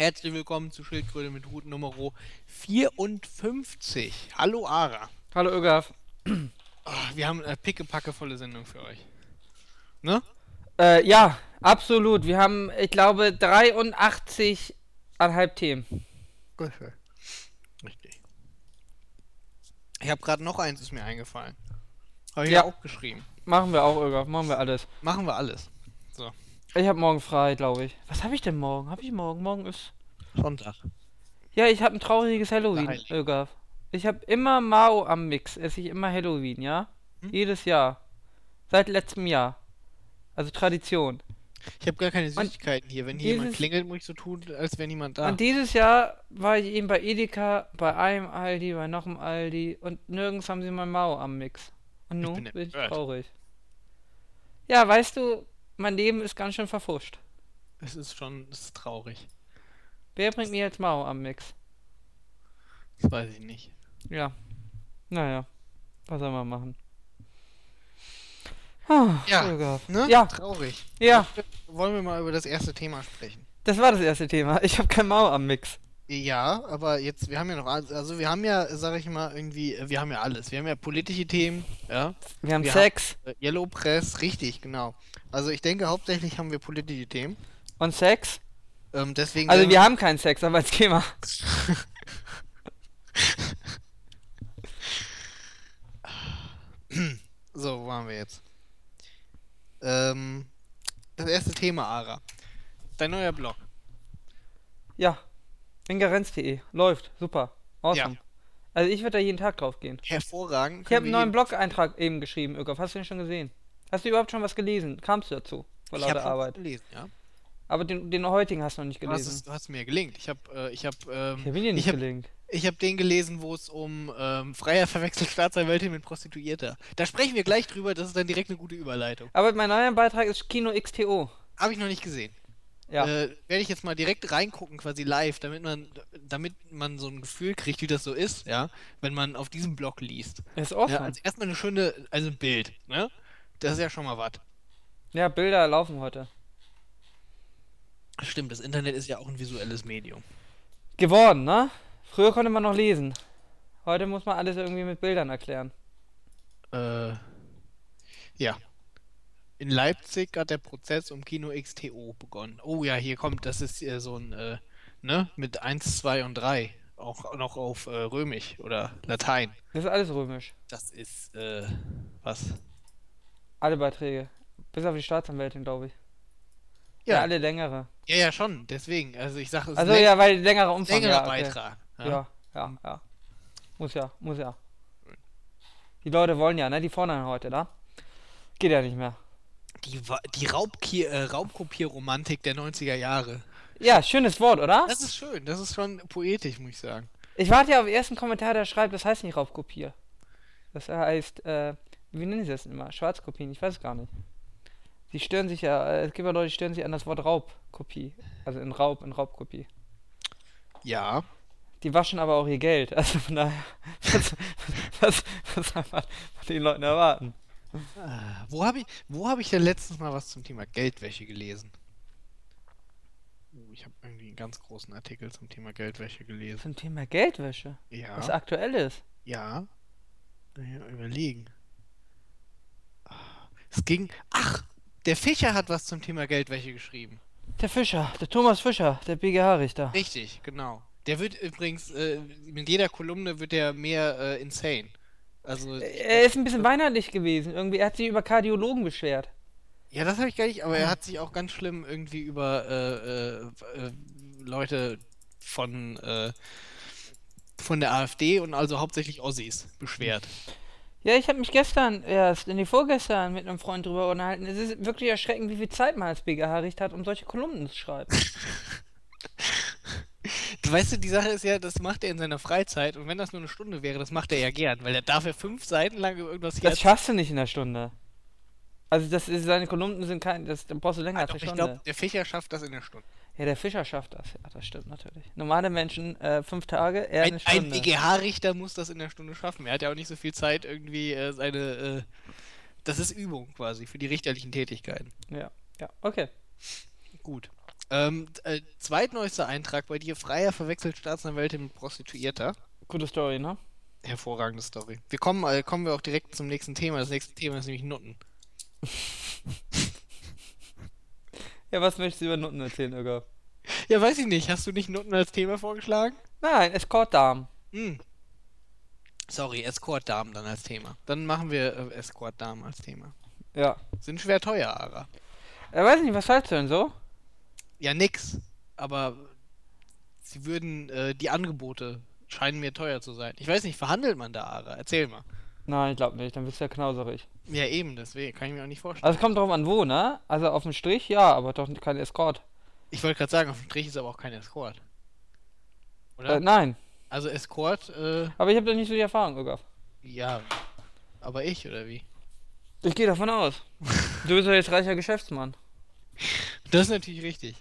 Herzlich willkommen zu Schildkröte mit Route Nummer 54. Hallo Ara. Hallo Ögaf. Oh, wir haben eine pickepackevolle Sendung für euch. Ne? Äh, ja, absolut. Wir haben, ich glaube, 83,5 Themen. Richtig. Ich habe gerade noch eins, ist mir eingefallen. Habe ich Ja. auch geschrieben. Machen wir auch, Ögaf. Machen wir alles. Machen wir alles. Ich habe morgen frei, glaube ich. Was habe ich denn morgen? Habe ich morgen? Morgen ist. Sonntag. Ja, ich habe ein trauriges Halloween. Ögaf. Ich habe immer Mao am Mix. Esse ich immer Halloween, ja? Hm? Jedes Jahr. Seit letztem Jahr. Also Tradition. Ich habe gar keine Süßigkeiten hier. Wenn hier jemand klingelt, muss ich so tun, als wäre niemand da. Und dieses Jahr war ich eben bei Edeka, bei einem Aldi, bei noch einem Aldi und nirgends haben sie mal Mao am Mix. Und nun bin bin ich traurig. Ja, weißt du, mein Leben ist ganz schön verfuscht. Es ist schon es ist traurig. Wer bringt mir jetzt Mao am Mix? Das weiß ich nicht. Ja. Naja. Was soll man machen? Ah, Ja. Ne? Ja. Traurig. Ja, Wollen wir mal über das erste Thema sprechen? das war das erste Thema. Ich habe kein Mao am Mix. Ja, aber jetzt, wir haben ja noch, alles- also wir haben ja, sag ich mal, irgendwie, wir haben ja alles. Wir haben ja politische Themen, ja, Wir haben Wir Sex äh, Yellow Press, richtig, genau. Also ich denke, hauptsächlich haben wir politische Themen. und Sex. Ähm, deswegen. Also wir haben keinen Sex, aber als Thema. So, wo waren wir jetzt? Ähm, das erste Thema, Ara. Dein neuer Blog. Ja. Ingerenz.de. Läuft. Super. Awesome. Also ich würde da jeden Tag drauf gehen. Hervorragend. Ich habe einen neuen Blog-Eintrag eben geschrieben, Ögaf. Hast du den schon gesehen? Hast du überhaupt schon was gelesen? Kamst du dazu? Vor ich lauter Arbeit. gelesen, ja. Aber den, den heutigen hast du noch nicht Du hast, gelesen. es, du hast mir gelingt. Ich habe, äh, ich habe, ähm, Ich habe ihn dir nicht ich hab, gelingt. ich hab den gelesen, wo es um ähm, Freier verwechselt Staatsanwältin mit Prostituierter. Da sprechen wir gleich drüber. Das ist dann direkt eine gute Überleitung. Aber mein neuer Beitrag ist Kino XTO. Habe ich noch nicht gesehen. Ja. Äh, Werde ich jetzt mal direkt reingucken, quasi live, damit man, damit man so ein Gefühl kriegt, wie das so ist, ja, wenn man auf diesem Blog liest. ist Ja, awesome. also erstmal eine schöne, also ein Bild, ne? Das ist ja schon mal was. Ja, Bilder laufen heute. Stimmt, das Internet ist ja auch ein visuelles Medium. Geworden, ne? Früher konnte man noch lesen. Heute muss man alles irgendwie mit Bildern erklären. Äh, ja. In Leipzig hat der Prozess um Kino XTO begonnen. Oh ja, hier kommt, das ist äh, so ein, äh, ne, mit 1, 2 und 3. Auch noch auf äh, Römisch oder Latein. Das ist alles römisch. Das ist, äh, was? Alle Beiträge. Bis auf die Staatsanwältin, glaube ich. Ja, Ja, alle längere. ja, ja, schon. Deswegen, also ich sage, es Also ja, weil längerer Umfang. längerer ja, okay. Beitrag. Ja, ja, ja. Muss ja, muss ja. Die Leute wollen ja, ne? Die fordern heute, da. Geht ja nicht mehr. Die, die Raubki äh, Raubkopierromantik der 90er Jahre. Ja, schönes Wort, oder? Das ist schön, das ist schon poetisch, muss ich sagen. Ich warte ja auf den ersten Kommentar, der schreibt, das heißt nicht Raubkopier. Das heißt, äh, wie nennen sie das denn immer? Schwarzkopien, ich weiß es gar nicht. Die stören sich ja, äh, es gibt ja Leute, die stören sich an das Wort Raubkopie. Also in Raub, in Raubkopie. Ja. Die waschen aber auch ihr Geld. Also von daher, was, was, was soll man von den Leuten erwarten? Ah, Wo habe ich, wo hab ich denn letztens mal was zum Thema Geldwäsche gelesen? Oh, ich habe irgendwie einen ganz großen Artikel zum Thema Geldwäsche gelesen. Zum Thema Geldwäsche, Ja. was aktuell ist. Ja. Ja, überlegen. Es ging. Ach, der Fischer hat was zum Thema Geldwäsche geschrieben. Der Fischer, der Thomas Fischer, der BGH-Richter. Richtig, genau. Der wird übrigens, äh, mit jeder Kolumne wird er mehr äh, insane. Also, Er ist ein bisschen weinerlich gewesen. Irgendwie, er hat sich über Kardiologen beschwert. ja, das habe ich gar nicht, aber er hat sich auch ganz schlimm irgendwie über äh, äh, äh, Leute von, äh, von der AfD und also hauptsächlich Ossis beschwert. Ja, ich habe mich gestern erst, in die vorgestern mit einem Freund drüber unterhalten. Es ist wirklich erschreckend, wie viel Zeit man als BGH-Richter hat, um solche Kolumnen zu schreiben. Du weißt du, die Sache ist ja, das macht er in seiner Freizeit und wenn das nur eine Stunde wäre, das macht er ja gern, weil er darf ja fünf Seiten lang über irgendwas Das herz- schaffst du nicht in einer Stunde. Also das ist, seine Kolumnen sind kein, das, da brauchst du länger als Doch, eine ich Stunde. glaube, der Fischer schafft das in der Stunde. Ja, der Fischer schafft das. Ja, das stimmt natürlich. Normale Menschen äh, fünf Tage, er Ein, eine ein Stunde. BGH-Richter muss das in der Stunde schaffen. Er hat ja auch nicht so viel Zeit, irgendwie äh, seine. Äh, das ist Übung quasi für die richterlichen Tätigkeiten. Ja, ja, okay. Gut. Ähm, äh, zweitneuester Eintrag bei dir. Freier verwechselt Staatsanwältin mit Prostituierter. Gute Story, ne? Hervorragende Story. Wir kommen, äh, kommen wir auch direkt zum nächsten Thema. Das nächste Thema ist nämlich Nutten. Ja, was möchtest du über Nutten erzählen, Irga? Ja, weiß ich nicht. Hast du nicht Nutten als Thema vorgeschlagen? Nein, Escort-Damen. Hm. Sorry, Escort-Damen dann als Thema. Dann machen wir äh, Escort-Damen als Thema. Ja. Sind schwer teuer, Ara. Er weiß nicht, was hältst du denn so? Ja, nix. Aber sie würden, äh, die Angebote scheinen mir teuer zu sein. Ich weiß nicht, verhandelt man da, Ara? Erzähl mal. Nein, ich glaube nicht, dann bist du ja knauserig. Ja, eben, deswegen kann ich mir auch nicht vorstellen. Also es kommt drauf an wo, ne? Also auf dem Strich, ja, aber doch kein Escort. Ich wollte gerade sagen, auf dem Strich ist aber auch kein Escort. Oder? Äh, nein, Also Escort, äh, aber ich habe da nicht so die Erfahrung, Irga. ja. Aber ich, oder wie? Ich gehe davon aus. Du bist ja jetzt reicher Geschäftsmann. Das ist natürlich richtig.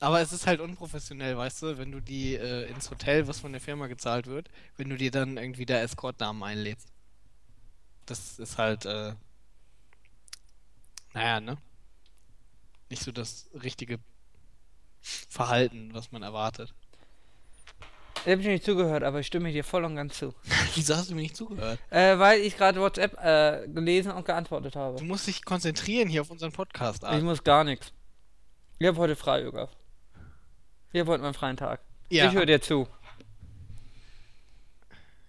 Aber es ist halt unprofessionell, weißt du, wenn du die äh, ins Hotel, was von der Firma gezahlt wird, wenn du dir dann irgendwie da Escort-Namen einlädst. Das ist halt, äh, naja, ne? Nicht so das richtige Verhalten, was man erwartet. Ich habe nicht zugehört, aber ich stimme dir voll und ganz zu. Wieso hast du mir nicht zugehört? Äh, weil ich gerade WhatsApp äh, gelesen und geantwortet habe. Du musst dich konzentrieren hier auf unseren Podcast. Ich Arne. muss gar nichts. Ich habe heute frei, Irga. Ich habe heute meinen freien Tag. Ja, Ich höre dir zu.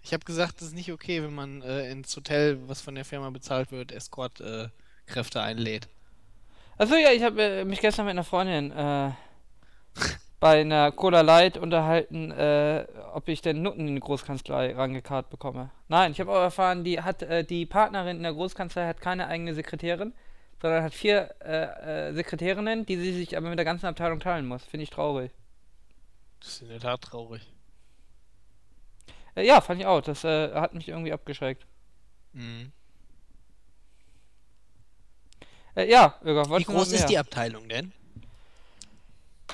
Ich habe gesagt, es ist nicht okay, wenn man äh, ins Hotel, was von der Firma bezahlt wird, Escort-Kräfte einlädt. Achso, ja, ich habe äh, mich gestern mit einer Freundin äh, bei einer Cola Light unterhalten, äh, ob ich denn Nutten in die Großkanzlei rangekarrt bekomme. Nein, ich habe auch erfahren, die hat äh, die Partnerin in der Großkanzlei hat keine eigene Sekretärin, sondern hat vier äh, äh, Sekretärinnen, die sie sich aber mit der ganzen Abteilung teilen muss. Finde ich traurig. Das ist in der Tat traurig. Äh, ja, fand ich auch. Das äh, hat mich irgendwie abgeschreckt. Mhm. Äh, ja, Wie groß ist die Abteilung denn?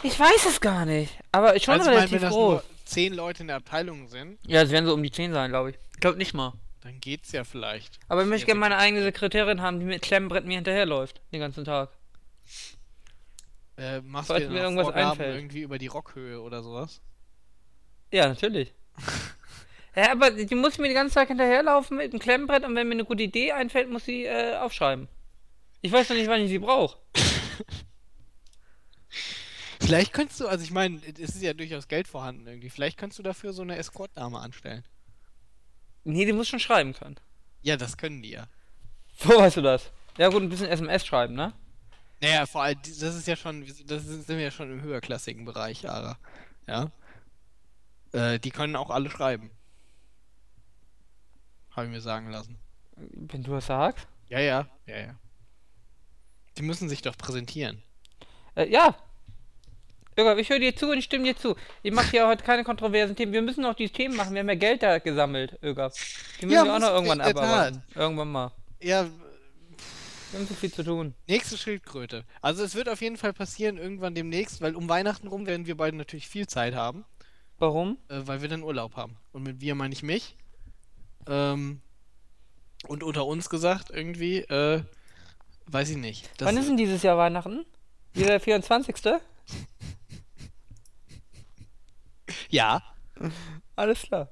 Ich weiß es gar nicht, aber schon also, ich meine, relativ wenn das groß. nur zehn Leute in der Abteilung sind, Ja, es werden so um die 10 sein, glaube ich. Ich glaube nicht mal. dann geht's ja vielleicht. Aber ich möchte gerne meine eigene Sekretärin haben, die mit Klemmbrett mir hinterherläuft, den ganzen Tag. Äh, machst Falls du dir mir irgendwas Vorgaben einfällt. irgendwie über die Rockhöhe oder sowas? Ja, natürlich. ja, aber die muss mir den ganzen Tag hinterherlaufen mit einem Klemmbrett und wenn mir eine gute Idee einfällt, muss sie äh, aufschreiben. Ich weiß noch nicht, wann ich sie brauche. Vielleicht könntest du, also ich meine, es ist ja durchaus Geld vorhanden irgendwie. Vielleicht könntest du dafür so eine Escort-Dame anstellen. Nee, die muss schon schreiben können. Ja, das können die ja. Wo weißt du das? Ja gut, ein bisschen SMS schreiben, ne? Naja, vor allem, das ist ja schon, das sind wir ja schon im höherklassigen Bereich, Ara. Ja. Äh, die können auch alle schreiben. Habe ich mir sagen lassen. Wenn du das sagst. Ja, ja, ja, ja. Die müssen sich doch präsentieren. Äh, ja. Irga, ich höre dir zu und ich stimme dir zu. Ich mache hier heute keine kontroversen Themen. Wir müssen noch die Themen machen. Wir haben ja Geld da gesammelt, Irga. Die müssen Ja, wir auch noch irgendwann abarbeiten. Irgendwann mal. Ja, Wir haben so viel zu tun. nächste Schildkröte. Also es wird auf jeden Fall passieren irgendwann demnächst, weil um Weihnachten rum werden wir beide natürlich viel Zeit haben, Warum? äh, weil wir dann Urlaub haben. Und mit wir meine ich mich. Ähm, und unter uns gesagt, irgendwie, äh, weiß ich nicht. Das, Wann ist denn dieses Jahr Weihnachten? Wieder der 24. ja, Alles klar.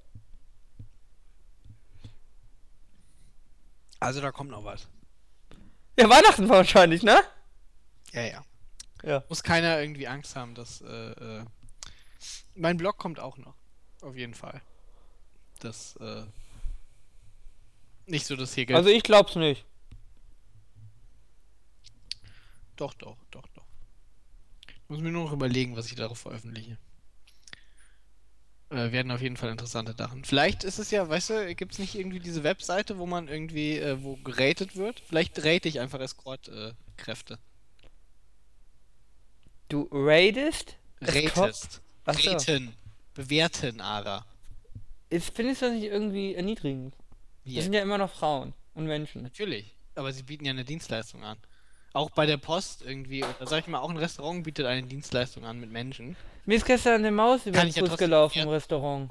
also da kommt noch was. Ja, Weihnachten wahrscheinlich, ne? Ja, ja. Ja. Muss keiner irgendwie Angst haben, dass, äh, äh, mein Blog kommt auch noch. Auf jeden Fall. Das, äh, nicht so, dass hier Geld. Also ich glaub's nicht. Doch, doch, doch, doch. Muss mir nur noch überlegen, was ich darauf veröffentliche. Äh, werden auf jeden Fall interessante Sachen. Vielleicht ist es ja, weißt du, gibt es nicht irgendwie diese Webseite, wo man irgendwie, äh, wo geratet wird? Vielleicht rate ich einfach Escort-Kräfte. Du raidest? Ratest. Raten. Bewerten, Ara. Ist, findest du das nicht irgendwie erniedrigend? Wie? Das sind ja immer noch Frauen und Menschen. Natürlich. Aber sie bieten ja eine Dienstleistung an. Auch bei der Post irgendwie, oder sag ich mal, auch ein Restaurant bietet eine Dienstleistung an mit Menschen. Mir ist gestern eine Maus über den ja Fuß trotzdem- gelaufen ja. im Restaurant.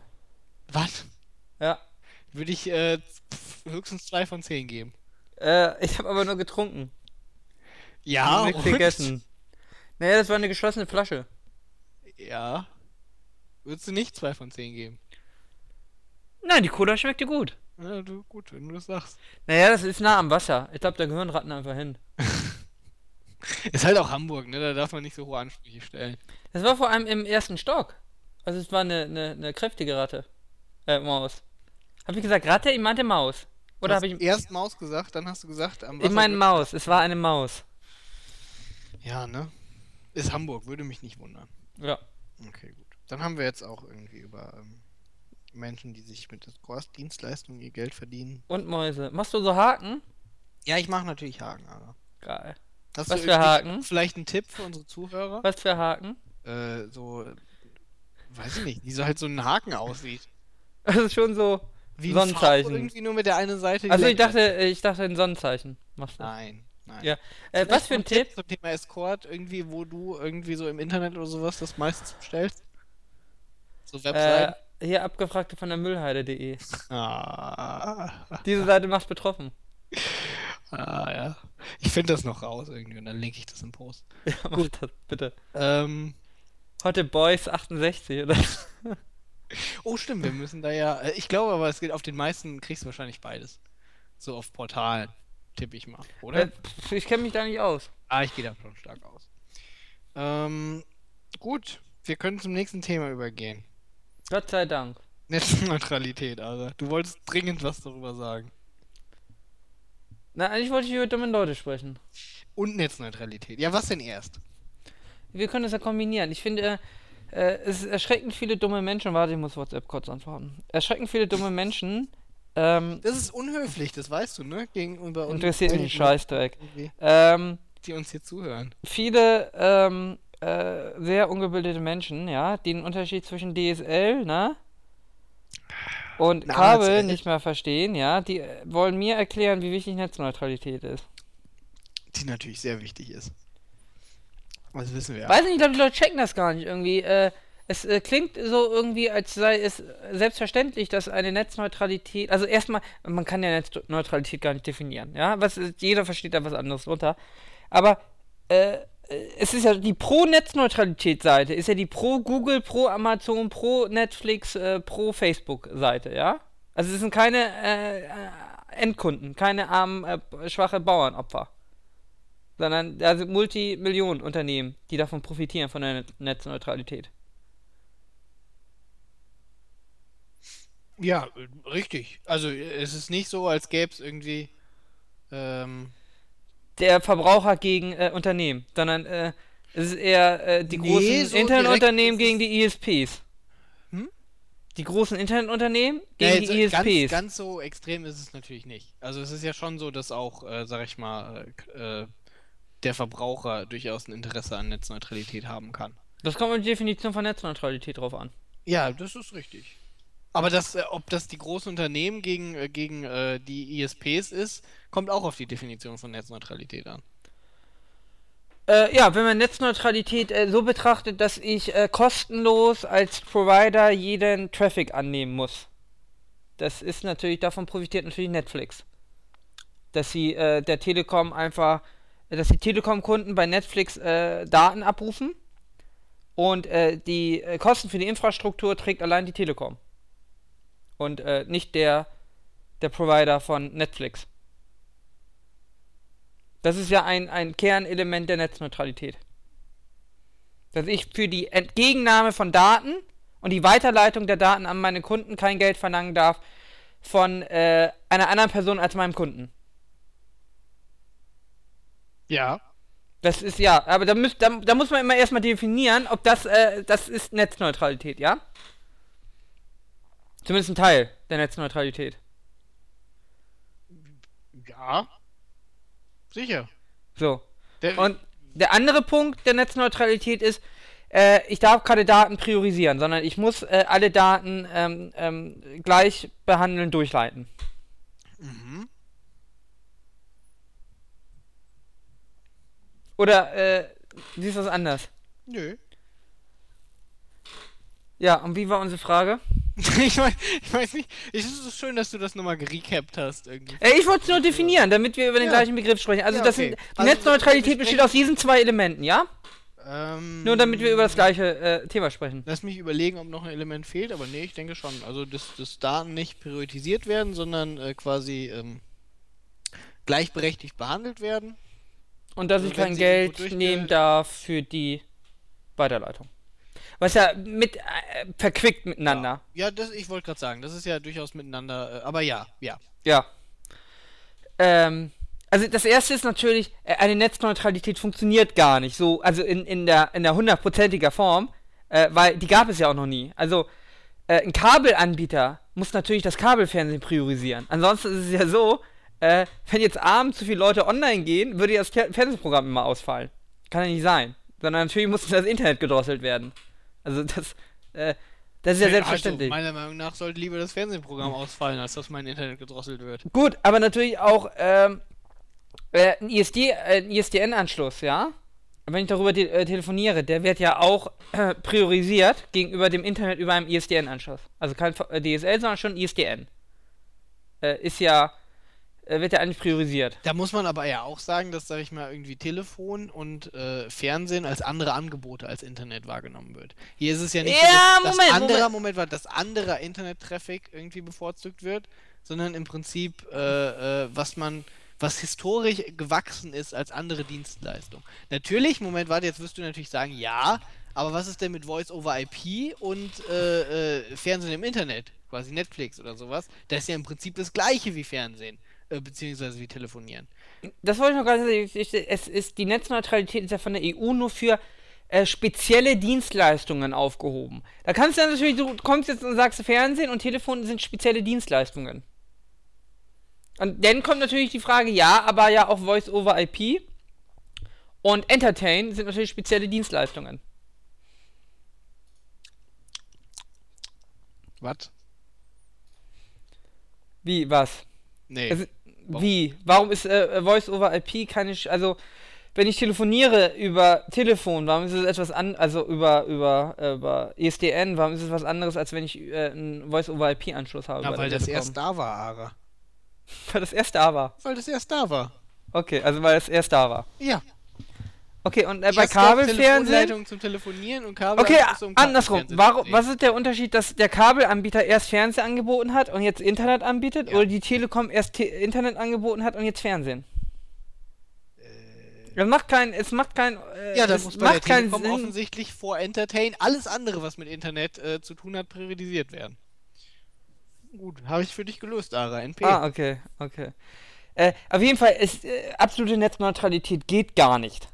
Was? Ja. Würde ich äh, höchstens zwei von zehn geben. Äh, ich habe aber nur getrunken. Ja, und? gegessen. Naja, das war eine geschlossene Flasche. Ja. Würdest du nicht 2 von 10 geben? Nein, die Cola schmeckte gut. Ja, du, gut, wenn du das sagst. Naja, das ist nah am Wasser. Ich glaube, da gehören Ratten einfach hin. Ist halt auch Hamburg, ne? Da darf man nicht so hohe Ansprüche stellen. Das war vor allem im ersten Stock. Also es war eine, eine, eine kräftige Ratte. Äh, Maus. Hab ich gesagt Ratte? Ich meinte Maus. Oder habe ich... erst Maus gesagt, dann hast du gesagt am Ich Wasser- meine Maus. Es war eine Maus. Ja, ne? Ist Hamburg, würde mich nicht wundern. Ja. Okay, gut. Dann haben wir jetzt auch irgendwie über ähm, Menschen, die sich mit Escort-Dienstleistungen ihr Geld verdienen. Und Mäuse. Machst du so Haken? Ja, ich mache natürlich Haken, aber. Geil. Hast Was für Haken? Vielleicht einen Tipp für unsere Zuhörer? Was für Haken? Äh, so. Weiß ich nicht, wie so halt so ein Haken aussieht. Also schon so Wie ein Sonnenzeichen. Irgendwie nur mit der einen Seite. Also ich dachte, ich dachte ein Sonnenzeichen. Machst du. Nein, nein. Ja. Äh, was für ein Tipp? Zum Thema Escort, irgendwie, wo du irgendwie so im Internet oder sowas das meistens bestellst? So Äh, Webseiten? Hier abgefragte von der Müllheide.de. Ah, Diese Seite macht betroffen. ah, ja. Ich finde das noch raus irgendwie und dann linke ich das im Post. Ja, mach das, bitte. Ähm, Heute Boys 68, oder? oh, stimmt, wir müssen da ja. äh, Ich glaube aber, es geht auf den meisten, kriegst du wahrscheinlich beides. So auf Portalen, tippe ich mal, oder? Äh, ich kenne mich da nicht aus. Ah, ich gehe da schon stark aus. Ähm, gut, wir können zum nächsten Thema übergehen. Gott sei Dank. Netzneutralität, also. Du wolltest dringend was darüber sagen. Na, eigentlich wollte ich über dumme Leute sprechen. Und Netzneutralität. Ja, was denn erst? Wir können das ja kombinieren. Ich finde, äh, es ist erschreckend viele dumme Menschen. Warte, ich muss WhatsApp kurz antworten. Erschreckend viele dumme Menschen. Ähm, Das ist unhöflich, das weißt du, ne? Gegenüber uns. interessiert mich ein Scheißdreck. Ähm, Die uns hier zuhören. viele ähm, äh, sehr ungebildete Menschen, ja, die den Unterschied zwischen DSL, ne? Und Na, Kabel ADSL. nicht mehr verstehen, ja, die äh, wollen mir erklären, wie wichtig Netzneutralität ist. Die natürlich sehr wichtig ist. Das wissen wir. Weiß nicht, ich glaube, die Leute checken das gar nicht irgendwie. Äh, es äh, klingt so irgendwie, als sei es selbstverständlich, dass eine Netzneutralität, also erstmal, man kann ja Netzneutralität gar nicht definieren, ja, was jeder versteht da was anderes drunter. Aber äh, äh, es ist ja die Pro-Netzneutralität-Seite, ist ja die Pro-Google, Pro-Amazon, Pro-Netflix, äh, Pro-Facebook-Seite, ja. Also es sind keine äh, äh, Endkunden, keine armen, äh, schwache Bauernopfer sondern da sind Multimillionen-Unternehmen, die davon profitieren, von der Net Netzneutralität. Ja, richtig. Also äh, es ist nicht so, als gäbe es irgendwie. Ähm, Der Verbraucher gegen äh, Unternehmen, sondern äh, es ist eher äh, die Nee, großen so Internetunternehmen gegen die ISPs. Hm? Die großen Internetunternehmen ja, gegen jetzt, die äh, ganz, ISPs. ganz so extrem ist es natürlich nicht. Also es ist ja schon so, dass auch, äh, sag ich mal, äh, äh, der Verbraucher durchaus ein Interesse an Netzneutralität haben kann. Das kommt auf die Definition von Netzneutralität drauf an. Ja, das ist richtig. Aber das, äh, ob das die großen Unternehmen gegen, äh, gegen äh, die ISPs ist, kommt auch auf die Definition von Netzneutralität an. Äh, ja, wenn man Netzneutralität äh, so betrachtet, dass ich äh, kostenlos als Provider jeden Traffic annehmen muss. Das ist natürlich, davon profitiert natürlich Netflix. Dass sie der Telekom einfach, dass die Telekom-Kunden bei Netflix Daten abrufen und die Kosten für die Infrastruktur trägt allein die Telekom. Und äh, nicht der, der Provider von Netflix. Das ist ja ein, ein Kernelement der Netzneutralität. Dass ich für die Entgegennahme von Daten und die Weiterleitung der Daten an meine Kunden kein Geld verlangen darf von äh, einer anderen Person als meinem Kunden. Ja. Das ist ja, aber da, müsst, da, da muss man immer erstmal definieren, ob das, äh, das ist Netzneutralität, ja? Zumindest ein Teil der Netzneutralität. Ja. Sicher. So. Der, Und der andere Punkt der Netzneutralität ist, äh, ich darf keine Daten priorisieren, sondern ich muss äh, alle Daten ähm, ähm, gleich behandeln, durchleiten. mhm. Oder äh, siehst du das anders? Nö. Ja, und wie war unsere Frage? ich, weiß, ich weiß nicht. Es ist so schön, dass du das nochmal gerecapt hast irgendwie. Äh, ich wollte es nur definieren, damit wir über den Ja. gleichen Begriff sprechen. Also, Ja, das okay. sind, die Also, Netzneutralität besteht aus diesen zwei Elementen, ja? Ähm, Nur damit wir über das gleiche äh, Thema sprechen. Lass mich überlegen, ob noch ein Element fehlt, aber nee, ich denke schon. Also, dass, dass Daten nicht priorisiert werden, sondern äh, quasi ähm, gleichberechtigt behandelt werden. Und dass Also ich kein Geld nehmen darf für die Weiterleitung. Was ja mit äh, verquickt miteinander. Ja, das, ich wollte gerade sagen, das ist ja durchaus miteinander, äh, aber ja, ja. Ja. Ähm, also das erste ist natürlich, äh, eine Netzneutralität funktioniert gar nicht. So, also in, in der in der hundertprozentiger Form, äh, weil die gab es ja auch noch nie. Also äh, ein Kabelanbieter muss natürlich das Kabelfernsehen priorisieren. Ansonsten ist es ja so, äh, wenn jetzt abends zu viele Leute online gehen, würde ja das Fer- Fernsehprogramm immer ausfallen. Kann ja nicht sein. Sondern natürlich muss das Internet gedrosselt werden. Also das, äh, das ist ja selbstverständlich. Also, meiner Meinung nach sollte lieber das Fernsehprogramm ausfallen, als dass mein Internet gedrosselt wird. Gut, aber natürlich auch ähm, äh, ein, ISD, äh, ein ISDN-Anschluss, ja? Wenn ich darüber te äh, telefoniere, der wird ja auch äh, priorisiert gegenüber dem Internet über einem ISDN-Anschluss. Also kein äh, DSL, sondern schon ISDN. Ist ja, wird ja eigentlich priorisiert. Da muss man aber ja auch sagen, dass, sag ich mal, irgendwie Telefon und äh, Fernsehen als andere Angebote als Internet wahrgenommen wird. Hier ist es ja nicht Ja, so, dass, Moment, dass anderer, Moment. Moment, dass anderer Internet-Traffic irgendwie bevorzugt wird, sondern im Prinzip, äh, äh, was man, was historisch gewachsen ist als andere Dienstleistung. Natürlich, Moment, warte, jetzt wirst du natürlich sagen, ja, aber was ist denn mit Voice over IP und äh, äh, Fernsehen im Internet? Quasi Netflix oder sowas. Das ist ja im Prinzip das gleiche wie Fernsehen, äh, beziehungsweise wie Telefonieren. Das wollte ich noch gerade sagen. Es ist, die Netzneutralität ist ja von der EU nur für äh, spezielle Dienstleistungen aufgehoben. Da kannst du dann natürlich, du kommst jetzt und sagst, Fernsehen und Telefon sind spezielle Dienstleistungen. Und dann kommt natürlich die Frage, ja, aber ja auch Voice over IP und Entertain sind natürlich spezielle Dienstleistungen. Was? Wie, was? Nee. Also? Wie? Warum ist äh, Voice over IP keine, Sch- also wenn ich telefoniere über Telefon, warum ist es etwas an, also über über äh, über ISDN, warum ist es was anderes, als wenn ich äh, einen Voice over IP Anschluss habe? Na, bei weil das Telekom? erst da war, Ara. weil das erst da war. Weil das erst da war. Okay, also weil es erst da war. Ja. Okay, und äh, bei Kabelfernsehen zum Telefonieren und Kabel Okay, zum andersrum. Warum, was ist der Unterschied, dass der Kabelanbieter erst Fernsehen angeboten hat und jetzt Internet anbietet Ja. oder die Telekom erst Te Internet angeboten hat und jetzt Fernsehen? Das macht kein, es macht kein, äh, Äh. Ja, da es muss bei der macht keinen Telekom Sinn. offensichtlich vor Entertain alles andere, was mit Internet äh, zu tun hat, priorisiert werden. Gut, habe ich für dich gelöst, Ara. NP. Ah, okay, okay. Äh, auf jeden Fall, ist, äh, absolute Netzneutralität geht gar nicht.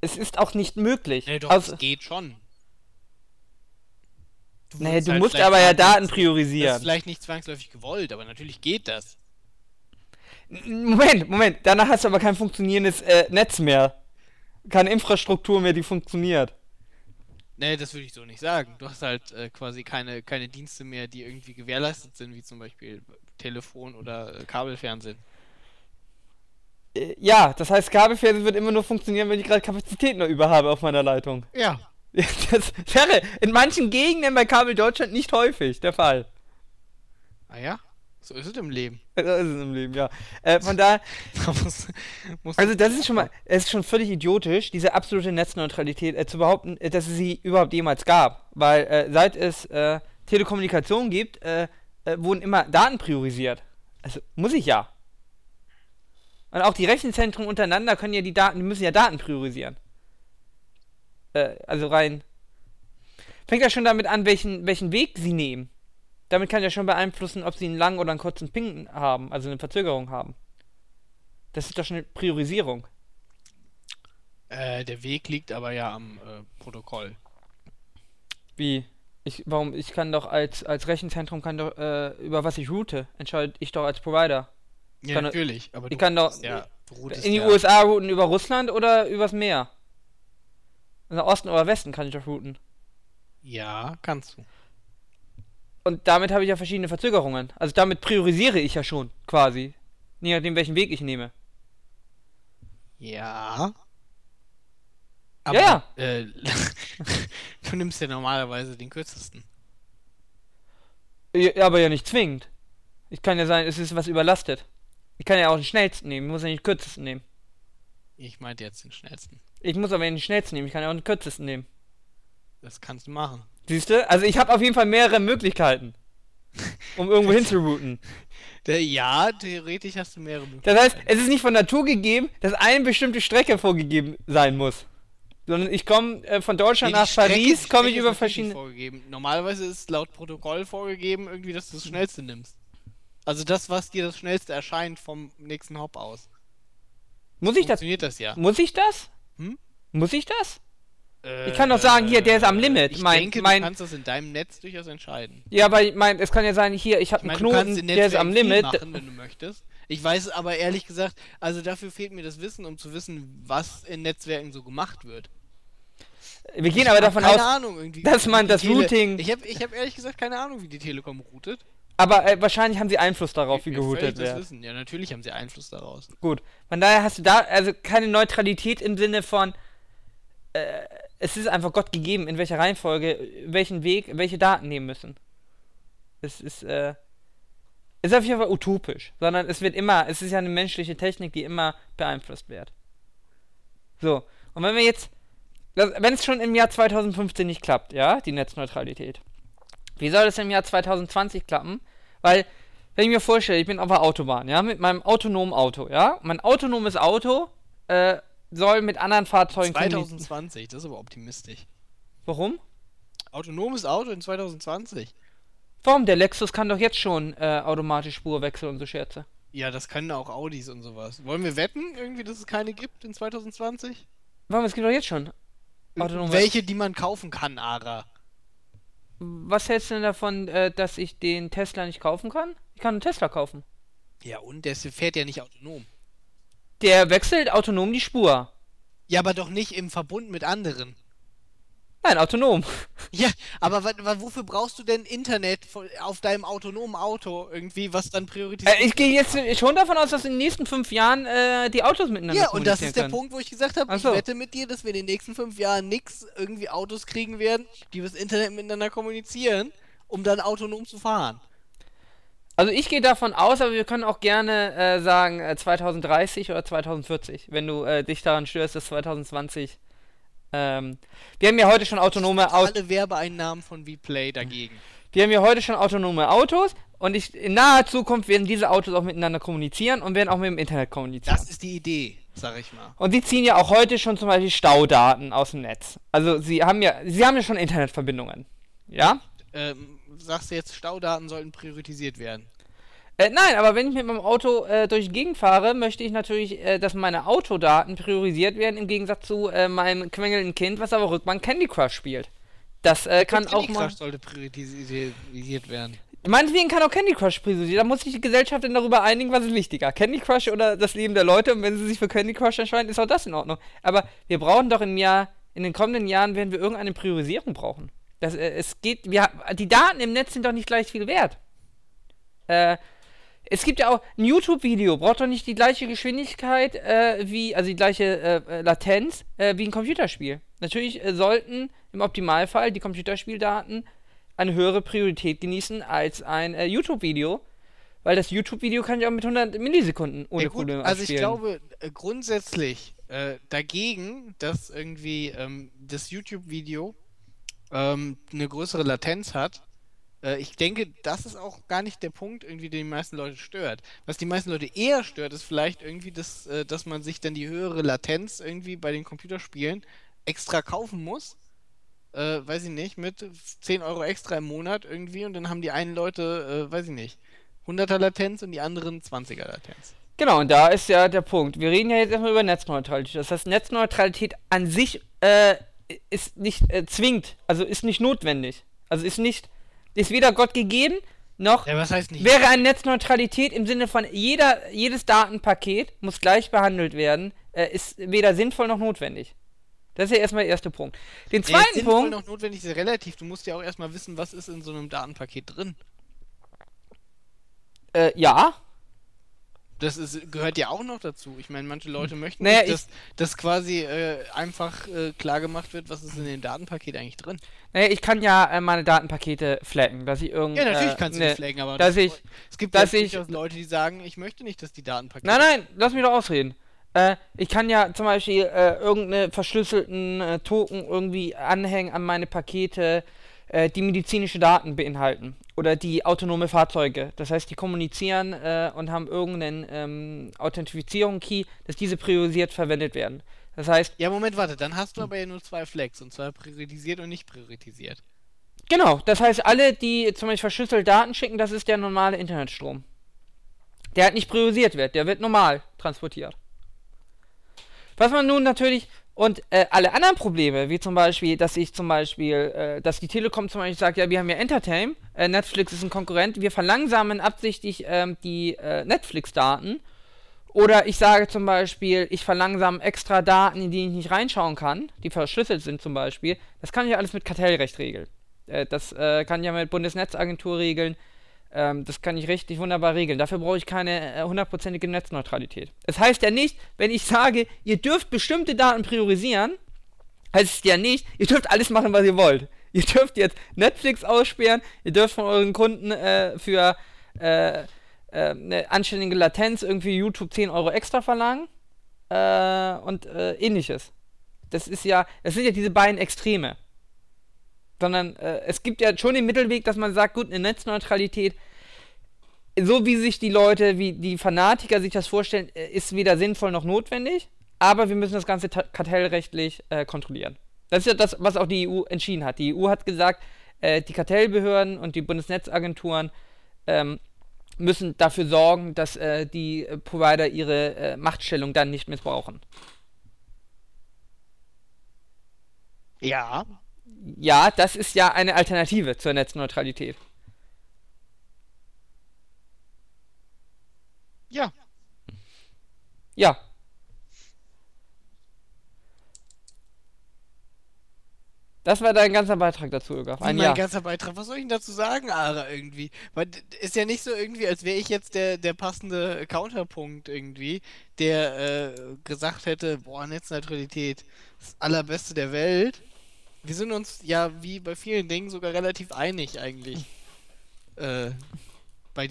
Es ist auch nicht möglich. nee, doch, Aus- es geht schon. Du nee, du halt musst aber ja Daten Das ist priorisieren. vielleicht nicht zwangsläufig gewollt, aber natürlich geht das. Moment, Moment, danach hast du aber kein funktionierendes äh, Netz mehr. Keine Infrastruktur mehr, die funktioniert. Nee, das würde ich so nicht sagen. Du hast halt äh, quasi keine, keine Dienste mehr, die irgendwie gewährleistet sind, wie zum Beispiel Telefon oder äh, Kabelfernsehen. Ja, das heißt, Kabelfernsehen wird immer nur funktionieren, wenn ich gerade Kapazität noch über habe auf meiner Leitung. Ja. Das wäre in manchen Gegenden bei Kabel Deutschland nicht häufig der Fall. Ah ja? So ist es im Leben. Das ist es im Leben, ja. Äh, von daher, also das ist schon mal, es ist schon völlig idiotisch, diese absolute Netzneutralität äh, zu behaupten, äh, dass es sie überhaupt jemals gab. Weil äh, seit es äh, Telekommunikation gibt, äh, wurden immer Daten priorisiert. Also muss ich ja. Und auch die Rechenzentren untereinander können ja die Daten, die müssen ja Daten priorisieren. Äh, also rein. Fängt ja schon damit an, welchen, welchen Weg sie nehmen. Damit kann ja schon beeinflussen, ob sie einen langen oder einen kurzen Ping haben, also eine Verzögerung haben. Das ist doch schon eine Priorisierung. Äh, der Weg liegt aber ja am äh, Protokoll. Wie? Ich, warum? Ich kann doch als, als Rechenzentrum kann doch, äh, über was ich route, entscheide ich doch als Provider. Ja, Kann- natürlich. Aber ich du kann doch ja, in die ja, USA routen über Russland oder übers Meer. Nach Osten oder Westen kann ich doch routen. Ja, kannst du. Und damit habe ich ja verschiedene Verzögerungen. Also damit priorisiere ich ja schon, quasi. Je nachdem, welchen Weg ich nehme. Ja. Ja, Äh, du nimmst ja normalerweise den kürzesten. Ja, aber ja nicht zwingend. Ich kann ja sein, es ist was überlastet. Ich kann ja auch den schnellsten nehmen, ich muss ja nicht den kürzesten nehmen. Ich meinte jetzt den schnellsten. Ich muss aber den schnellsten nehmen, ich kann ja auch den kürzesten nehmen. Das kannst du machen. Siehst du? Also ich habe auf jeden Fall mehrere Möglichkeiten, um irgendwo hinzurouten. Ja, theoretisch hast du mehrere Möglichkeiten. Das heißt, es ist nicht von Natur gegeben, dass eine bestimmte Strecke vorgegeben sein muss. Sondern ich komme äh, von Deutschland Nee, nach Strecke- Paris, komme ich über verschiedene. Vorgegeben. Normalerweise ist laut Protokoll vorgegeben, irgendwie, dass du das schnellste nimmst. Also das, was dir das schnellste erscheint vom nächsten Hop aus. Muss ich das? Funktioniert das ja. Muss ich das? Hm? Muss ich das? Ich kann doch sagen, hier, der ist am Limit. Ich Mein- denke, mein- du kannst das in deinem Netz durchaus entscheiden. Ja, aber ich mein, es kann ja sein, hier, ich habe einen Knoten, der ist am Limit. machen, wenn du möchtest. Ich weiß aber ehrlich gesagt, also dafür fehlt mir das Wissen, um zu wissen, was in Netzwerken so gemacht wird. Wir gehen Ich aber davon aus, Ahnung, dass man das Routing- Ich habe ich hab ehrlich gesagt keine Ahnung, wie die Telekom routet. Aber äh, wahrscheinlich haben sie Einfluss darauf, wie das wird. Wissen. Ja, natürlich haben sie Einfluss daraus. Gut. Von daher hast du da also keine Neutralität im Sinne von, äh, es ist einfach Gott gegeben, in welcher Reihenfolge, welchen Weg, welche Daten nehmen müssen. Es ist, äh, es ist auf jeden Fall utopisch, sondern es wird immer, es ist ja eine menschliche Technik, die immer beeinflusst wird. So. Und wenn wir jetzt, wenn es schon im Jahr 2015 nicht klappt, ja, die Netzneutralität, wie soll es im Jahr 2020 klappen? Weil, wenn ich mir vorstelle, ich bin auf der Autobahn, ja, mit meinem autonomen Auto, ja, mein autonomes Auto äh, soll mit anderen Fahrzeugen kommunizieren. 2020, das ist aber optimistisch. Warum? Autonomes Auto in 2020. Warum? Der Lexus kann doch jetzt schon äh, automatisch Spurwechsel und so Scherze. Ja, das können auch Audis und sowas. Wollen wir wetten, irgendwie, dass es keine gibt in 2020? Warum? Es gibt doch jetzt schon. Autonome- Welche, die man kaufen kann, Ara? Was hältst du denn davon, äh, dass ich den Tesla nicht kaufen kann? Ich kann einen Tesla kaufen. Ja, und der fährt ja nicht autonom. Der wechselt autonom die Spur. Ja, aber doch nicht im Verbund mit anderen. Nein, autonom. Ja, aber wofür brauchst du denn Internet auf deinem autonomen Auto irgendwie, was dann priorisiert? Äh, ich gehe jetzt schon davon aus, dass in den nächsten fünf Jahren äh, die Autos miteinander ja, und das ist der können. Punkt, wo ich gesagt habe, Ach ich so. wette mit dir, dass wir in den nächsten fünf Jahren nix irgendwie Autos kriegen werden, die das Internet miteinander kommunizieren, um dann autonom zu fahren. Also ich gehe davon aus, aber wir können auch gerne äh, sagen äh, 2030 oder 2040, wenn du äh, dich daran störst, dass 2020. Ähm, wir haben ja heute schon autonome Autos. Alle Werbeeinnahmen von Vplay dagegen. Wir haben ja heute schon autonome Autos und ich, in naher Zukunft werden diese Autos auch miteinander kommunizieren und werden auch mit dem Internet kommunizieren. Das ist die Idee, sag ich mal. Und sie ziehen ja auch heute schon zum Beispiel Staudaten aus dem Netz. Also sie haben ja, sie haben ja schon Internetverbindungen. Ja? Ähm, sagst du jetzt, Staudaten sollten priorisiert werden? Äh, nein, aber wenn ich mit meinem Auto äh, durch die Gegend fahre, möchte ich natürlich, äh, dass meine Autodaten priorisiert werden, im Gegensatz zu äh, meinem quengelnden Kind, was aber Rückbank Candy Crush spielt. Das äh, kann auch Candy. Crush sollte priorisiert werden. Meinetwegen kann auch Candy Crush priorisiert. Da muss sich die Gesellschaft dann darüber einigen, was ist wichtiger. Candy Crush oder das Leben der Leute. Und wenn sie sich für Candy Crush entscheiden, ist auch das in Ordnung. Aber wir brauchen doch im Jahr, in den kommenden Jahren werden wir irgendeine Priorisierung brauchen. Das, äh, es geht, wir, die Daten im Netz sind doch nicht gleich viel wert. Äh, es gibt ja auch ein YouTube-Video, braucht doch nicht die gleiche Geschwindigkeit äh, wie, also die gleiche äh, äh, Latenz äh, wie ein Computerspiel. Natürlich äh, sollten im Optimalfall die Computerspieldaten eine höhere Priorität genießen als ein äh, YouTube-Video, weil das YouTube-Video kann ja auch mit 100 Millisekunden ohne Ja, gut, Probleme also ich glaube grundsätzlich dagegen, dass irgendwie ähm, das YouTube-Video ähm, eine größere Latenz hat. Äh, ich denke, das ist auch gar nicht der Punkt, irgendwie, den die meisten Leute stört. Was die meisten Leute eher stört, ist vielleicht irgendwie, das, äh, dass man sich dann die höhere Latenz irgendwie bei den Computerspielen extra kaufen muss. Äh, weiß ich nicht, mit 10 Euro extra im Monat irgendwie und dann haben die einen Leute, äh, weiß ich nicht, 100er Latenz und die anderen 20er Latenz. Genau, und da ist ja der Punkt. Wir reden ja jetzt erstmal über Netzneutralität. Das heißt, Netzneutralität an sich äh, ist nicht äh, zwingend, also ist nicht notwendig. Also ist nicht, ist weder Gott gegeben, noch Ja, was heißt nicht? wäre eine Netzneutralität im Sinne von jeder, jedes Datenpaket muss gleich behandelt werden, äh, ist weder sinnvoll noch notwendig. Das ist ja erstmal der erste Punkt. Den Ja, zweiten sinnvoll Punkt. noch notwendig ist relativ. Du musst ja auch erstmal wissen, was ist in so einem Datenpaket drin. Äh, ja, Das ist, gehört ja auch noch dazu. Ich meine, manche Leute möchten Naja, nicht, dass, dass quasi äh, einfach äh, klar gemacht wird, was ist in dem Datenpaket eigentlich drin. naja, ich kann ja äh, meine Datenpakete flaggen, dass ich irgend. Ja, natürlich äh, kannst du ne, die flaggen, aber dass das, ich- es gibt dass ja ich- Leute, die sagen, ich möchte nicht, dass die Datenpakete. Nein, nein, lass mich doch ausreden. Äh, ich kann ja zum Beispiel äh, irgendeine verschlüsselten Token irgendwie anhängen an meine Pakete, äh, die medizinische Daten beinhalten. Oder die autonome Fahrzeuge. Das heißt, die kommunizieren äh, und haben irgendeinen ähm, Authentifizierung-Key, dass diese priorisiert verwendet werden. Das heißt, Ja, Moment, warte, dann hast du aber ja nur zwei Flags, und zwar priorisiert und nicht priorisiert. Genau, das heißt, alle, die zum Beispiel verschlüsselt Daten schicken, das ist der normale Internetstrom. Der halt nicht priorisiert wird, der wird normal transportiert. Was man nun natürlich und äh, alle anderen Probleme, wie zum Beispiel, dass ich zum Beispiel, äh, dass die Telekom zum Beispiel sagt, ja, wir haben ja Entertain, äh, Netflix ist ein Konkurrent, wir verlangsamen absichtlich ähm, die äh, Netflix-Daten. Oder ich sage zum Beispiel, ich verlangsame extra Daten, in die ich nicht reinschauen kann, die verschlüsselt sind zum Beispiel. Das kann ich alles mit Kartellrecht regeln. Äh, das äh, kann ich ja mit Bundesnetzagentur regeln. Ähm, das kann ich richtig wunderbar regeln. Dafür brauche ich keine äh, hundertprozentige Netzneutralität. Es heißt ja nicht, wenn ich sage, ihr dürft bestimmte Daten priorisieren, heißt es ja nicht, ihr dürft alles machen, was ihr wollt. Ihr dürft jetzt Netflix aussperren, ihr dürft von euren Kunden äh, für äh, äh, eine anständige Latenz irgendwie YouTube 10 Euro extra verlangen äh, und äh, ähnliches. Das ist ja, das sind ja diese beiden Extreme sondern äh, es gibt ja schon den Mittelweg, dass man sagt, gut, eine Netzneutralität, so wie sich die Leute, wie die Fanatiker sich das vorstellen, äh, ist weder sinnvoll noch notwendig, aber wir müssen das Ganze kartellrechtlich äh, kontrollieren. Das ist ja das, was auch die EU entschieden hat. Die EU hat gesagt, äh, die Kartellbehörden und die Bundesnetzagenturen ähm, müssen dafür sorgen, dass äh, die Provider ihre äh, Machtstellung dann nicht missbrauchen. Ja, ja, das ist ja eine Alternative zur Netzneutralität. Ja. Ja. Das war dein ganzer Beitrag dazu, Ögaf. Ein mein Jahr. ganzer Beitrag. Was soll ich denn dazu sagen, Ara, irgendwie? Weil ist ja nicht so irgendwie, als wäre ich jetzt der, der passende Counterpunkt irgendwie, der äh, gesagt hätte, boah, Netzneutralität, das allerbeste der Welt wir sind uns ja wie bei vielen Dingen sogar relativ einig eigentlich. Äh,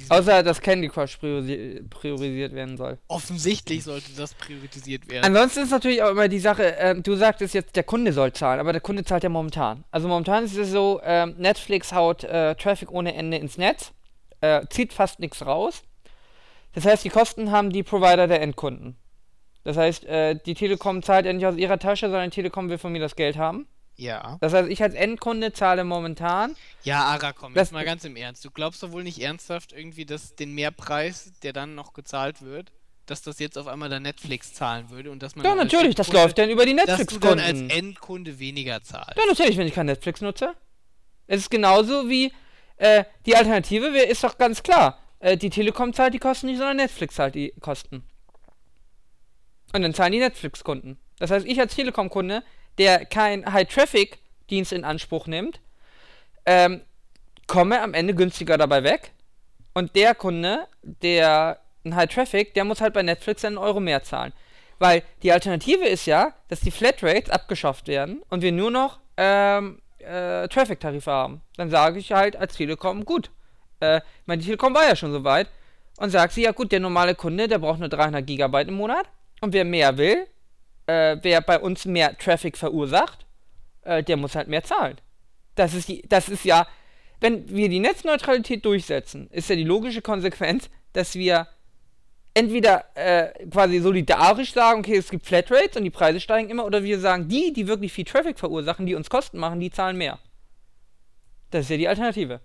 Außer, dass Candy Crush priorisi priorisiert werden soll. Offensichtlich sollte das priorisiert werden. Ansonsten ist natürlich auch immer die Sache, äh, du sagtest jetzt, der Kunde soll zahlen, aber der Kunde zahlt ja momentan. Also momentan ist es so, äh, Netflix haut äh, Traffic ohne Ende ins Netz, äh, zieht fast nichts raus. Das heißt, die Kosten haben die Provider der Endkunden. Das heißt, äh, die Telekom zahlt ja nicht aus ihrer Tasche, sondern die Telekom will von mir das Geld haben. Ja. Das heißt, ich als Endkunde zahle momentan. Ja, Ara, komm, jetzt mal ganz im Ernst. Du glaubst doch wohl nicht ernsthaft irgendwie, dass den Mehrpreis, der dann noch gezahlt wird, dass das jetzt auf einmal der Netflix zahlen würde und dass man. Ja, natürlich, das läuft dann über die Netflix-Kunden. Dass du dann als Endkunde weniger zahlst. Ja, natürlich, wenn ich kein Netflix nutze. Es ist genauso wie äh, die Alternative wär, ist doch ganz klar. Äh, die Telekom zahlt die Kosten nicht, sondern Netflix zahlt die Kosten. Und dann zahlen die Netflix-Kunden. Das heißt, ich als Telekom-Kunde der kein High-Traffic-Dienst in Anspruch nimmt, ähm, komme am Ende günstiger dabei weg. Und der Kunde, der ein High-Traffic, der muss halt bei Netflix einen Euro mehr zahlen. Weil die Alternative ist ja, dass die Flatrates abgeschafft werden und wir nur noch ähm, äh, Traffic-Tarife haben. Dann sage ich halt als Telekom, gut. Äh, meine, Telekom war ja schon so weit. Und sagt sie, ja gut, der normale Kunde, der braucht nur 300 Gigabyte im Monat. Und wer mehr will, äh, wer bei uns mehr Traffic verursacht, äh, der muss halt mehr zahlen. Das ist, die, das ist ja, wenn wir die Netzneutralität durchsetzen, ist ja die logische Konsequenz, dass wir entweder äh, quasi solidarisch sagen, okay, es gibt Flatrates und die Preise steigen immer, oder wir sagen, die, die wirklich viel Traffic verursachen, die uns Kosten machen, die zahlen mehr. Das ist ja die Alternative.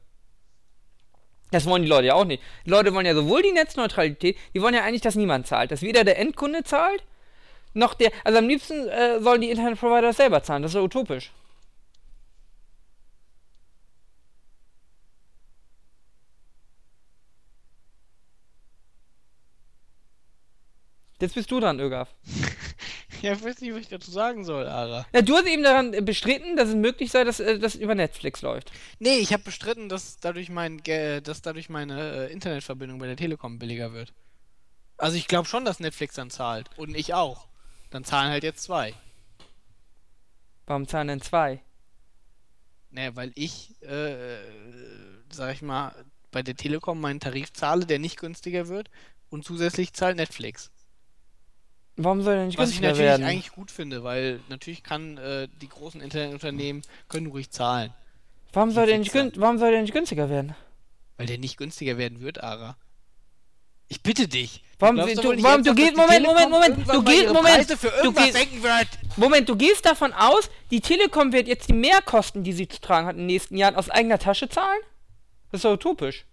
Das wollen die Leute ja auch nicht. Die Leute wollen ja sowohl die Netzneutralität, die wollen ja eigentlich, dass niemand zahlt. Dass weder der Endkunde zahlt, noch der. Also am liebsten äh, sollen die Internetprovider selber zahlen. Das ist ja utopisch. Jetzt bist du dran, Ögaf. ja, ich weiß nicht, was ich dazu sagen soll, Ara. Ja, du hast eben daran bestritten, dass es möglich sei, dass äh, das über Netflix läuft. Nee, ich habe bestritten, dass dadurch, mein, dass dadurch meine äh, Internetverbindung bei der Telekom billiger wird. Also ich glaube schon, dass Netflix dann zahlt. Und ich auch. Dann zahlen halt jetzt zwei. Warum zahlen denn zwei? Naja, weil ich, äh, sag ich mal, bei der Telekom meinen Tarif zahle, der nicht günstiger wird und zusätzlich zahlt Netflix. Warum soll der nicht Was ich günstiger natürlich werden? eigentlich gut finde, weil natürlich kann äh, die großen Internetunternehmen können ruhig zahlen. Warum soll, der nicht warum soll der nicht günstiger werden? Weil der nicht günstiger werden wird, Ara. Ich bitte dich. Warum- du- nicht warum- du gehst- Moment, Moment, Moment, du gehst- Moment, du gehst-. Moment, du gehst davon aus, die Telekom wird jetzt die Mehrkosten, die sie zu tragen hat in den nächsten Jahren, aus eigener Tasche zahlen? Das ist doch utopisch.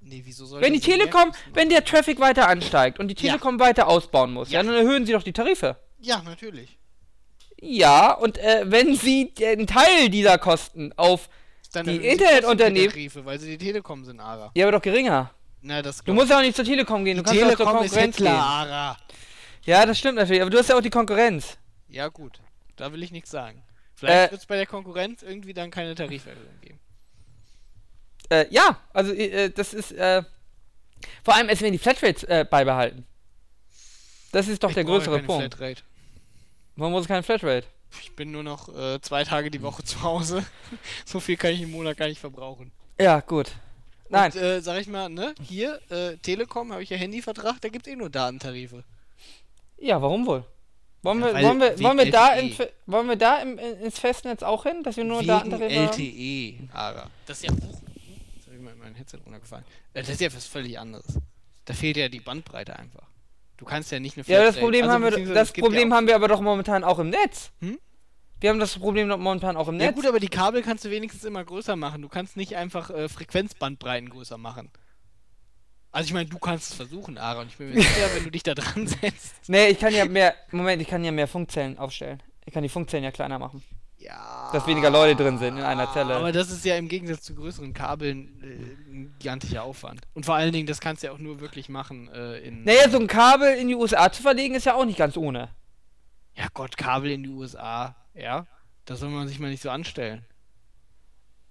Nee, wieso soll Wenn die Telekom, wenn der Traffic weiter ansteigt und die Ja. Telekom weiter ausbauen muss, ja. Ja. dann erhöhen sie doch die Tarife. Ja, natürlich. Ja, und äh, wenn sie den Teil dieser Kosten auf, Dann Die Internetunternehmen- Tarife, weil sie die Telekom sind, Ara. ja, aber doch geringer. Na, das Du musst ja auch nicht zur Telekom gehen, du die kannst ja auch zur Telekom ist Konkurrenz gehen. Ja, das stimmt natürlich, aber du hast ja auch die Konkurrenz. Ja, gut. Da will ich nichts sagen. Vielleicht Äh, wird es bei der Konkurrenz irgendwie dann keine Tariferhöhung geben. Äh, ja, also äh, das ist, äh, vor allem, es werden die Flatrates äh, beibehalten. Das ist doch Ich der größere keine Punkt. Flatrate. Warum muss es keine Flatrate? Ich bin nur noch äh, zwei Tage die Woche zu Hause. so viel kann ich im Monat gar nicht verbrauchen. Ja, gut. Nein, Und, äh, sag ich mal, ne, hier, äh, Telekom, habe ich ja Handyvertrag, da gibt es eh nur Datentarife. ja, warum wohl? Wollen Ja, wir, wollen wir, wollen wir da, im, Fe- wollen wir da im, in- ins Festnetz auch hin, dass wir nur Wegen Datentarife haben? LTE, Ara. Das ist ja. Jetzt habe ich mal mein Headset runtergefallen. Äh, das ist ja was völlig anderes. Da fehlt ja die Bandbreite einfach. Du kannst ja nicht eine Ja, das Flatrate- Problem, also, haben wir, das Problem ja haben wir aber doch momentan auch im Netz. Hm? Wir haben das Problem noch momentan auch im Ja Netz. gut, aber die Kabel kannst du wenigstens immer größer machen. Du kannst nicht einfach äh, Frequenzbandbreiten größer machen. Also ich meine, du kannst es versuchen, Aaron. Ich bin mir sicher, wenn du dich da dran setzt. nee, ich kann ja mehr, Moment, ich kann ja mehr Funkzellen aufstellen. Ich kann die Funkzellen ja kleiner machen. Ja. Dass weniger Leute drin sind in einer Zelle. Aber das ist ja im Gegensatz zu größeren Kabeln äh, ein gigantischer Aufwand. Und vor allen Dingen, das kannst du ja auch nur wirklich machen äh, in. Naja, so ein Kabel in die USA zu verlegen, ist ja auch nicht ganz ohne. Ja Gott, Kabel in die USA. Ja. Da soll man sich mal nicht so anstellen.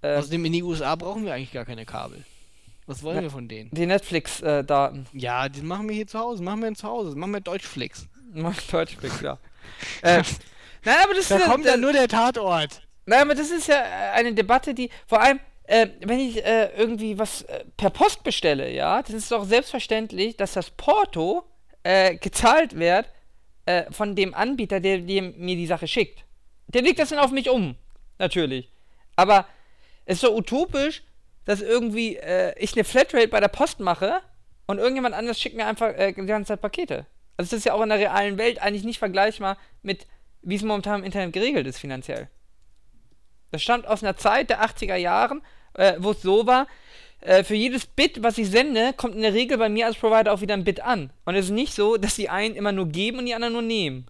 Äh, Außerdem in die USA brauchen wir eigentlich gar keine Kabel. Was wollen Na- wir von denen? die Netflix-Daten. Ja, die machen wir hier zu Hause. Machen wir zu Hause. Machen wir Deutschflix. Deutschflix, ja. äh, nein, aber das Da ist ja, kommt dann nur der Tatort. nein, aber das ist ja äh, eine Debatte, die vor allem, äh, wenn ich äh, irgendwie was äh, per Post bestelle, ja, das ist doch selbstverständlich, dass das Porto äh, gezahlt wird äh, von dem Anbieter, der, der mir die Sache schickt. Der legt das dann auf mich um, natürlich. Aber es ist so utopisch, dass irgendwie äh, ich eine Flatrate bei der Post mache und irgendjemand anders schickt mir einfach äh, die ganze Zeit Pakete. Also das ist ja auch in der realen Welt eigentlich nicht vergleichbar mit, wie es momentan im Internet geregelt ist finanziell. Das stammt aus einer Zeit der 80er Jahren, äh, wo es so war, äh, für jedes Bit, was ich sende, kommt in der Regel bei mir als Provider auch wieder ein Bit an. Und es ist nicht so, dass die einen immer nur geben und die anderen nur nehmen.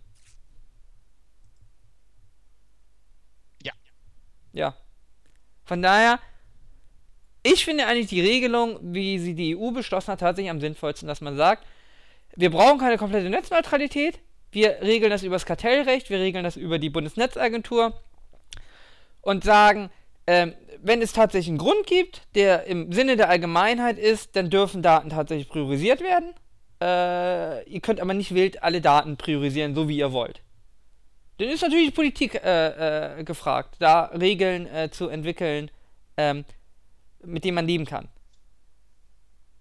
Ja. Von daher, ich finde eigentlich die Regelung, wie sie die EU beschlossen hat, tatsächlich am sinnvollsten, dass man sagt, wir brauchen keine komplette Netzneutralität, wir regeln das über das Kartellrecht, wir regeln das über die Bundesnetzagentur und sagen, ähm, wenn es tatsächlich einen Grund gibt, der im Sinne der Allgemeinheit ist, dann dürfen Daten tatsächlich priorisiert werden. Äh, ihr könnt aber nicht wild alle Daten priorisieren, so wie ihr wollt. Dann ist natürlich die Politik äh, äh, gefragt, da Regeln äh, zu entwickeln, ähm, mit denen man leben kann.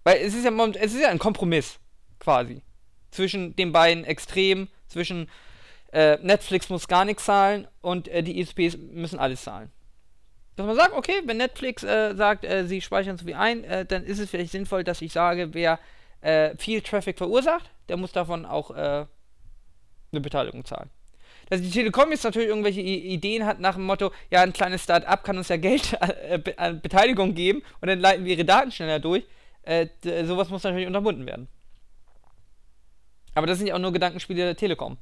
Weil es ist ja, es ist ja ein Kompromiss, quasi. Zwischen den beiden Extremen, zwischen äh, Netflix muss gar nichts zahlen und äh, die ISPs müssen alles zahlen. Dass man sagt, okay, wenn Netflix äh, sagt, sie speichern zu viel ein, dann ist es vielleicht sinnvoll, dass ich sage, wer viel Traffic verursacht, der muss davon auch eine Beteiligung zahlen. Dass die Telekom jetzt natürlich irgendwelche I Ideen hat nach dem Motto, ja, ein kleines Start-up kann uns ja Geld äh, Be an Beteiligung geben und dann leiten wir ihre Daten schneller durch. Äh, sowas muss natürlich unterbunden werden. Aber das sind ja auch nur Gedankenspiele der Telekom.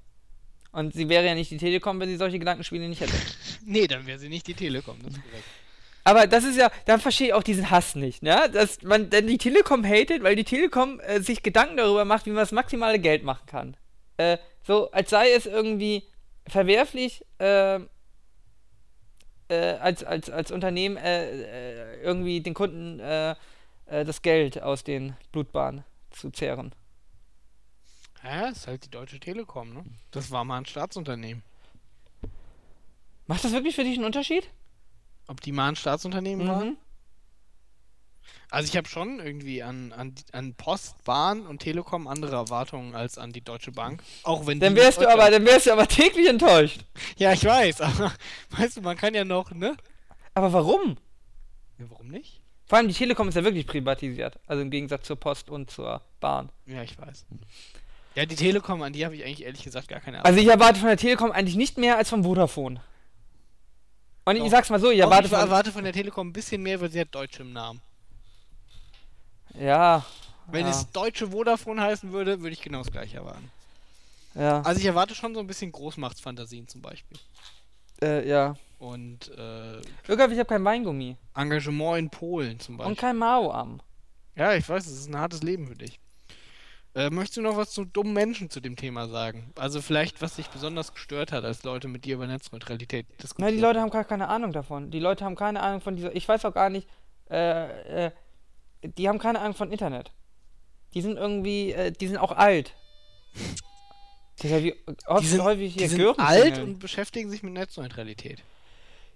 Und sie wäre ja nicht die Telekom, wenn sie solche Gedankenspiele nicht hätte. Nee, dann wäre sie nicht die Telekom, das ist korrekt. Aber das ist ja, dann verstehe ich auch diesen Hass nicht, ne? Dass man dann die Telekom hatet, weil die Telekom äh, sich Gedanken darüber macht, wie man das maximale Geld machen kann. Äh, so, als sei es irgendwie verwerflich, äh, äh, als, als, als Unternehmen äh, äh, irgendwie den Kunden äh, äh, das Geld aus den Blutbahnen zu zehren. Ja, ist halt die Deutsche Telekom, ne? Das war mal ein Staatsunternehmen. Macht das wirklich für dich einen Unterschied? Ob die mal ein Staatsunternehmen waren? Also ich habe schon irgendwie an, an, an Post, Bahn und Telekom andere Erwartungen als an die Deutsche Bank. Auch wenn Dann wärst du aber, dann wärst du aber täglich enttäuscht. Ja, ich weiß, aber weißt du, man kann ja noch, ne? Aber warum? Ja, warum nicht? Vor allem die Telekom ist ja wirklich privatisiert. Also im Gegensatz zur Post und zur Bahn. Ja, ich weiß. Ja, die Telekom, an die habe ich eigentlich ehrlich gesagt gar keine Also ich erwarte von der Telekom eigentlich nicht mehr als vom Vodafone. Und Doch. ich sag's mal so, ich erwarte ich von... erwarte von der Telekom ein bisschen mehr, weil sie hat Deutsch im Namen. Ja. Wenn ja, es deutsche Vodafone heißen würde, würde ich genau das gleiche erwarten. ja, Also ich erwarte schon so ein bisschen Großmachtsfantasien zum Beispiel. äh, ja. Und äh, Irgolf, ich habe kein Weingummi. Engagement in Polen zum Beispiel. Und kein Mao-Arm. Ja, ich weiß, es ist ein hartes Leben für dich. Äh, möchtest du noch was zu dummen Menschen zu dem Thema sagen? Also vielleicht, was dich besonders gestört hat, als Leute mit dir über Netzneutralität Na, diskutieren. die Leute haben gar keine Ahnung davon. Die Leute haben keine Ahnung von dieser. Ich weiß auch gar nicht. Äh, äh, die haben keine Ahnung von Internet. Die sind irgendwie. Äh, die sind auch alt. Digga, wie oft die sind, häufig hier die sind alt und beschäftigen sich mit Netzneutralität.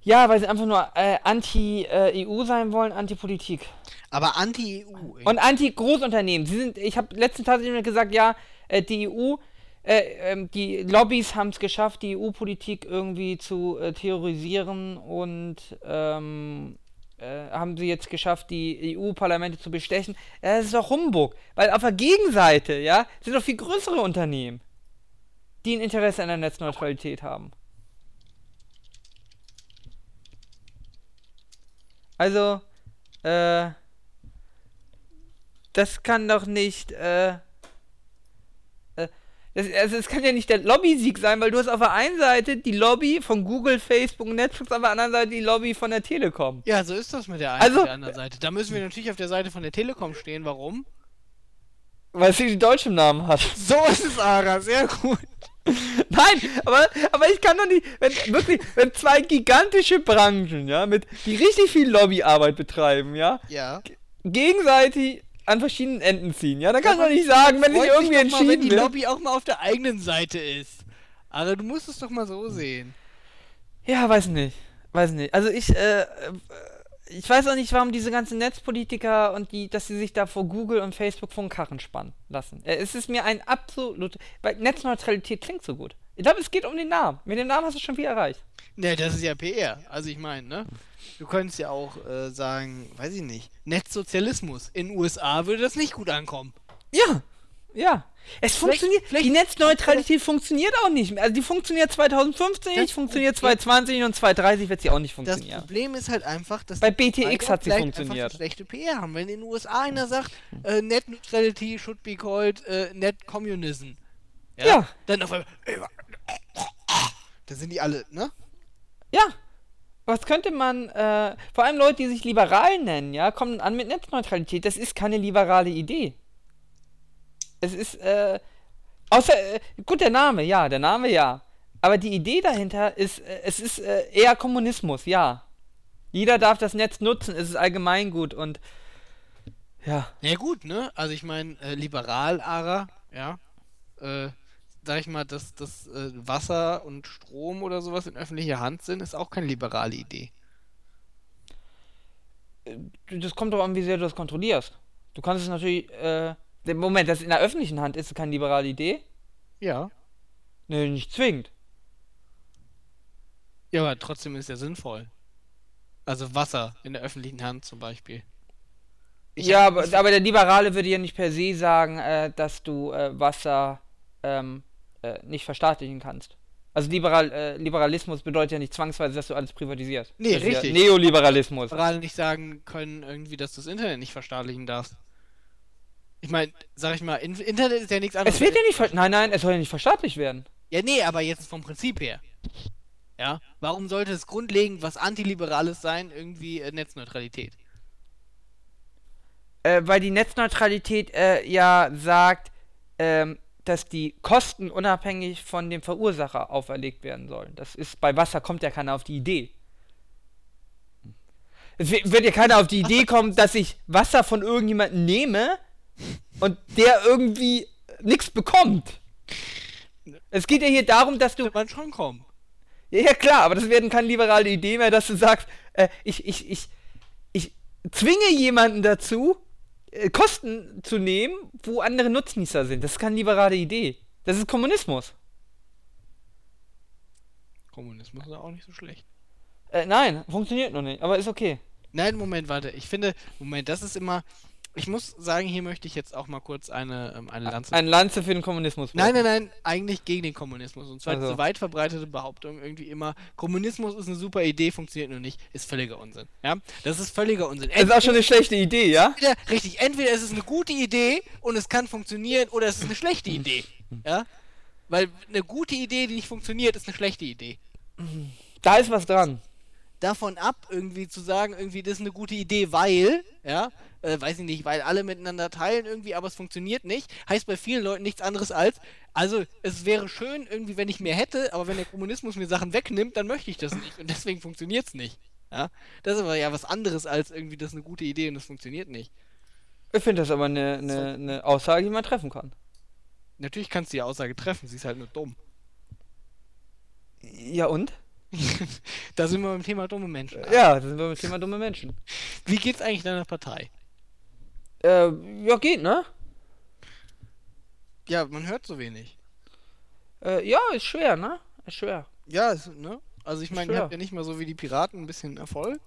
Ja, weil sie einfach nur äh, anti-EU sein wollen, anti-Politik. Aber anti-EU. Und anti-Großunternehmen. Sie sind, ich habe letzten Tag gesagt, ja, äh, die EU, äh, ähm, die Lobbys haben es geschafft, die EU-Politik irgendwie zu äh, terrorisieren und ähm, äh, haben sie jetzt geschafft, die EU-Parlamente zu bestechen. Ja, das ist doch Humbug. Weil auf der Gegenseite, ja, sind doch viel größere Unternehmen, die ein Interesse an der Netzneutralität haben. Also, äh, das kann doch nicht, äh, äh, das, also es kann ja nicht der Lobby-Sieg sein, weil du hast auf der einen Seite die Lobby von Google, Facebook, Netflix, auf der anderen Seite die Lobby von der Telekom. ja, so ist das mit der einen Also- und der anderen Seite. Da müssen wir natürlich auf der Seite von der Telekom stehen. Warum? Weil sie die Deutsch im Namen hat. So ist es, Ara. Sehr gut. Nein, aber, aber ich kann doch nicht, wenn wirklich, wenn zwei gigantische Branchen, ja, mit, die richtig viel Lobbyarbeit betreiben, ja, Ja. gegenseitig an verschiedenen Enden ziehen, ja, dann kann ich doch nicht sagen, wenn sich Freut irgendwie doch mal, wenn entschieden die. Lobby auch mal auf der eigenen Seite ist. Aber du musst es doch mal so sehen. Ja, weiß nicht. Weiß nicht. Also ich, äh, äh, ich weiß auch nicht, warum diese ganzen Netzpolitiker und die, dass sie sich da vor Google und Facebook vor den Karren spannen lassen. Äh, es ist mir ein absolut. Weil Netzneutralität klingt so gut. Ich glaube, es geht um den Namen. Mit dem Namen hast du schon viel erreicht. Ne, das ist ja PR. Also ich meine, ne? Du könntest ja auch äh, sagen, weiß ich nicht, Netzsozialismus. In den USA würde das nicht gut ankommen. Ja. Ja. Es Vielleicht- funktioniert. vielleicht- die Netzneutralität funktioniert auch nicht mehr. Also die funktioniert 2015 Das nicht, funktioniert Problem- 2020 und 2030 wird sie auch nicht Das funktionieren. Problem ist halt einfach, dass Bei die BTX hat sie funktioniert. Schlechte PR haben. Wenn in den USA einer sagt, äh, Net Neutrality should be called äh, Net Communism. Ja. Dann auf einmal. Da sind die alle, ne? Ja. Was könnte man, äh, vor allem Leute, die sich liberal nennen, ja, kommen an mit Netzneutralität. Das ist keine liberale Idee. Es ist, äh, außer, äh, gut, der Name, ja, der Name, ja. Aber die Idee dahinter ist, äh, es ist äh, eher Kommunismus, ja. Jeder darf das Netz nutzen, es ist allgemeingut und, ja. Ja gut, ne? Also ich meine, äh, liberal, Ara, ja. Äh, sag ich mal, dass das äh, Wasser und Strom oder sowas in öffentlicher Hand sind, ist auch keine liberale Idee. Das kommt doch an, wie sehr du das kontrollierst. Du kannst es natürlich, äh, Moment, das in der öffentlichen Hand ist keine liberale Idee? Ja. Nee, nicht zwingend. Ja, aber trotzdem ist ja sinnvoll. Also Wasser in der öffentlichen Hand zum Beispiel. Ich ja, aber, aber der Liberale würde ja nicht per se sagen, äh, dass du äh, Wasser ähm, äh, nicht verstaatlichen kannst. Also Liberal, äh, Liberalismus bedeutet ja nicht zwangsweise, dass du alles privatisierst. Nee, das richtig. Ja Neoliberalismus. Liberale nicht sagen können irgendwie, dass du das Internet nicht verstaatlichen darfst. Ich meine, sag ich mal, In Internet ist ja nichts anderes. Es wird ja nicht ver Nein, nein, es soll ja nicht verstaatlicht werden. Ja, nee, aber jetzt vom Prinzip her. Ja, warum sollte es grundlegend was Antiliberales sein, irgendwie äh, Netzneutralität? Äh, weil die Netzneutralität äh, ja sagt, ähm, dass die Kosten unabhängig von dem Verursacher auferlegt werden sollen. Das ist bei Wasser kommt ja keiner auf die Idee. Es wi- wird ja keiner auf die Idee kommen, dass ich Wasser von irgendjemandem nehme und der irgendwie nichts bekommt. Es geht ja hier darum, dass du man schon kommen. ja, ja, klar, aber das wäre dann keine liberale Idee mehr, dass du sagst, äh, ich, ich, ich, ich, zwinge jemanden dazu, Kosten zu nehmen, wo andere Nutznießer sind. Das ist keine liberale Idee. Das ist Kommunismus. Kommunismus ist auch nicht so schlecht. Äh, nein, funktioniert noch nicht, aber ist okay. Nein, Moment, warte. Ich finde, Moment, das ist immer. Ich muss sagen, hier möchte ich jetzt auch mal kurz eine, ähm, eine Lanze. Ein Lanze für den Kommunismus. Nein, nein, nein, eigentlich gegen den Kommunismus. Und zwar Also. diese weit verbreitete Behauptung irgendwie immer, Kommunismus ist eine super Idee, funktioniert nur nicht, ist völliger Unsinn. Ja, das ist völliger Unsinn. Das ist auch schon eine schlechte Idee, ja? Entweder, richtig, entweder es ist eine gute Idee und es kann funktionieren oder es ist eine schlechte Idee. Ja, weil eine gute Idee, die nicht funktioniert, ist eine schlechte Idee. Da ist was dran. Davon ab, irgendwie zu sagen, irgendwie, das ist eine gute Idee, weil, ja, äh, weiß ich nicht, weil alle miteinander teilen irgendwie, aber es funktioniert nicht, heißt bei vielen Leuten nichts anderes als, also es wäre schön irgendwie, wenn ich mehr hätte, aber wenn der Kommunismus mir Sachen wegnimmt, dann möchte ich das nicht und deswegen funktioniert es nicht. Ja, das ist aber ja was anderes als irgendwie, das ist eine gute Idee und es funktioniert nicht. Ich finde das aber eine, eine, eine Aussage, die man treffen kann. Natürlich kannst du die Aussage treffen, sie ist halt nur dumm. Ja und? da sind wir beim Thema dumme Menschen. Ja, das sind wir beim Thema dumme Menschen. Wie geht's eigentlich deiner Partei? Äh, ja, geht, ne? Ja, man hört so wenig. Äh, ja, ist schwer, ne? Ist schwer. Ja, es, ne? Also ich meine, ihr habt ja nicht mal so wie die Piraten ein bisschen Erfolg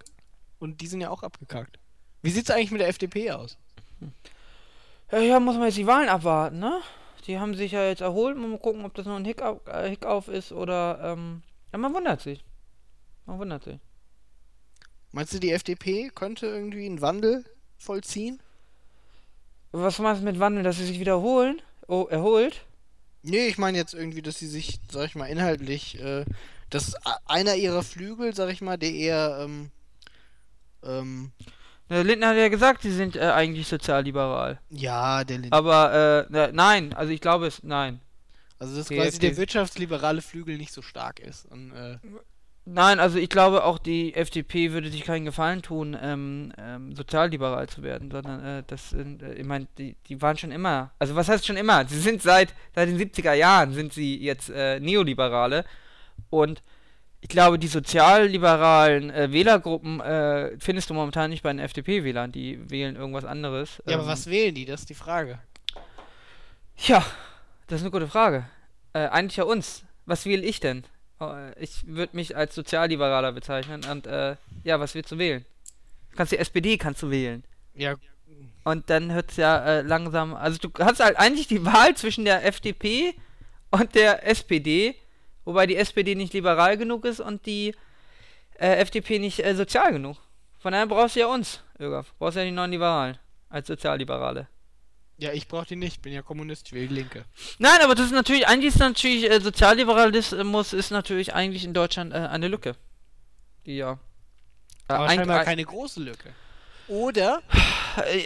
und die sind ja auch abgekackt. Wie sieht's eigentlich mit der FDP aus? Ja, ja, muss man jetzt die Wahlen abwarten, ne? Die haben sich ja jetzt erholt. Mal gucken, ob das nur ein Hickauf, äh, Hickauf ist oder, ähm, ja, man wundert sich. Man wundert sich. Meinst du, die FDP könnte irgendwie einen Wandel vollziehen? Was meinst du mit Wandel, dass sie sich wiederholen? Oh, erholt? Nee, ich meine jetzt irgendwie, dass sie sich, sag ich mal, inhaltlich, äh, dass einer ihrer Flügel, sag ich mal, der eher, ähm, ähm, Der Lindner hat ja gesagt, sie sind äh, eigentlich sozialliberal. ja, der Lind Aber, äh, nein, also ich glaube es, nein. Also, dass quasi der wirtschaftsliberale Flügel nicht so stark ist. Und, äh, Nein, also ich glaube auch die FDP würde sich keinen Gefallen tun, ähm, ähm, sozialliberal zu werden, sondern äh, das sind, äh, ich meine, die, die waren schon immer, also was heißt schon immer? Sie sind seit, seit den 70er Jahren sind sie jetzt äh, Neoliberale und ich glaube, die sozialliberalen äh, Wählergruppen äh, findest du momentan nicht bei den FDP-Wählern, die wählen irgendwas anderes. ja, aber ähm, was wählen die? Das ist die Frage. Ja, das ist eine gute Frage. Äh, eigentlich ja uns. Was wähle ich denn? Äh, Ich würde mich als Sozialliberaler bezeichnen und äh, ja, was willst du wählen? Du kannst die SPD kannst du wählen. Ja, Und dann hört es ja äh, langsam. Also du hast halt eigentlich die Wahl zwischen der FDP und der SPD, wobei die SPD nicht liberal genug ist und die äh, FDP nicht äh, sozial genug. Von daher brauchst du ja uns, Ögaf. Brauchst ja die neuen Liberalen als Sozialliberale. Ja, ich brauche die nicht. Ich bin ja Kommunist, ich will die Linke. Nein, aber das ist natürlich, eigentlich ist natürlich, äh, Sozialliberalismus ist natürlich eigentlich in Deutschland äh, eine Lücke. Die ja. Äh, Aber scheinbar ein- keine große Lücke. Oder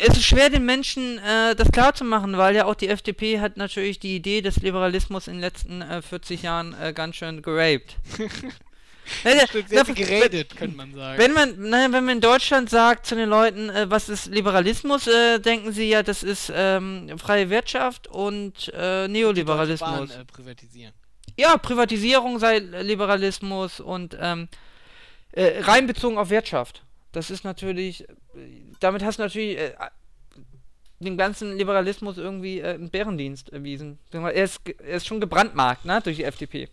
es ist schwer den Menschen äh, das klar zu machen, weil ja auch die FDP hat natürlich die Idee des Liberalismus in den letzten äh, 40 Jahren äh, ganz schön geraped. Na, geredet, könnte man sagen. Wenn man, naja, wenn man in Deutschland sagt zu den Leuten, äh, was ist Liberalismus, äh, denken sie ja, das ist ähm, freie Wirtschaft und äh, Neoliberalismus. Bahn, äh, privatisieren. Ja, Privatisierung sei Liberalismus und ähm, äh, rein bezogen auf Wirtschaft. Das ist natürlich, äh, damit hast du natürlich den ganzen Liberalismus irgendwie einen Bärendienst erwiesen. Er ist, er ist schon gebrandmarkt, ne, durch die FDP.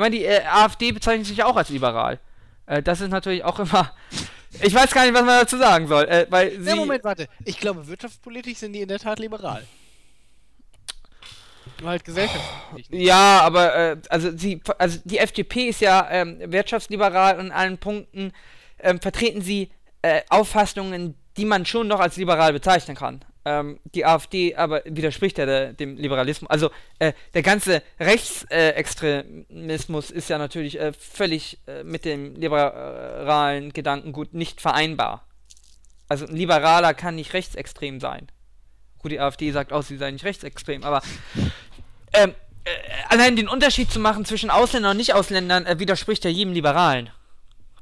Ich meine, die äh, AfD bezeichnet sich ja auch als liberal. Äh, das ist natürlich auch immer. Ich weiß gar nicht, was man dazu sagen soll, äh, weil sie. Ja, Moment, warte. Ich glaube, wirtschaftspolitisch sind die in der Tat liberal. Nur halt gesellschaftspolitisch. nicht. Ja, aber äh, also sie, also die FDP ist ja ähm, wirtschaftsliberal und in allen Punkten ähm, vertreten sie äh, Auffassungen, die man schon noch als liberal bezeichnen kann. Ähm, die AfD aber widerspricht ja der, dem Liberalismus. Also äh, der ganze Rechtsextremismus ist ja natürlich äh, völlig äh, mit dem liberalen Gedankengut nicht vereinbar. Also ein Liberaler kann nicht rechtsextrem sein. Gut, die AfD sagt auch, sie sei nicht rechtsextrem, aber ähm, äh, allein den Unterschied zu machen zwischen Ausländern und Nicht-Ausländern äh, widerspricht ja jedem Liberalen.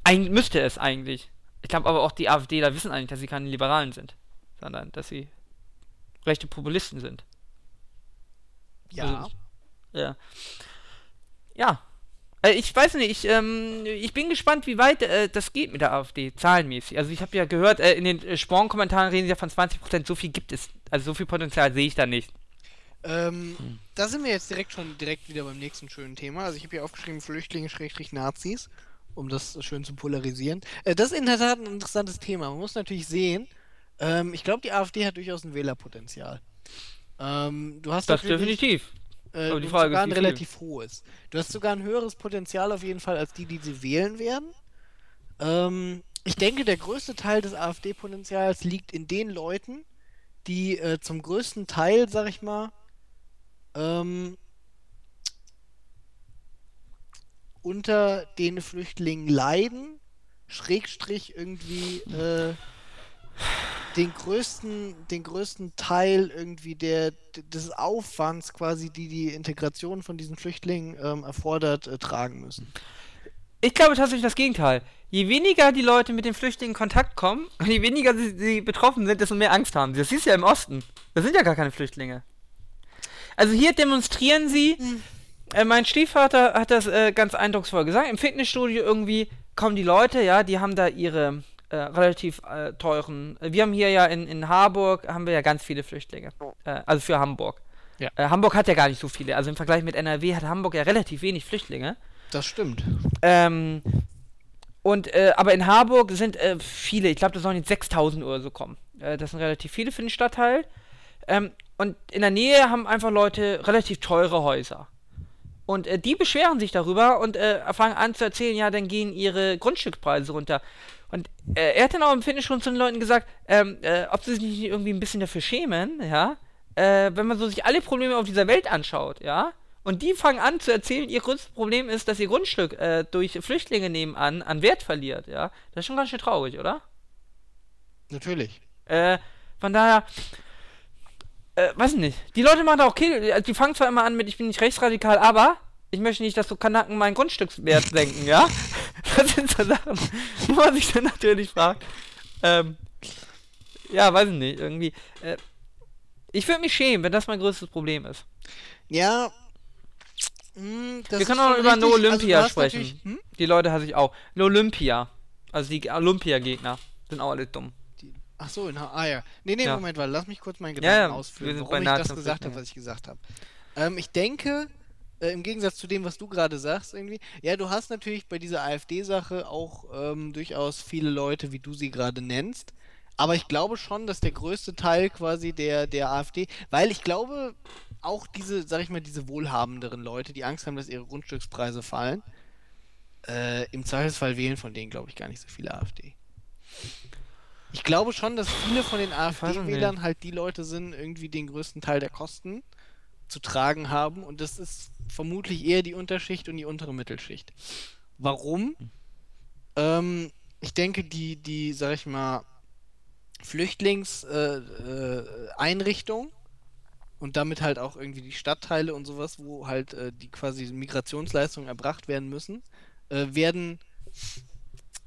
Eig müsste es eigentlich. Ich glaube aber auch die AfDler wissen eigentlich, dass sie keine Liberalen sind, sondern dass sie rechte Populisten sind. Ja. Also, ja. Ja. Äh, ich weiß nicht, ich, ähm, ich bin gespannt, wie weit äh, das geht mit der AfD, zahlenmäßig. Also ich habe ja gehört, äh, in den äh, Sporn-Kommentaren reden sie ja von 20%, so viel gibt es, also so viel Potenzial sehe ich da nicht. Ähm, hm. Da sind wir jetzt direkt schon direkt wieder beim nächsten schönen Thema. Also ich habe hier aufgeschrieben Flüchtlinge Schrägstrich Nazis, um das schön zu polarisieren. Äh, das ist in der Tat ein interessantes Thema. Man muss natürlich sehen, ähm, ich glaube, die AfD hat durchaus ein Wählerpotenzial. Ähm, du hast das definitiv. Äh, Aber die Frage sogar ist, ein relativ hohes. Du hast sogar ein höheres Potenzial auf jeden Fall als die, die sie wählen werden. Ähm, ich denke, der größte Teil des AfD-Potenzials liegt in den Leuten, die äh, zum größten Teil, sag ich mal, ähm, unter den Flüchtlingen leiden, Schrägstrich irgendwie äh, den größten, den größten Teil irgendwie der, des Aufwands quasi, die die Integration von diesen Flüchtlingen ähm, erfordert, äh, tragen müssen. Ich glaube tatsächlich das Gegenteil. Je weniger die Leute mit den Flüchtlingen in Kontakt kommen, je weniger sie, sie betroffen sind, desto mehr Angst haben sie. Das siehst ja im Osten. Das sind ja gar keine Flüchtlinge. Also hier demonstrieren sie. Hm. Äh, mein Stiefvater hat das äh, ganz eindrucksvoll gesagt. Im Fitnessstudio irgendwie kommen die Leute, ja, die haben da ihre äh, relativ äh, teuren. Wir haben hier ja in, in Harburg haben wir ja ganz viele Flüchtlinge. Äh, also für Hamburg. Ja. Äh, Hamburg hat ja gar nicht so viele. Also im Vergleich mit NRW hat Hamburg ja relativ wenig Flüchtlinge. Das stimmt. Ähm, und aber in Harburg sind viele. Ich glaube, da sollen jetzt 6000 oder so kommen. das sind relativ viele für den Stadtteil. Ähm, und in der Nähe haben einfach Leute relativ teure Häuser. Und äh, die beschweren sich darüber und äh, fangen an zu erzählen, ja, dann gehen ihre Grundstückspreise runter. Und äh, er hat dann auch im Fitness schon zu den Leuten gesagt, ähm, äh, ob sie sich nicht irgendwie ein bisschen dafür schämen, ja, äh, wenn man so sich alle Probleme auf dieser Welt anschaut, ja. Und die fangen an zu erzählen, ihr größtes Problem ist, dass ihr Grundstück äh, durch Flüchtlinge nebenan an Wert verliert, ja. Das ist schon ganz schön traurig, oder? Natürlich. von daher, äh, weiß nicht. Die Leute machen da auch okay. Also die fangen zwar immer an mit, ich bin nicht rechtsradikal, aber ich möchte nicht, dass so Kanaken meinen Grundstückswert senken, ja? Das sind so Sachen, wo man sich dann natürlich fragt. Ähm, ja, weiß ich nicht, irgendwie. Äh, ich würde mich schämen, wenn das mein größtes Problem ist. Ja. Mh, hm, Wir können auch noch über No Olympia also sprechen. Hm? Die Leute hasse ich auch. No Olympia. Also die Olympia-Gegner sind auch alle dumm. Ach so, na, ah ja. Nee, nee, ja. Moment, weil lass mich kurz meinen Gedanken ja, ausführen, warum ich das gesagt habe, was ich gesagt habe. Ähm, ich denke, äh, im Gegensatz zu dem, was du gerade sagst, irgendwie, ja, du hast natürlich bei dieser AfD-Sache auch ähm, durchaus viele Leute, wie du sie gerade nennst. Aber ich glaube schon, dass der größte Teil quasi der, der AfD, weil ich glaube, auch diese, sag ich mal, diese wohlhabenderen Leute, die Angst haben, dass ihre Grundstückspreise fallen, äh, im Zweifelsfall wählen von denen, glaube ich, gar nicht so viele AfD. Ich glaube schon, dass viele von den AfD-Wählern halt die Leute sind, irgendwie den größten Teil der Kosten zu tragen haben und das ist vermutlich eher die Unterschicht und die untere Mittelschicht. Warum? Ähm, ich denke, die, die, sag ich mal, Flüchtlingseinrichtung äh, äh, und damit halt auch irgendwie die Stadtteile und sowas, wo halt äh, die quasi Migrationsleistungen erbracht werden müssen, äh, werden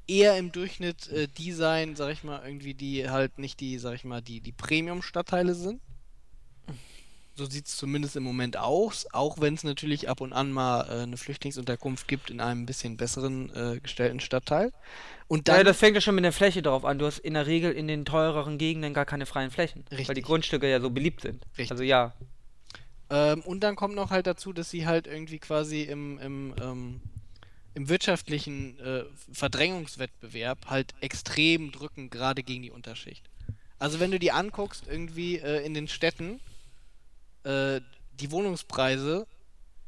eher im Durchschnitt äh, die sein, sag ich mal, irgendwie, die halt nicht die, sag ich mal, die, die Premium-Stadtteile sind. So sieht es zumindest im Moment aus, auch wenn es natürlich ab und an mal äh, eine Flüchtlingsunterkunft gibt in einem bisschen besseren äh, gestellten Stadtteil. Und dann, ja, das fängt ja schon mit der Fläche drauf an. Du hast in der Regel in den teureren Gegenden gar keine freien Flächen, richtig. weil die Grundstücke ja so beliebt sind. Richtig. Also ja. Ähm, und dann kommt noch halt dazu, dass sie halt irgendwie quasi im, im ähm, im wirtschaftlichen äh, Verdrängungswettbewerb halt extrem drücken, gerade gegen die Unterschicht. Also wenn du die anguckst, irgendwie äh, in den Städten, äh, die Wohnungspreise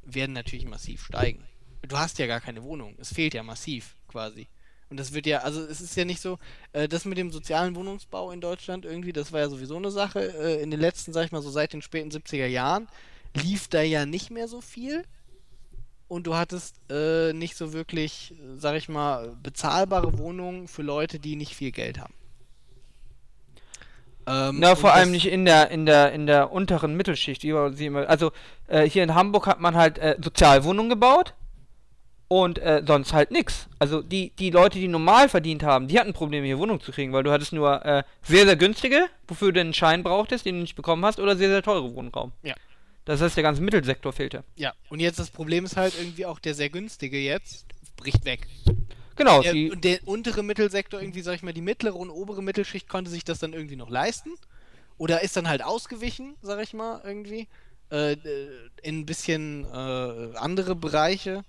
werden natürlich massiv steigen. Du hast ja gar keine Wohnung. Es fehlt ja massiv quasi. Und das wird ja, also es ist ja nicht so, äh, das mit dem sozialen Wohnungsbau in Deutschland irgendwie, das war ja sowieso eine Sache. Äh, in den letzten, sag ich mal, so seit den späten 70er Jahren lief da ja nicht mehr so viel und du hattest äh, nicht so wirklich, sag ich mal, bezahlbare Wohnungen für Leute, die nicht viel Geld haben. Ähm, Na, vor allem nicht in der, in der, in der unteren Mittelschicht. Also äh, hier in Hamburg hat man halt äh, Sozialwohnungen gebaut und äh, sonst halt nichts. Also die, die Leute, die normal verdient haben, die hatten Probleme hier Wohnung zu kriegen, weil du hattest nur äh, sehr, sehr günstige, wofür du einen Schein brauchtest, den du nicht bekommen hast, oder sehr, sehr teure Wohnraum. Ja. Das heißt, der ganze Mittelsektor fehlte. Ja, und jetzt das Problem ist halt irgendwie auch der sehr günstige jetzt bricht weg. Genau, Der, die, und der untere Mittelsektor, irgendwie, sag ich mal, die mittlere und obere Mittelschicht konnte sich das dann irgendwie noch leisten. Oder ist dann halt ausgewichen, sag ich mal, irgendwie. Äh, äh, in ein bisschen äh, andere Bereiche.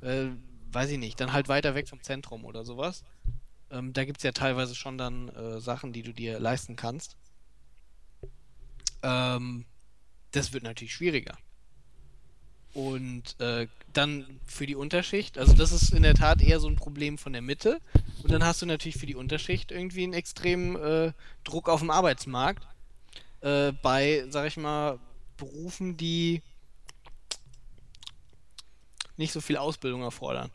Äh, weiß ich nicht, dann halt weiter weg vom Zentrum oder sowas. Ähm, da gibt es ja teilweise schon dann äh, Sachen, die du dir leisten kannst. Ähm, das wird natürlich schwieriger. Und äh, dann für die Unterschicht, also das ist in der Tat eher so ein Problem von der Mitte. Und dann hast du natürlich für die Unterschicht irgendwie einen extremen äh, Druck auf dem Arbeitsmarkt. Äh, bei, sag ich mal, Berufen, die nicht so viel Ausbildung erfordern.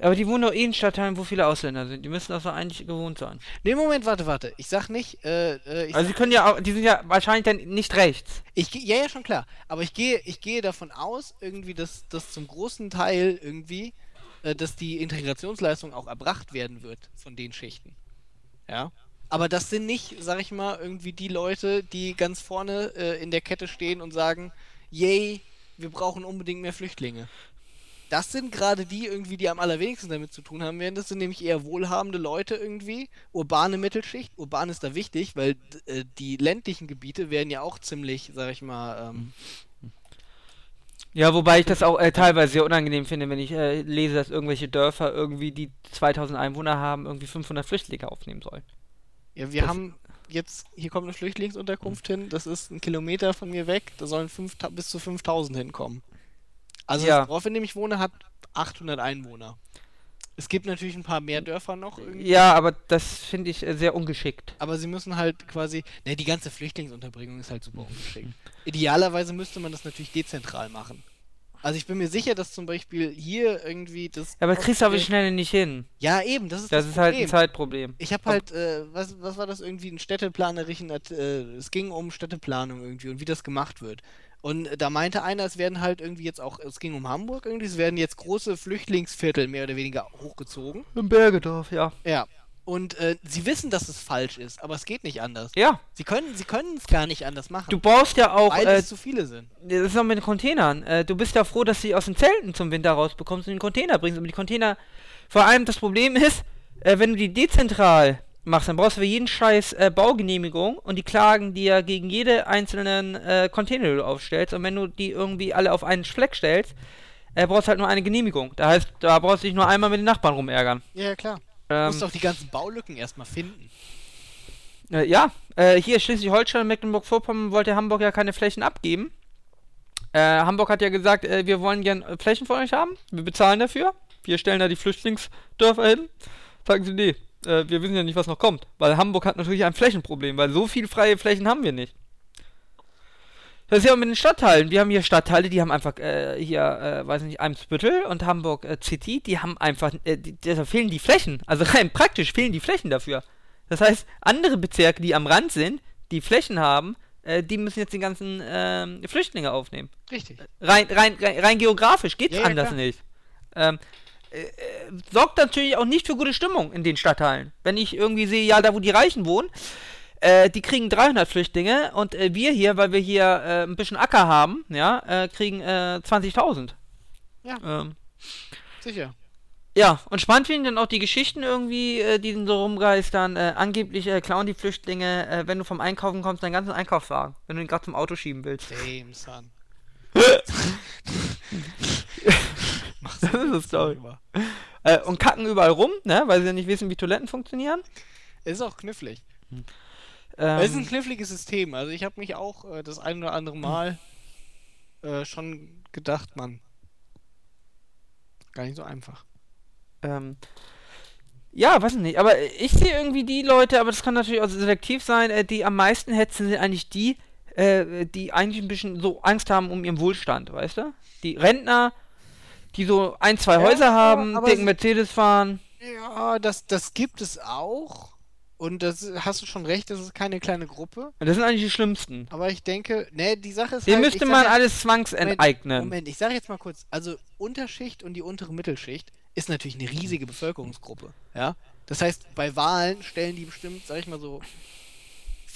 Aber die wohnen doch eh in Stadtteilen, wo viele Ausländer sind. Die müssen das doch eigentlich gewohnt sein. Nee, Moment, warte, warte. Ich sag nicht, äh, äh, ich, Also sie können ja auch, die sind ja wahrscheinlich dann nicht rechts. ich ja, ja, schon klar. Aber ich gehe, ich gehe davon aus, irgendwie, dass, dass zum großen Teil irgendwie, äh, dass die Integrationsleistung auch erbracht werden wird von den Schichten. Ja. Aber das sind nicht, sag ich mal, irgendwie die Leute, die ganz vorne äh, in der Kette stehen und sagen, yay, wir brauchen unbedingt mehr Flüchtlinge. Das sind gerade die irgendwie, die am allerwenigsten damit zu tun haben werden. Das sind nämlich eher wohlhabende Leute irgendwie. Urbane Mittelschicht. Urban ist da wichtig, weil äh, die ländlichen Gebiete werden ja auch ziemlich, sag ich mal, ähm, Ja, wobei ich das auch äh, teilweise sehr unangenehm finde, wenn ich äh, lese, dass irgendwelche Dörfer irgendwie, die 2000 Einwohner haben, irgendwie 500 Flüchtlinge aufnehmen sollen. Ja, wir Das- haben jetzt, hier kommt eine Flüchtlingsunterkunft hin, das ist ein Kilometer von mir weg, da sollen fünf, bis zu 5000 hinkommen. Also Ja. das Dorf, in dem ich wohne, hat 800 Einwohner. Es gibt natürlich ein paar mehr Dörfer noch irgendwie, Ja, aber das finde ich äh, sehr ungeschickt. aber sie müssen halt quasi, ne, die ganze Flüchtlingsunterbringung ist halt super ungeschickt. Idealerweise müsste man das natürlich dezentral machen. Also ich bin mir sicher, dass zum Beispiel hier irgendwie das... Ja, aber das kriegst du aber schnell nicht hin. Ja, eben, das ist Das das, ist halt ein Problem. Zeitproblem. Ich habe halt, äh, was, was war das irgendwie, ein städteplanerischen, äh, es ging um Städteplanung irgendwie und wie das gemacht wird. Und da meinte einer, es werden halt irgendwie jetzt auch, es ging um Hamburg irgendwie, es werden jetzt große Flüchtlingsviertel mehr oder weniger hochgezogen. Im Bergedorf, ja. Ja. Und äh, sie wissen, dass es falsch ist, aber es geht nicht anders. Ja, Sie können sie können es gar nicht anders machen, du baust ja auch, weil äh, es zu viele sind. das ist auch mit den Containern. Äh, du bist ja froh, dass die aus den Zelten zum Winter rausbekommst und in den Container bringst. Aber die Container, vor allem das Problem ist, äh, wenn du die dezentral machst, dann brauchst du für jeden Scheiß äh, Baugenehmigung und die klagen dir gegen jede einzelnen äh, Container, die du aufstellst. Und wenn du die irgendwie alle auf einen Fleck stellst, äh, brauchst du halt nur eine Genehmigung. Da heißt, da brauchst du dich nur einmal mit den Nachbarn rumärgern. Ja, ja, klar. Du Ähm, musst doch die ganzen Baulücken erstmal finden. Äh, ja, äh, hier Schleswig-Holstein und Mecklenburg-Vorpommern wollte Hamburg ja keine Flächen abgeben. Äh, Hamburg hat ja gesagt, äh, wir wollen gern Flächen von euch haben, wir bezahlen dafür. Wir stellen da die Flüchtlingsdörfer hin. Sagen sie, nee, äh, wir wissen ja nicht, was noch kommt. Weil Hamburg hat natürlich ein Flächenproblem, weil so viel freie Flächen haben wir nicht. Das ist ja auch mit den Stadtteilen. Wir haben hier Stadtteile, die haben einfach äh, hier, äh, weiß nicht, Eimsbüttel und Hamburg äh, City, die haben einfach, äh, die, da fehlen die Flächen. Also rein praktisch fehlen die Flächen dafür. Das heißt, andere Bezirke, die am Rand sind, die Flächen haben, äh, die müssen jetzt die ganzen ähm, Flüchtlinge aufnehmen. Richtig. Rein, rein, rein, rein geografisch geht's Ja, ja, anders klar. nicht. Ähm, äh, äh, sorgt natürlich auch nicht für gute Stimmung in den Stadtteilen. Wenn ich irgendwie sehe, ja, da wo die Reichen wohnen, äh, die kriegen 300 Flüchtlinge und äh, wir hier, weil wir hier äh, ein bisschen Acker haben, ja, äh, kriegen äh, 20.000. Ja. Ähm, Sicher. ja, und spannend finde ich dann auch die Geschichten irgendwie, äh, die so rumgeistern. Äh, angeblich äh, klauen die Flüchtlinge, äh, wenn du vom Einkaufen kommst, deinen ganzen Einkaufswagen, wenn du ihn gerade zum Auto schieben willst. Damn, son. Das ist eine Story. Äh, und kacken überall rum, ne, weil sie ja nicht wissen, wie Toiletten funktionieren. Ist auch knifflig. Ähm, Es ist ein kniffliges System. Also ich habe mich auch äh, das ein oder andere Mal äh, schon gedacht, Mann. Gar nicht so einfach. ähm, ja, weiß ich nicht, aber ich sehe irgendwie die Leute, aber das kann natürlich auch selektiv sein, äh, die am meisten hetzen, sind eigentlich die, äh, die eigentlich ein bisschen so Angst haben um ihren Wohlstand, weißt du? Die Rentner, die so ein, zwei Ja, Häuser haben, dicken Mercedes fahren. Ja, das, das gibt es auch. Und das hast du schon recht, das ist keine kleine Gruppe. Das sind eigentlich die schlimmsten. Aber ich denke, ne, die Sache ist Den halt, müsste man ja- alles zwangsenteignen. Moment, ich sage jetzt mal kurz, also Unterschicht und die untere Mittelschicht ist natürlich eine riesige Bevölkerungsgruppe, ja? Das heißt, bei Wahlen stellen die bestimmt, sag ich mal so,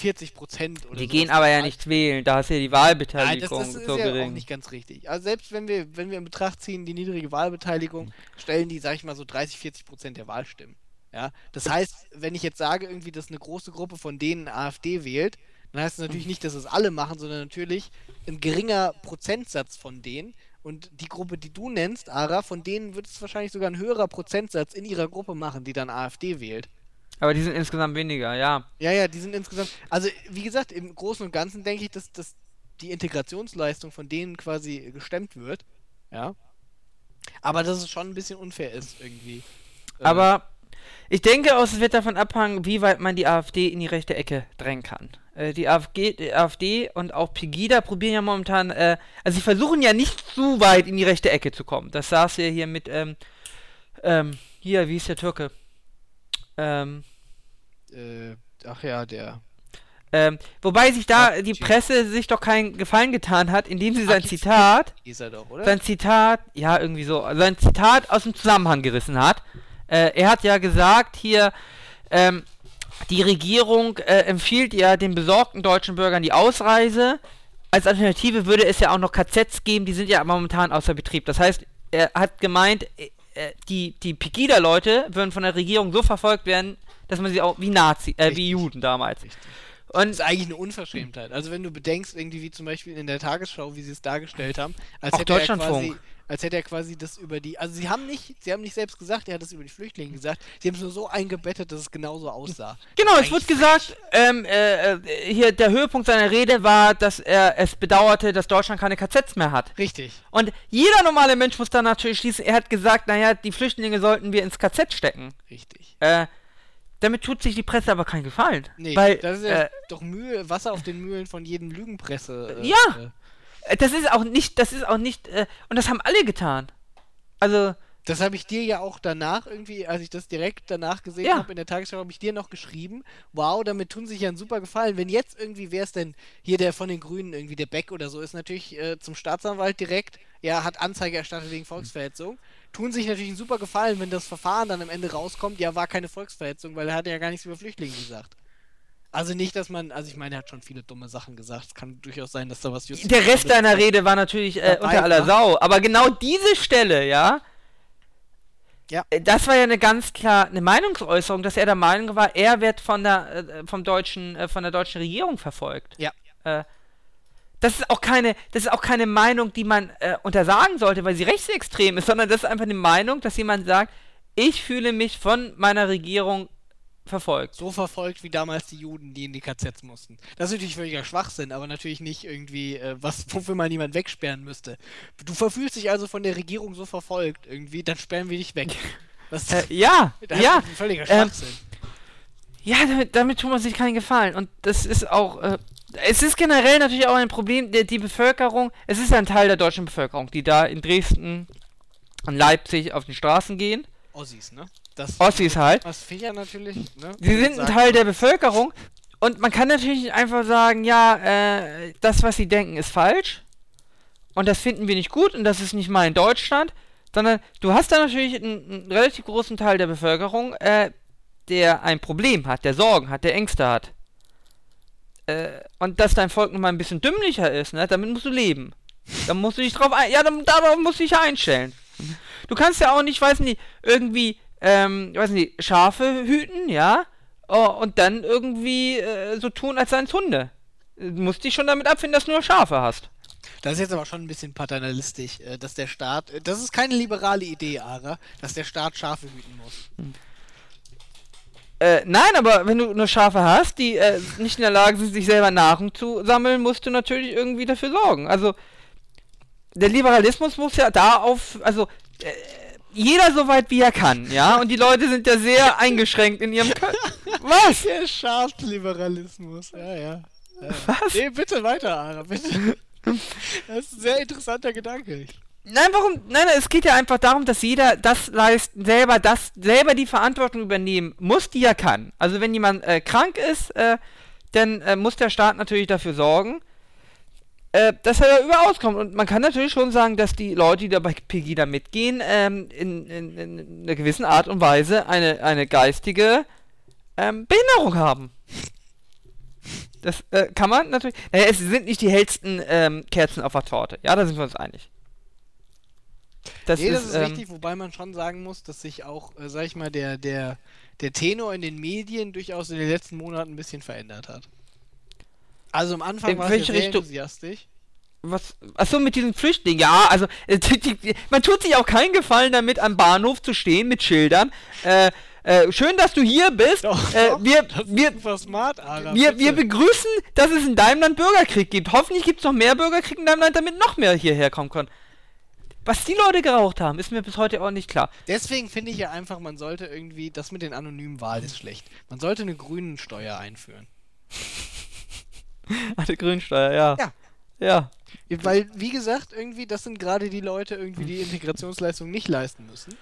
40 Prozent oder Die gehen aber ja nicht wählen, da hast du ja die Nein, das, Wahlbeteiligung das ist so ja auch nicht ganz richtig. Also selbst wenn wir, wenn wir in Betracht ziehen, die niedrige Wahlbeteiligung, stellen die, sag ich mal, so 30, 40 Prozent der Wahlstimmen. Ja, das heißt, wenn ich jetzt sage, irgendwie, dass eine große Gruppe von denen AfD wählt, dann heißt das natürlich nicht, dass es alle machen, sondern natürlich ein geringer Prozentsatz von denen. Und die Gruppe, die du nennst, Ara, von denen wird es wahrscheinlich sogar ein höherer Prozentsatz in ihrer Gruppe machen, die dann AfD wählt. Aber die sind insgesamt weniger, ja. Ja, ja, die sind insgesamt. Also, wie gesagt, im Großen und Ganzen denke ich, dass, dass die Integrationsleistung von denen quasi gestemmt wird. Ja. Aber dass es schon ein bisschen unfair ist, irgendwie. Äh, Aber ich denke auch, es wird davon abhängen, wie weit man die AfD in die rechte Ecke drängen kann. Äh, die, AfG, die AfD und auch Pegida probieren ja momentan, äh, also sie versuchen ja nicht zu weit in die rechte Ecke zu kommen. Das saß ja hier mit, ähm, ähm, hier, wie ist der Türke? Ähm, Äh, ach ja, der. ähm, wobei sich da Ja, die. Presse sich doch keinen Gefallen getan hat, indem sie sein Aktiv- Zitat Ist er doch, oder? sein Zitat, ja, irgendwie so, sein Zitat aus dem Zusammenhang gerissen hat. Äh, er hat ja gesagt hier, ähm, die Regierung äh, empfiehlt ja den besorgten deutschen Bürgern die Ausreise. Als Alternative würde es ja auch noch KZs geben, die sind ja momentan außer Betrieb. Das heißt, er hat gemeint, äh, äh, die, die Pegida-Leute würden von der Regierung so verfolgt werden, dass man sie auch wie Nazi, äh, wie. Juden damals. Richtig. Und Das ist eigentlich eine Unverschämtheit. Also wenn du bedenkst, irgendwie wie zum Beispiel in der Tagesschau, wie sie es dargestellt haben, als Auch hätte er quasi, als hätte er quasi das über die, also sie haben nicht, sie haben nicht selbst gesagt, er hat das über die Flüchtlinge gesagt, sie haben es nur so eingebettet, dass es genauso aussah. Genau, es wurde gesagt, ähm, äh, äh, hier der Höhepunkt seiner Rede war, dass er es bedauerte, dass Deutschland keine KZs mehr hat. Richtig. Und jeder normale Mensch muss dann natürlich schließen, er hat gesagt, naja, die Flüchtlinge sollten wir ins KZ stecken. Richtig. Äh, damit tut sich die Presse aber keinen Gefallen. Nee, weil, das ist ja äh, doch Mühe, Wasser auf den Mühlen von jedem Lügenpresse. Äh, Ja. Äh, äh, das ist auch nicht, das ist auch nicht, äh, und das haben alle getan. Also, das habe ich dir ja auch danach irgendwie, als ich das direkt danach gesehen Ja. habe in der Tagesschau, habe ich dir noch geschrieben. Wow, damit tun sich ja einen super Gefallen. Wenn jetzt irgendwie, wer ist denn hier der von den Grünen, irgendwie der Beck oder so, ist natürlich äh, zum Staatsanwalt direkt, ja, hat Anzeige erstattet wegen Volksverhetzung. Tun sich natürlich einen super Gefallen, wenn das Verfahren dann am Ende rauskommt, ja, war keine Volksverhetzung, weil er hat ja gar nichts über Flüchtlinge gesagt. Also nicht, dass man, also ich meine, er hat schon viele dumme Sachen gesagt. Es kann durchaus sein, dass da was Justiz- der Rest deiner Rede war natürlich äh, Dabei unter aller Sau. Aber genau diese Stelle, ja, Ja. äh, das war ja eine ganz klar eine Meinungsäußerung, dass er der Meinung war, er wird von der äh, vom deutschen äh, von der deutschen Regierung verfolgt. Ja. Äh, das ist auch keine, das ist auch keine Meinung, die man äh, untersagen sollte, weil sie rechtsextrem ist, sondern das ist einfach eine Meinung, dass jemand sagt, ich fühle mich von meiner Regierung verfolgt. so verfolgt wie damals die Juden, die in die KZs mussten. Das ist natürlich völliger Schwachsinn, aber natürlich nicht irgendwie äh, was, wofür man jemand wegsperren müsste. Du verfühlst dich also von der Regierung so verfolgt irgendwie, dann sperren wir dich weg. Das, Äh, ja, das ist ja, ein völliger ähm, Schwachsinn. Ja, damit, damit tut man sich keinen Gefallen. Und das ist auch. Äh, es ist generell natürlich auch ein Problem, die, die Bevölkerung. Es ist ein Teil der deutschen Bevölkerung, die da in Dresden und Leipzig auf die Straßen gehen. Ossis, ne? Das, Ossis halt. Was Finger natürlich, ne? Sie sind ein Teil der Bevölkerung. Und man kann natürlich nicht einfach sagen, ja, äh, das, was sie denken, ist falsch. Und das finden wir nicht gut und das ist nicht mal in Deutschland. Sondern du hast da natürlich einen, einen relativ großen Teil der Bevölkerung, äh, der ein Problem hat, der Sorgen hat, der Ängste hat. Äh, und dass dein Volk nun mal ein bisschen dümmlicher ist, ne, damit musst du leben. Da musst du dich drauf ein, ja, dann, darauf musst du dich einstellen. Du kannst ja auch nicht, weiß nicht, irgendwie, ähm, weiß nicht, Schafe hüten, ja, oh, und dann irgendwie äh, so tun, als seien es Hunde. Du musst dich schon damit abfinden, dass du nur Schafe hast. Das ist jetzt aber schon ein bisschen paternalistisch, äh, dass der Staat, äh, das ist keine liberale Idee, Ara, dass der Staat Schafe hüten muss. Äh, nein, aber wenn du nur Schafe hast, die äh, nicht in der Lage sind, sich selber Nahrung zu sammeln, musst du natürlich irgendwie dafür sorgen. Also, der Liberalismus muss ja da auf, also, äh, jeder so weit wie er kann, ja? Und die Leute sind ja sehr eingeschränkt in ihrem Kö Was? Der Schafsliberalismus, ja, ja. ja. Was? Nee, bitte weiter, Ara, bitte. Das ist ein sehr interessanter Gedanke. Nein, warum? Nein, es geht ja einfach darum, dass jeder das leisten, selber das, selber die Verantwortung übernehmen muss, die er kann. Also wenn jemand äh, krank ist, äh, dann äh, muss der Staat natürlich dafür sorgen, äh, dass er da über auskommt. Und man kann natürlich schon sagen, dass die Leute, die da bei Pegida mitgehen, ähm, in, in, in einer gewissen Art und Weise eine, eine geistige ähm, Behinderung haben. Das äh, kann man natürlich. Naja, es sind nicht die hellsten ähm, Kerzen auf der Torte. Ja, da sind wir uns einig. Das nee, ist, das ist ähm, richtig, wobei man schon sagen muss, dass sich auch, äh, sag ich mal, der, der, der Tenor in den Medien durchaus in den letzten Monaten ein bisschen verändert hat. Also am Anfang war es sehr Richtung? enthusiastisch. Was? Achso, mit diesen Flüchtlingen. Ja, also äh, die, die, man tut sich auch keinen Gefallen damit, am Bahnhof zu stehen mit Schildern. Äh, äh, schön, dass du hier bist. Doch, äh, wir, wir, smart, Alter, wir, wir, begrüßen, dass es in deinem Land Bürgerkrieg gibt. Hoffentlich gibt es noch mehr Bürgerkrieg in deinem Land, damit noch mehr hierher kommen können. Was die Leute geraucht haben, ist mir bis heute auch nicht klar. Deswegen finde ich ja einfach, man sollte irgendwie, das mit den anonymen Wahlen ist schlecht. Man sollte eine grünen Steuer einführen. eine Grünsteuer, ja. Ja. Ja. Weil, wie gesagt, irgendwie, das sind gerade die Leute, irgendwie, die Integrationsleistung nicht leisten müssen.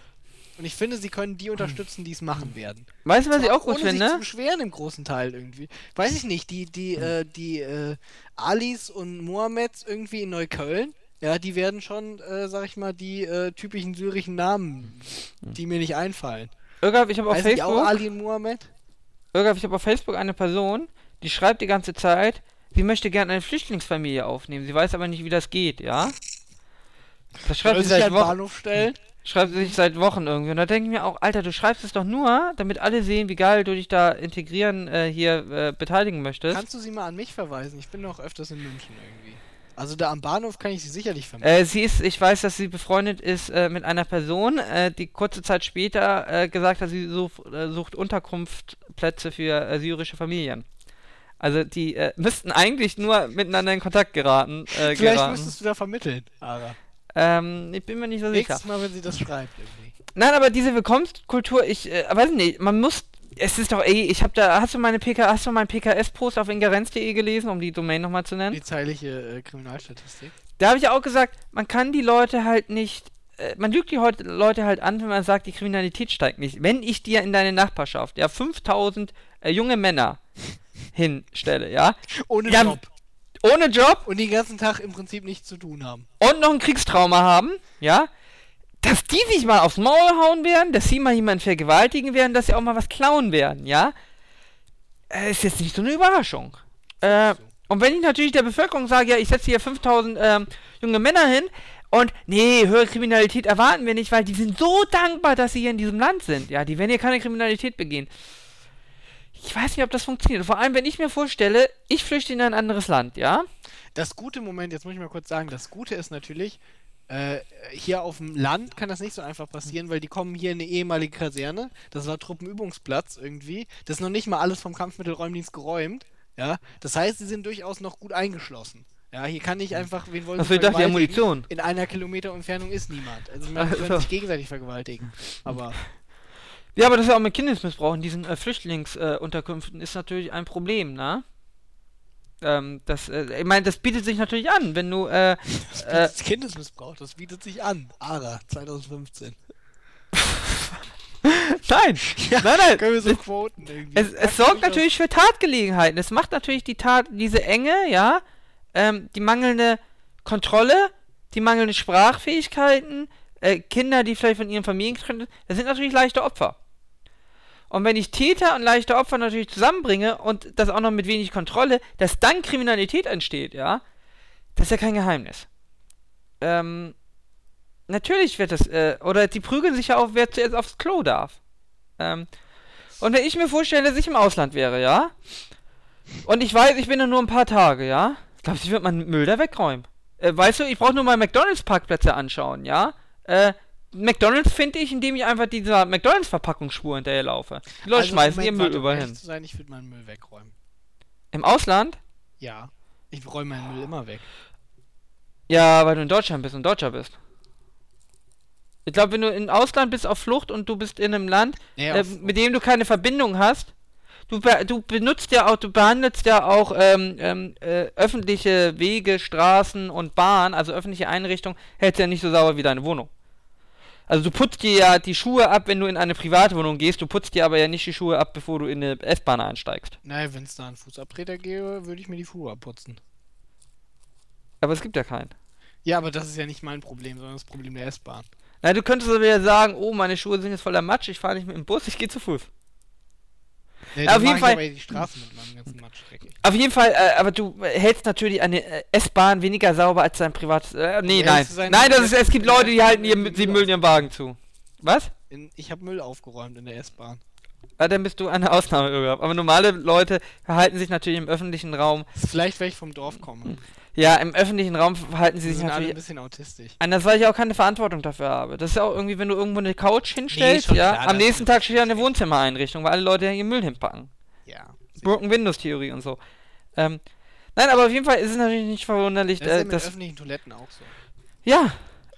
Und ich finde, sie können die unterstützen, die es machen werden. Weißt du, was ich auch gut ohne finde? Sich zu beschweren im großen Teil irgendwie. Weiß ich nicht, die, die, äh, die äh, Alis und Mohammeds irgendwie in Neukölln, ja, die werden schon, äh, sag ich mal, die äh, typischen syrischen Namen, die mir nicht einfallen. Irgab, ich habe auf Facebook. auch Ali und Mohammed? Irgab, ich habe auf Facebook eine Person, die schreibt die ganze Zeit, sie möchte gerne eine Flüchtlingsfamilie aufnehmen. Sie weiß aber nicht, wie das geht, ja? Das schreibt sie seit Wochen. Schreibt sie sich seit Wochen irgendwie. Und da denke ich mir auch, Alter, du schreibst es doch nur, damit alle sehen, wie geil du dich da integrieren äh, hier äh, beteiligen möchtest. Kannst du sie mal an mich verweisen? Ich bin noch öfters in München irgendwie. Also da am Bahnhof kann ich sie sicherlich vermitteln. Äh, sie ist, ich weiß, dass sie befreundet ist äh, mit einer Person, äh, die kurze Zeit später äh, gesagt hat, sie such, äh, sucht Unterkunftsplätze für äh, syrische Familien. Also die müssten eigentlich nur miteinander in Kontakt geraten. Vielleicht geraten. müsstest du da vermitteln, Ara. Ähm, ich bin mir nicht so sicher. Nächstes Mal, wenn sie das schreibt irgendwie. Nein, aber diese Willkommenskultur, ich äh, weiß nicht, man muss es ist doch, ey, ich hab da, hast du meine PK, hast du meinen PKS-Post auf ingerenz.de gelesen, um die Domain nochmal zu nennen? Die zeilige äh, Kriminalstatistik. Da habe ich auch gesagt, man kann die Leute halt nicht, äh, man lügt die heute, Leute halt an, wenn man sagt, die Kriminalität steigt nicht. Wenn ich dir in deine Nachbarschaft, ja, 5000 äh, junge Männer hinstelle, ja. Ohne Job. Ohne Job. Und den ganzen Tag im Prinzip nichts zu tun haben. Und noch ein Kriegstrauma haben, ja dass die sich mal aufs Maul hauen werden, dass sie mal jemanden vergewaltigen werden, dass sie auch mal was klauen werden, ja? Äh, ist jetzt nicht so eine Überraschung. Äh, und wenn ich natürlich der Bevölkerung sage, ja, ich setze hier 5000 ähm, junge Männer hin und nee, höhere Kriminalität erwarten wir nicht, weil die sind so dankbar, dass sie hier in diesem Land sind, ja, die werden hier keine Kriminalität begehen. Ich weiß nicht, ob das funktioniert. Vor allem, wenn ich mir vorstelle, ich flüchte in ein anderes Land, ja? Das gute Moment, jetzt muss ich mal kurz sagen, das Gute ist natürlich, äh, hier auf dem Land kann das nicht so einfach passieren, weil die kommen hier in eine ehemalige Kaserne. Das war Truppenübungsplatz irgendwie. Das ist noch nicht mal alles vom Kampfmittelräumdienst geräumt. Ja, das heißt, sie sind durchaus noch gut eingeschlossen. Ja, hier kann nicht einfach, wen wollen sie dachte, Munition. In einer Kilometer Entfernung ist niemand. Also man also. sich gegenseitig vergewaltigen. Aber. Ja, aber das ist ja auch mit Kindesmissbrauch in diesen äh, Flüchtlingsunterkünften äh, ist natürlich ein Problem, ne? Ähm, das, äh, ich meine, das bietet sich natürlich an, wenn du. Äh, das äh, Kindesmissbrauch, das bietet sich an. ARA 2015. nein, ja, nein, nein. Können wir so quoten irgendwie. Es, es sorgt natürlich für Tatgelegenheiten. Es macht natürlich die Tat, diese Enge, ja, ähm, die mangelnde Kontrolle, die mangelnde Sprachfähigkeiten, äh, Kinder, die vielleicht von ihren Familien getrennt sind, das sind natürlich leichte Opfer. Und wenn ich Täter und leichte Opfer natürlich zusammenbringe und das auch noch mit wenig Kontrolle, dass dann Kriminalität entsteht, ja, das ist ja kein Geheimnis. Ähm, natürlich wird das, äh, oder die prügeln sich ja auf, wer zuerst aufs Klo darf. Ähm, und wenn ich mir vorstelle, dass ich im Ausland wäre, ja, und ich weiß, ich bin da nur ein paar Tage, ja, glaubst du, ich würde meinen Müll da wegräumen? Äh, weißt du, ich brauche nur mal McDonalds-Parkplätze anschauen, ja, äh, McDonalds finde ich, indem ich einfach dieser McDonalds-Verpackungsspur hinterherlaufe. Die Leute also, schmeißen ihren Müll überall hin. Sein, ich würde meinen Müll wegräumen. Im Ausland? Ja. Ich räume meinen Müll immer weg. Ja, weil du in Deutschland bist und Deutscher bist. Ich glaube, wenn du im Ausland bist auf Flucht und du bist in einem Land, nee, äh, mit dem du keine Verbindung hast, du, du benutzt ja auch, du behandelst ja auch ähm, ähm, äh, öffentliche Wege, Straßen und Bahnen, also öffentliche Einrichtungen, hältst ja nicht so sauber wie deine Wohnung. Also du putzt dir ja die Schuhe ab, wenn du in eine Privatwohnung gehst, du putzt dir aber ja nicht die Schuhe ab, bevor du in eine S-Bahn einsteigst. Nein, wenn es da einen Fußabtreter gäbe, würde ich mir die Schuhe abputzen. Aber es gibt ja keinen. Ja, aber das ist ja nicht mein Problem, sondern das Problem der S-Bahn. Na, du könntest aber ja sagen, oh, meine Schuhe sind jetzt voller Matsch, ich fahre nicht mit dem Bus, ich gehe zu Fuß. Nee, auf jeden Fall, aber die Straße mit meinem ganzen Matsch dreckig. auf jeden Fall, äh, aber du hältst natürlich eine äh, S-Bahn weniger sauber als dein privates. Äh, nee, Ja, nein. Nein, das ist, es gibt Ja, Leute, die ja, halten ja, ihr, ja, sie ja. Müll in ihren Wagen zu. Was? In, ich habe Müll aufgeräumt in der S-Bahn. Ah, dann bist du eine Ausnahme, Irgab. Aber normale Leute verhalten sich natürlich im öffentlichen Raum. Vielleicht, weil ich vom Dorf komme. Ja, im öffentlichen Raum verhalten sie sich alle ein natürlich. bisschen autistisch. Anders, weil ich auch keine Verantwortung dafür habe. Das ist ja auch irgendwie, wenn du irgendwo eine Couch hinstellst, schon ja, klar, am nächsten Tag steht ja eine. Wohnzimmereinrichtung, weil alle Leute ja ihren Müll hinpacken. Ja. Broken Windows Theorie und so. Ähm, nein, aber auf jeden Fall ist es natürlich nicht verwunderlich, Das ist ja äh, mit dass öffentlichen Toiletten auch so. ja,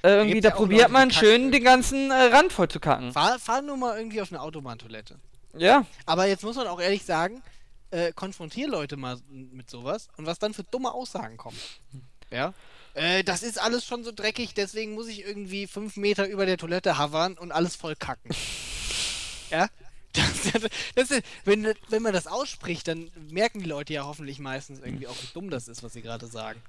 äh, irgendwie da auch probiert Leute, man schön irgendwie. den ganzen äh, Rand voll zu kacken. Fahr, fahr nur mal irgendwie auf eine Autobahntoilette. Ja, Aber jetzt muss man auch ehrlich sagen, äh, konfrontier Leute mal mit sowas und was dann für dumme Aussagen kommen. Ja? Äh, das ist alles schon so dreckig, deswegen muss ich irgendwie fünf Meter über der Toilette havern und alles voll kacken. ja? Das, das ist, wenn, wenn man das ausspricht, dann merken die Leute ja hoffentlich meistens irgendwie auch, wie dumm das ist, was sie gerade sagen.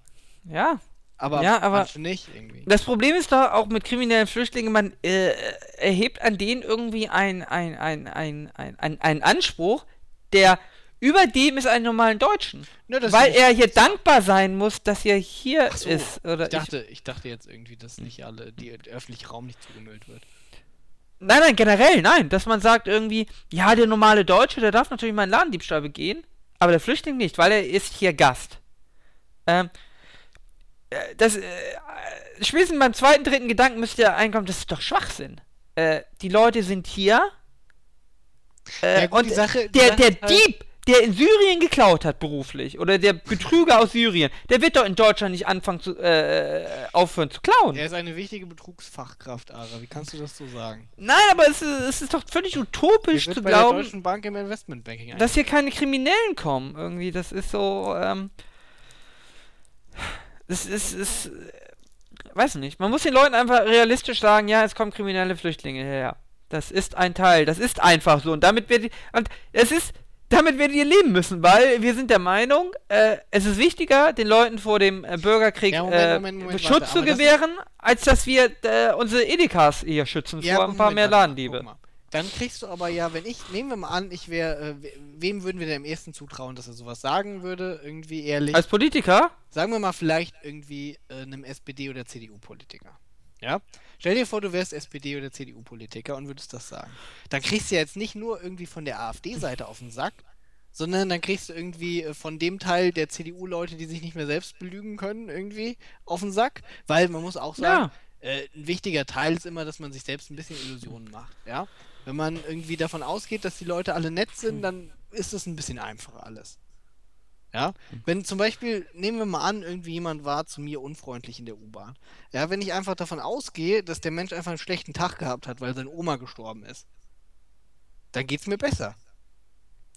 ja. Aber, Ja, aber- nicht irgendwie. Das Problem ist doch auch mit kriminellen Flüchtlingen, man äh, erhebt an denen irgendwie ein, ein, ein, ein, ein, ein, einen Anspruch, der über dem ist einen normalen Deutschen. Ne, das Weil er hier dankbar sein muss, dass er hier so, ist. Oder ich, dachte, ich dachte jetzt irgendwie, dass nicht alle, die, der öffentliche Raum nicht zugemüllt wird. Nein, nein, generell, nein. Dass man sagt irgendwie, ja, der normale Deutsche, der darf natürlich mal einen Ladendiebstahl begehen, aber der Flüchtling nicht, weil er ist hier Gast. Ähm, äh, das, äh, spätestens beim zweiten, dritten Gedanken müsste ja einkommen, das ist doch Schwachsinn. Äh, die Leute sind hier. Äh, Ja, gut, und die Sache- der, der halt- Dieb, der in Syrien geklaut hat beruflich, oder der Betrüger aus Syrien, der wird doch in Deutschland nicht anfangen zu, äh, aufhören zu klauen. Er ist eine wichtige Betrugsfachkraft, Ara. Wie kannst du das so sagen? Nein, aber es ist, es ist doch völlig utopisch zu bei der glauben, Deutschen Bank im Investmentbanking dass hier keine Kriminellen kommen. Irgendwie, das ist so, ähm. Ist, ist. äh, Weiß nicht. Man muss den Leuten einfach realistisch sagen, ja, es kommen kriminelle Flüchtlinge her. Das ist ein Teil. Das ist einfach so. Und damit wird. Und es ist. Damit werdet ihr leben müssen, weil wir sind der Meinung, äh, es ist wichtiger, den Leuten vor dem äh, Bürgerkrieg Ja, Moment, äh, Moment, Moment, Schutz warte, zu aber das gewähren, als dass wir äh, unsere Edekas hier schützen vor ein paar mehr Ladendiebe. Dann kriegst du aber ja, wenn ich, nehmen wir mal an, ich wäre, we- wem würden wir denn am ehesten zutrauen, dass er sowas sagen würde, irgendwie ehrlich? Als Politiker? Sagen wir mal vielleicht irgendwie einem SPD- oder CDU-Politiker. Ja? Stell dir vor, du wärst SPD- oder CDU-Politiker und würdest das sagen. Dann kriegst du ja jetzt nicht nur irgendwie von der AfD-Seite auf den Sack, sondern dann kriegst du irgendwie äh, von dem Teil der CDU-Leute, die sich nicht mehr selbst belügen können, irgendwie auf den Sack. Weil man muss auch sagen, äh, ein wichtiger Teil ist immer, dass man sich selbst ein bisschen Illusionen macht. Ja? Wenn man irgendwie davon ausgeht, dass die Leute alle nett sind, dann ist es ein bisschen einfacher alles. Ja, wenn zum Beispiel, nehmen wir mal an, irgendwie jemand war zu mir unfreundlich in der U-Bahn. Ja, wenn ich einfach davon ausgehe, dass der Mensch einfach einen schlechten Tag gehabt hat, weil seine Oma gestorben ist, dann geht's mir besser.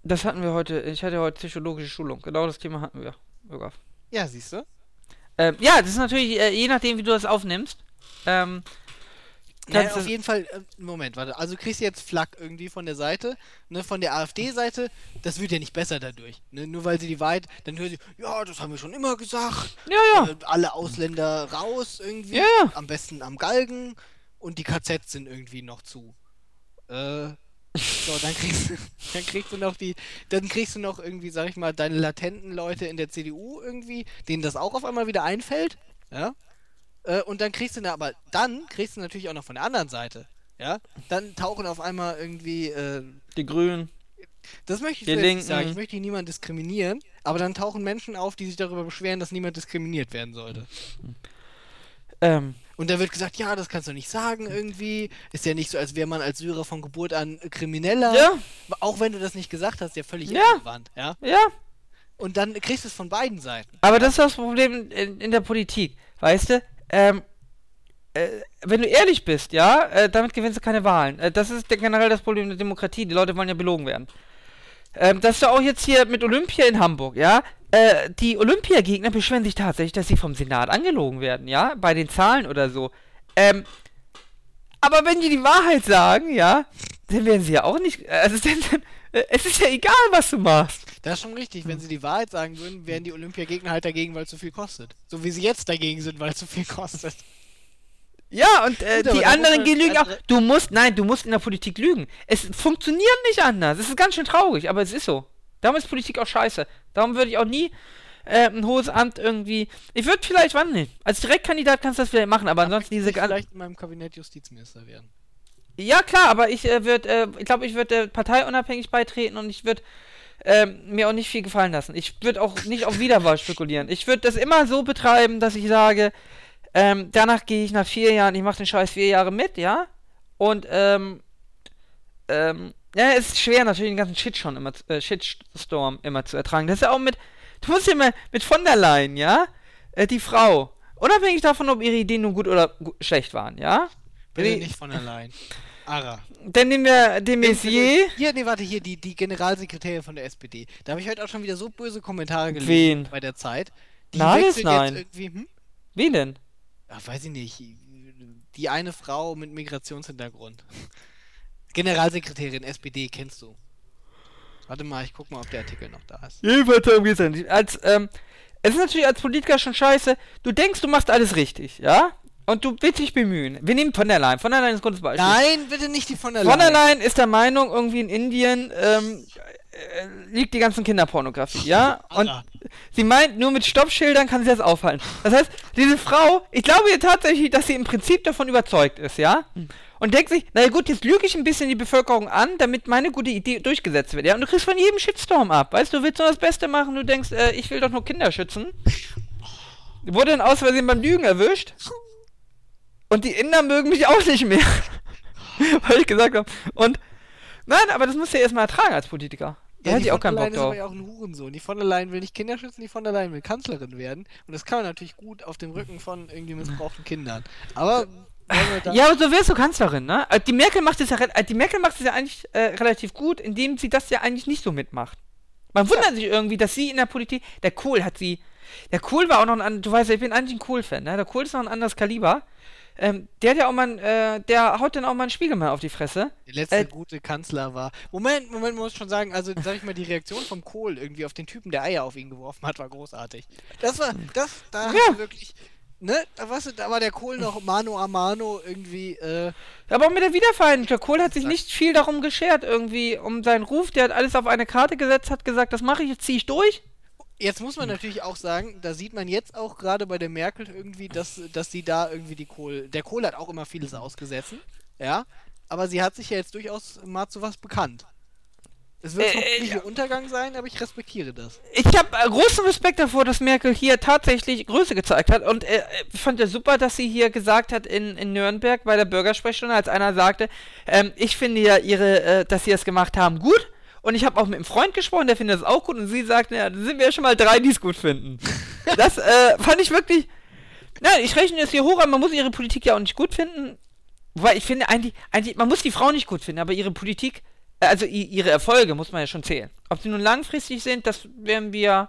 Das hatten wir heute. Ich hatte heute psychologische Schulung. Genau das Thema hatten wir. Sogar. Ja, siehst du? Ähm, ja, das ist natürlich, äh, je nachdem, wie du das aufnimmst. Ähm, Kannst auf du- jeden Fall, äh, Moment, warte. Also kriegst du jetzt Flak irgendwie von der Seite, ne, von der AfD-Seite, das wird ja nicht besser dadurch. Ne? Nur weil sie die Wahrheit, dann hören sie, ja, das haben wir schon immer gesagt. ja, ja. Äh, alle Ausländer raus irgendwie. Ja, ja. Am besten am Galgen und die KZs sind irgendwie noch zu. Äh, so, dann kriegst, du, dann kriegst du noch die, dann kriegst du noch irgendwie, sag ich mal, deine latenten Leute in der CDU irgendwie, denen das auch auf einmal wieder einfällt, ja. Äh, und dann kriegst du, na, aber dann kriegst du natürlich auch noch von der anderen Seite, ja. Dann tauchen auf einmal irgendwie, äh, Die Grünen. das möchte ich nicht sagen, ich möchte hier niemanden diskriminieren, aber dann tauchen Menschen auf, die sich darüber beschweren, dass niemand diskriminiert werden sollte. Ähm, Und da wird gesagt, ja, das kannst du nicht sagen irgendwie. Ist ja nicht so, als wäre man als Syrer von Geburt an Krimineller. ja, Auch wenn du das nicht gesagt hast, ja völlig Ja. irrelevant, ja. ja. Und dann kriegst du es von beiden Seiten. Aber das ist das Problem in, in der Politik. Weißt du? Ähm, äh, wenn du ehrlich bist, ja, äh, damit gewinnst du keine Wahlen. Äh, das ist generell das Problem der Demokratie. Die Leute wollen ja belogen werden. Ähm, das ist ja auch jetzt hier mit Olympia in Hamburg, ja. Äh, die Olympiagegner beschweren sich tatsächlich, dass sie vom Senat angelogen werden, ja, bei den Zahlen oder so. Ähm, aber wenn die die Wahrheit sagen, ja, dann werden sie ja auch nicht. äh, Also dann, dann, äh, es ist ja egal, was du machst. Das ist schon richtig. Wenn sie die Wahrheit sagen würden, wären die Olympiagegner halt dagegen, weil es zu viel kostet. So wie sie jetzt dagegen sind, weil es zu viel kostet. Ja, und äh, Gut, die anderen lügen auch. Du musst, nein, du musst in der Politik lügen. Es funktioniert nicht anders. Es ist ganz schön traurig, aber es ist so. Darum ist Politik auch scheiße. Darum würde ich auch nie äh, ein hohes Amt irgendwie. Ich würde vielleicht wandeln. Als Direktkandidat kannst du das vielleicht machen, aber ansonsten diese Ich vielleicht in meinem Kabinett Justizminister werden. Ja, klar, aber ich äh, würde, äh, ich glaube, ich würde äh, parteiunabhängig beitreten und ich würde ähm, mir auch nicht viel gefallen lassen. Ich würde auch nicht auf Wiederwahl spekulieren. Ich würde das immer so betreiben, dass ich sage, ähm, danach gehe ich nach vier Jahren, ich mache den Scheiß vier Jahre mit, ja? Und, ähm, ähm, ja, es ist schwer natürlich den ganzen Shit schon immer, äh, Shitstorm immer zu ertragen. Das ist ja auch mit, du musst ja mal mit von der Leyen, ja? Äh, die Frau. Unabhängig davon, ob ihre Ideen nun gut oder gu schlecht waren, ja? Bitte nicht von allein. Ara. Dann nehmen wir de Maizière. Hier, nee, warte, hier, die, die Generalsekretärin von der SPD. Da habe ich heute auch schon wieder so böse Kommentare gelesen Wen? bei der Zeit. Die Nein, wechselt nein. Jetzt irgendwie, hm? Wen denn? Ach, weiß ich nicht. Die eine Frau mit Migrationshintergrund. Generalsekretärin SPD, kennst du. Warte mal, ich guck mal, ob der Artikel noch da ist. Jedenfalls ja nicht. Als, ähm, es ist natürlich als Politiker schon scheiße. Du denkst, du machst alles richtig, ja? Und du willst dich bemühen. Wir nehmen von der Leyen. Von der Leyen ist ein gutes Beispiel. Nein, bitte nicht die von der Von der Leyen. Leyen ist der Meinung, irgendwie in Indien ähm, äh, liegt die ganzen Kinderpornografie, ja? Und sie meint, nur mit Stoppschildern kann sie das aufhalten. Das heißt, diese Frau, ich glaube ihr tatsächlich, dass sie im Prinzip davon überzeugt ist, ja? Und denkt sich, na ja gut, jetzt lüge ich ein bisschen die Bevölkerung an, damit meine gute Idee durchgesetzt wird, ja? Und du kriegst von jedem Shitstorm ab, weißt du, du willst nur das Beste machen, du denkst, äh, ich will doch nur Kinder schützen. Wurde dann aus Versehen beim Lügen erwischt. Und die Inder mögen mich auch nicht mehr. Weil ich gesagt habe. Und nein, aber das musst du ja erstmal ertragen als Politiker. Da hätte die ich auch von keinen der Bock Leyen ist drauf. ja auch ein Hurensohn. Die von der Leyen will nicht Kinder schützen, die von der Leyen will Kanzlerin werden. Und das kann man natürlich gut auf dem Rücken von irgendwie missbrauchten Kindern. Aber Ja, aber so wärst du Kanzlerin, ne? Äh, Die Merkel macht es ja, äh, die Merkel macht es ja eigentlich äh, relativ gut, indem sie das ja eigentlich nicht so mitmacht. Man wundert sich irgendwie, dass sie in der Politik, der Kohl hat sie, der Kohl war auch noch ein, an- du weißt ja, ich bin eigentlich ein Kohl-Fan, ne? Der Kohl ist noch ein anderes Kaliber. Ähm, der hat ja auch mal, äh, der haut dann auch mal einen Spiegel mal auf die Fresse. der letzte äh, gute Kanzler war. Moment, Moment, muss schon sagen, also sag ich mal, die Reaktion vom Kohl irgendwie auf den Typen, der Eier auf ihn geworfen hat, war großartig. Das war, das, da Ja. wirklich, ne, da, weißt du, da war der Kohl noch mano a mano irgendwie, äh, Aber auch mit der Wiedervereinigung. Der Kohl hat sich nicht viel darum geschert, irgendwie, um seinen Ruf. Der hat alles auf eine Karte gesetzt, hat gesagt, das mache ich, jetzt ziehe ich durch. Jetzt muss man natürlich auch sagen, da sieht man jetzt auch gerade bei der Merkel irgendwie, dass, dass sie da irgendwie die Kohl. Der Kohl hat auch immer vieles ausgesetzt, ja. Aber sie hat sich ja jetzt durchaus mal zu was bekannt. Es wird Äh, äh, nicht ja. ihr Untergang sein, aber ich respektiere das. Ich habe äh, großen Respekt davor, dass Merkel hier tatsächlich Größe gezeigt hat. Und äh, ich fand ja super, dass sie hier gesagt hat in, in Nürnberg bei der Bürgersprechstunde, als einer sagte, ähm, ich finde ja ihre, äh, dass sie das gemacht haben, gut. Und ich habe auch mit einem Freund gesprochen, der findet das auch gut. Und sie sagt, ja, da sind wir ja schon mal drei, die es gut finden. das äh, fand ich wirklich. Nein, ich rechne es hier hoch an, man muss ihre Politik ja auch nicht gut finden. Wobei ich finde eigentlich, eigentlich, man muss die Frau nicht gut finden, aber ihre Politik, äh, also ihre Erfolge muss man ja schon zählen. Ob sie nun langfristig sind, das werden wir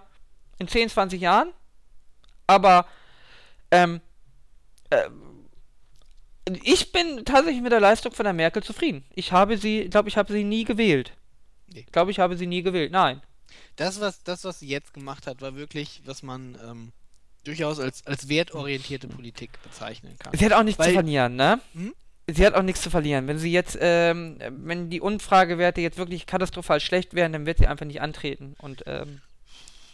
in 10, 20 Jahren. Aber ähm, ähm, ich bin tatsächlich mit der Leistung von der Merkel zufrieden. Ich habe sie, ich glaube, ich habe sie nie gewählt. Nee. Ich glaube, ich habe sie nie gewählt. Nein. Das, was, das, was sie jetzt gemacht hat, war wirklich, was man ähm, durchaus als, als wertorientierte Politik bezeichnen kann. Sie hat auch nichts zu Weil- verlieren, ne? Hm? Sie hat auch nichts zu verlieren. Wenn sie jetzt, ähm, wenn die Umfragewerte jetzt wirklich katastrophal schlecht wären, dann wird sie einfach nicht antreten und ähm,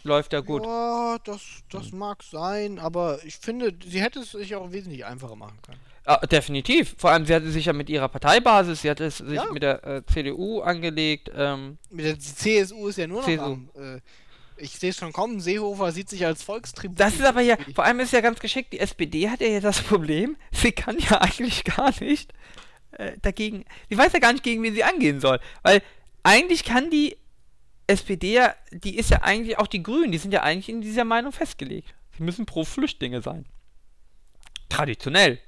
läuft ja gut. Ja, das, das mag sein, aber ich finde, sie hätte es sich auch wesentlich einfacher machen können. Ah, definitiv. Vor allem, sie hatte sich ja mit ihrer Parteibasis, sie hatte es sich Ja. mit der äh, CDU angelegt. Ähm, Mit der die CSU ist ja nur noch CSU. am, äh, ich sehe es schon kommen, Seehofer sieht sich als Volkstribut. das ist aber ja, vor allem ist ja ganz geschickt, die SPD hat ja jetzt das Problem, sie kann ja eigentlich gar nicht äh, dagegen, sie weiß ja gar nicht, gegen wen sie angehen soll. Weil eigentlich kann die SPD ja, die ist ja eigentlich, auch die Grünen, die sind ja eigentlich in dieser Meinung festgelegt. Sie müssen pro Flüchtlinge sein. Traditionell.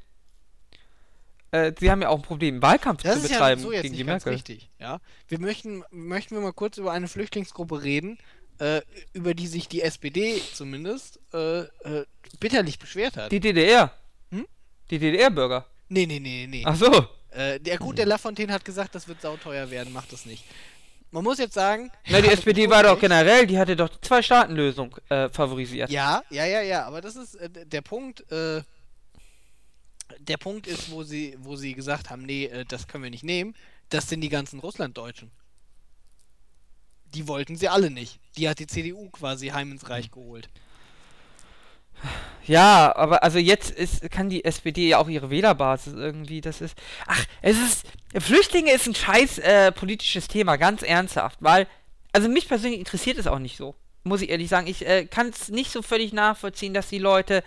Äh, sie haben ja auch ein Problem, Wahlkampf Das zu ist ja betreiben so gegen die nicht ganz Merkel. richtig. Ja? Wir möchten, möchten wir mal kurz über eine Flüchtlingsgruppe reden, äh, über die sich die SPD zumindest äh, äh, bitterlich beschwert hat. Die DDR. Hm? Die DDR-Bürger. nee, nee, nee, nee. Ach so. Äh, der gut, der Lafontaine hat gesagt, das wird sauteuer werden, macht das nicht. Man muss jetzt sagen. Na, die SPD war doch generell, die hatte doch die Zwei-Staaten-Lösung äh, favorisiert. Ja, ja, ja, ja, aber das ist äh, der Punkt. Äh, der Punkt ist, wo sie, wo sie gesagt haben, nee, äh, das können wir nicht nehmen, das sind die ganzen Russlanddeutschen. Die wollten sie alle nicht. Die hat die CDU quasi heim ins Reich geholt. Ja, aber also jetzt ist, kann die SPD ja auch ihre Wählerbasis irgendwie, das ist. Ach, es ist. Flüchtlinge ist ein scheiß äh, politisches Thema, ganz ernsthaft, weil. Also mich persönlich interessiert es auch nicht so. Muss ich ehrlich sagen. Ich äh, kann es nicht so völlig nachvollziehen, dass die Leute.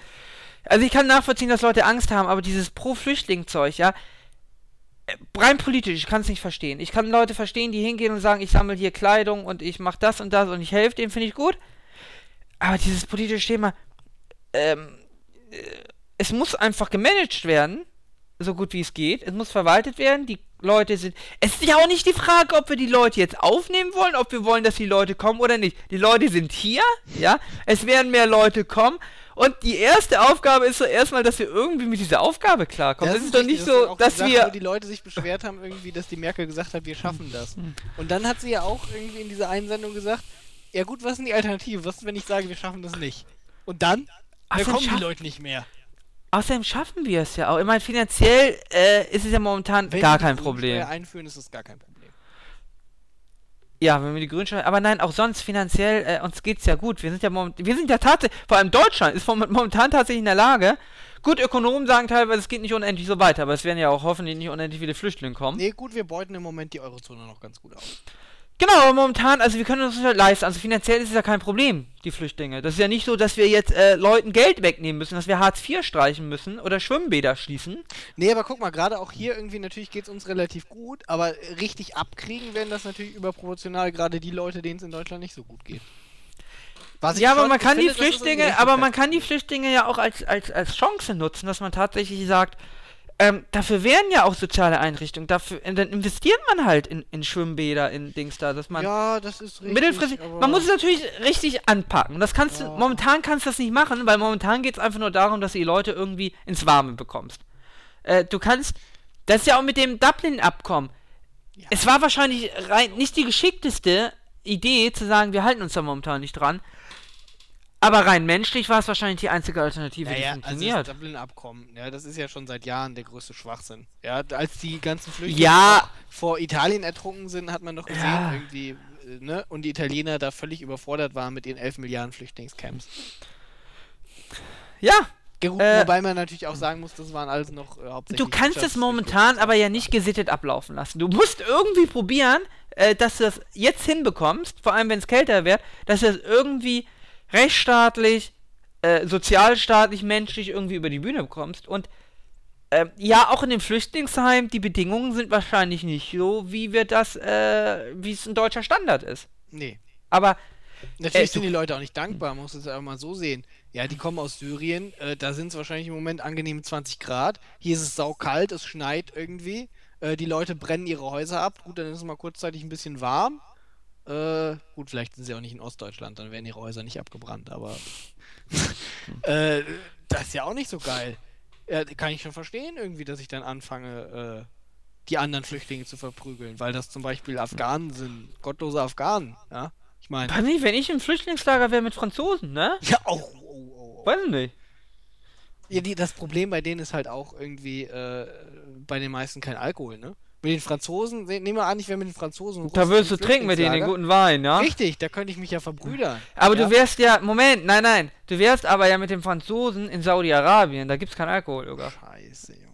Also ich kann nachvollziehen, dass Leute Angst haben, aber dieses Pro-Flüchtling-Zeug, ja. Rein politisch, ich kann es nicht verstehen. Ich kann Leute verstehen, die hingehen und sagen, ich sammle hier Kleidung und ich mache das und das und ich helfe dem, finde ich gut. Aber dieses politische Thema, ähm, äh, es muss einfach gemanagt werden, so gut wie es geht. Es muss verwaltet werden. Die Leute sind. Es ist ja auch nicht die Frage, ob wir die Leute jetzt aufnehmen wollen, ob wir wollen, dass die Leute kommen oder nicht. Die Leute sind hier, ja. Es werden mehr Leute kommen. Und die erste Aufgabe ist so erstmal, dass wir irgendwie mit dieser Aufgabe klarkommen. Das, ist doch nicht richtig, so, dass Sache, wir. Wo die Leute sich beschwert haben, irgendwie, dass die Merkel gesagt hat, wir schaffen das. Und dann hat sie ja auch irgendwie in dieser einen Sendung gesagt, ja gut, was ist denn die Alternative? Was, ist, wenn ich sage, wir schaffen das nicht? Und dann? Dann kommen die Leute nicht mehr. Außerdem schaffen wir es ja auch. Ich meine, finanziell äh, ist es ja momentan Wenn gar kein Problem. Grundsteuer einführen, ist das gar kein Problem. Ja, wenn wir die Grünsteuer, aber nein, auch sonst finanziell, äh, uns geht's ja gut. Wir sind ja momentan, wir sind ja tatsächlich, vor allem Deutschland ist mom- momentan tatsächlich in der Lage. Gut, Ökonomen sagen teilweise, es geht nicht unendlich so weiter, aber es werden ja auch hoffentlich nicht unendlich viele Flüchtlinge kommen. Nee, gut, wir beuten im Moment die Eurozone noch ganz gut aus. Genau, aber momentan, also wir können uns das halt leisten. Also finanziell ist es ja kein Problem, die Flüchtlinge. Das ist ja nicht so, dass wir jetzt äh, Leuten Geld wegnehmen müssen, dass wir Hartz IV streichen müssen oder Schwimmbäder schließen. Nee, aber guck mal, gerade auch hier irgendwie, natürlich geht es uns relativ gut, aber richtig abkriegen werden das natürlich überproportional gerade die Leute, denen es in Deutschland nicht so gut geht. Was Ja, aber man kann die finde, ist Flüchtlinge, aber man kann die. Flüchtlinge ja auch als, als, als Chance nutzen, dass man tatsächlich sagt, ähm, dafür wären ja auch soziale Einrichtungen, dafür, dann investiert man halt in, in Schwimmbäder, in Dings da, dass man Ja, das ist richtig. mittelfristig, man muss es natürlich richtig anpacken. Das kannst du, Ja. momentan kannst du das nicht machen, weil momentan geht es einfach nur darum, dass du die Leute irgendwie ins Warme bekommst. Äh, du kannst, das ist ja auch mit dem Dublin-Abkommen. Ja. Es war wahrscheinlich rein, nicht die geschickteste Idee zu sagen, wir halten uns da momentan nicht dran. Aber rein menschlich war es wahrscheinlich die einzige Alternative, die Naja, also funktioniert. das Dublin-Abkommen, ja, das ist ja schon seit Jahren der größte Schwachsinn. Ja, als die ganzen Flüchtlinge Ja. vor Italien ertrunken sind, hat man doch gesehen, Ja. irgendwie, äh, ne? Und die Italiener da völlig überfordert waren mit ihren 11 Milliarden Flüchtlingscamps. ja, Äh, Wobei man natürlich auch sagen muss, das waren alles noch äh, hauptsächlich. du kannst es momentan aber ja nicht gesittet ablaufen lassen. Du musst irgendwie probieren, äh, dass du das jetzt hinbekommst, vor allem wenn es kälter wird, dass du das irgendwie rechtsstaatlich, äh, sozialstaatlich, menschlich irgendwie über die Bühne bekommst. Und ähm, ja, auch in dem Flüchtlingsheim, die Bedingungen sind wahrscheinlich nicht so, wie wir das, äh, wie es ein deutscher Standard ist. Nee. Aber Natürlich Äh, sind die Leute auch nicht dankbar, man muss es ja mal so sehen. Ja, die kommen aus Syrien, äh, da sind es wahrscheinlich im Moment angenehme 20 Grad. Hier ist es saukalt, es schneit irgendwie. Äh, die Leute brennen ihre Häuser ab. Gut, dann ist es mal kurzzeitig ein bisschen warm. Äh, gut, vielleicht sind sie auch nicht in Ostdeutschland, dann werden ihre Häuser nicht abgebrannt, aber. äh, das ist ja auch nicht so geil. Ja, kann ich schon verstehen, irgendwie, dass ich dann anfange, äh, die anderen Flüchtlinge zu verprügeln, weil das zum Beispiel Afghanen sind, gottlose Afghanen, ja. Ich meine. weiß nicht, wenn ich im Flüchtlingslager wäre mit Franzosen, ne? Ja, oh, oh, oh, oh. Weiß ich nicht. Ja, die, das Problem bei denen ist halt auch irgendwie äh, bei den meisten kein Alkohol, ne? Mit den Franzosen, se- nehmen wir an, ich wäre mit den Franzosen. Da würdest du trinken mit denen den guten Wein, ja? Richtig, da könnte ich mich ja verbrüdern. Aber ja? du wärst ja, Moment, nein, nein, du wärst aber ja mit den Franzosen in Saudi-Arabien, da gibt's keinen Alkohol, Lukas. Scheiße, Junge.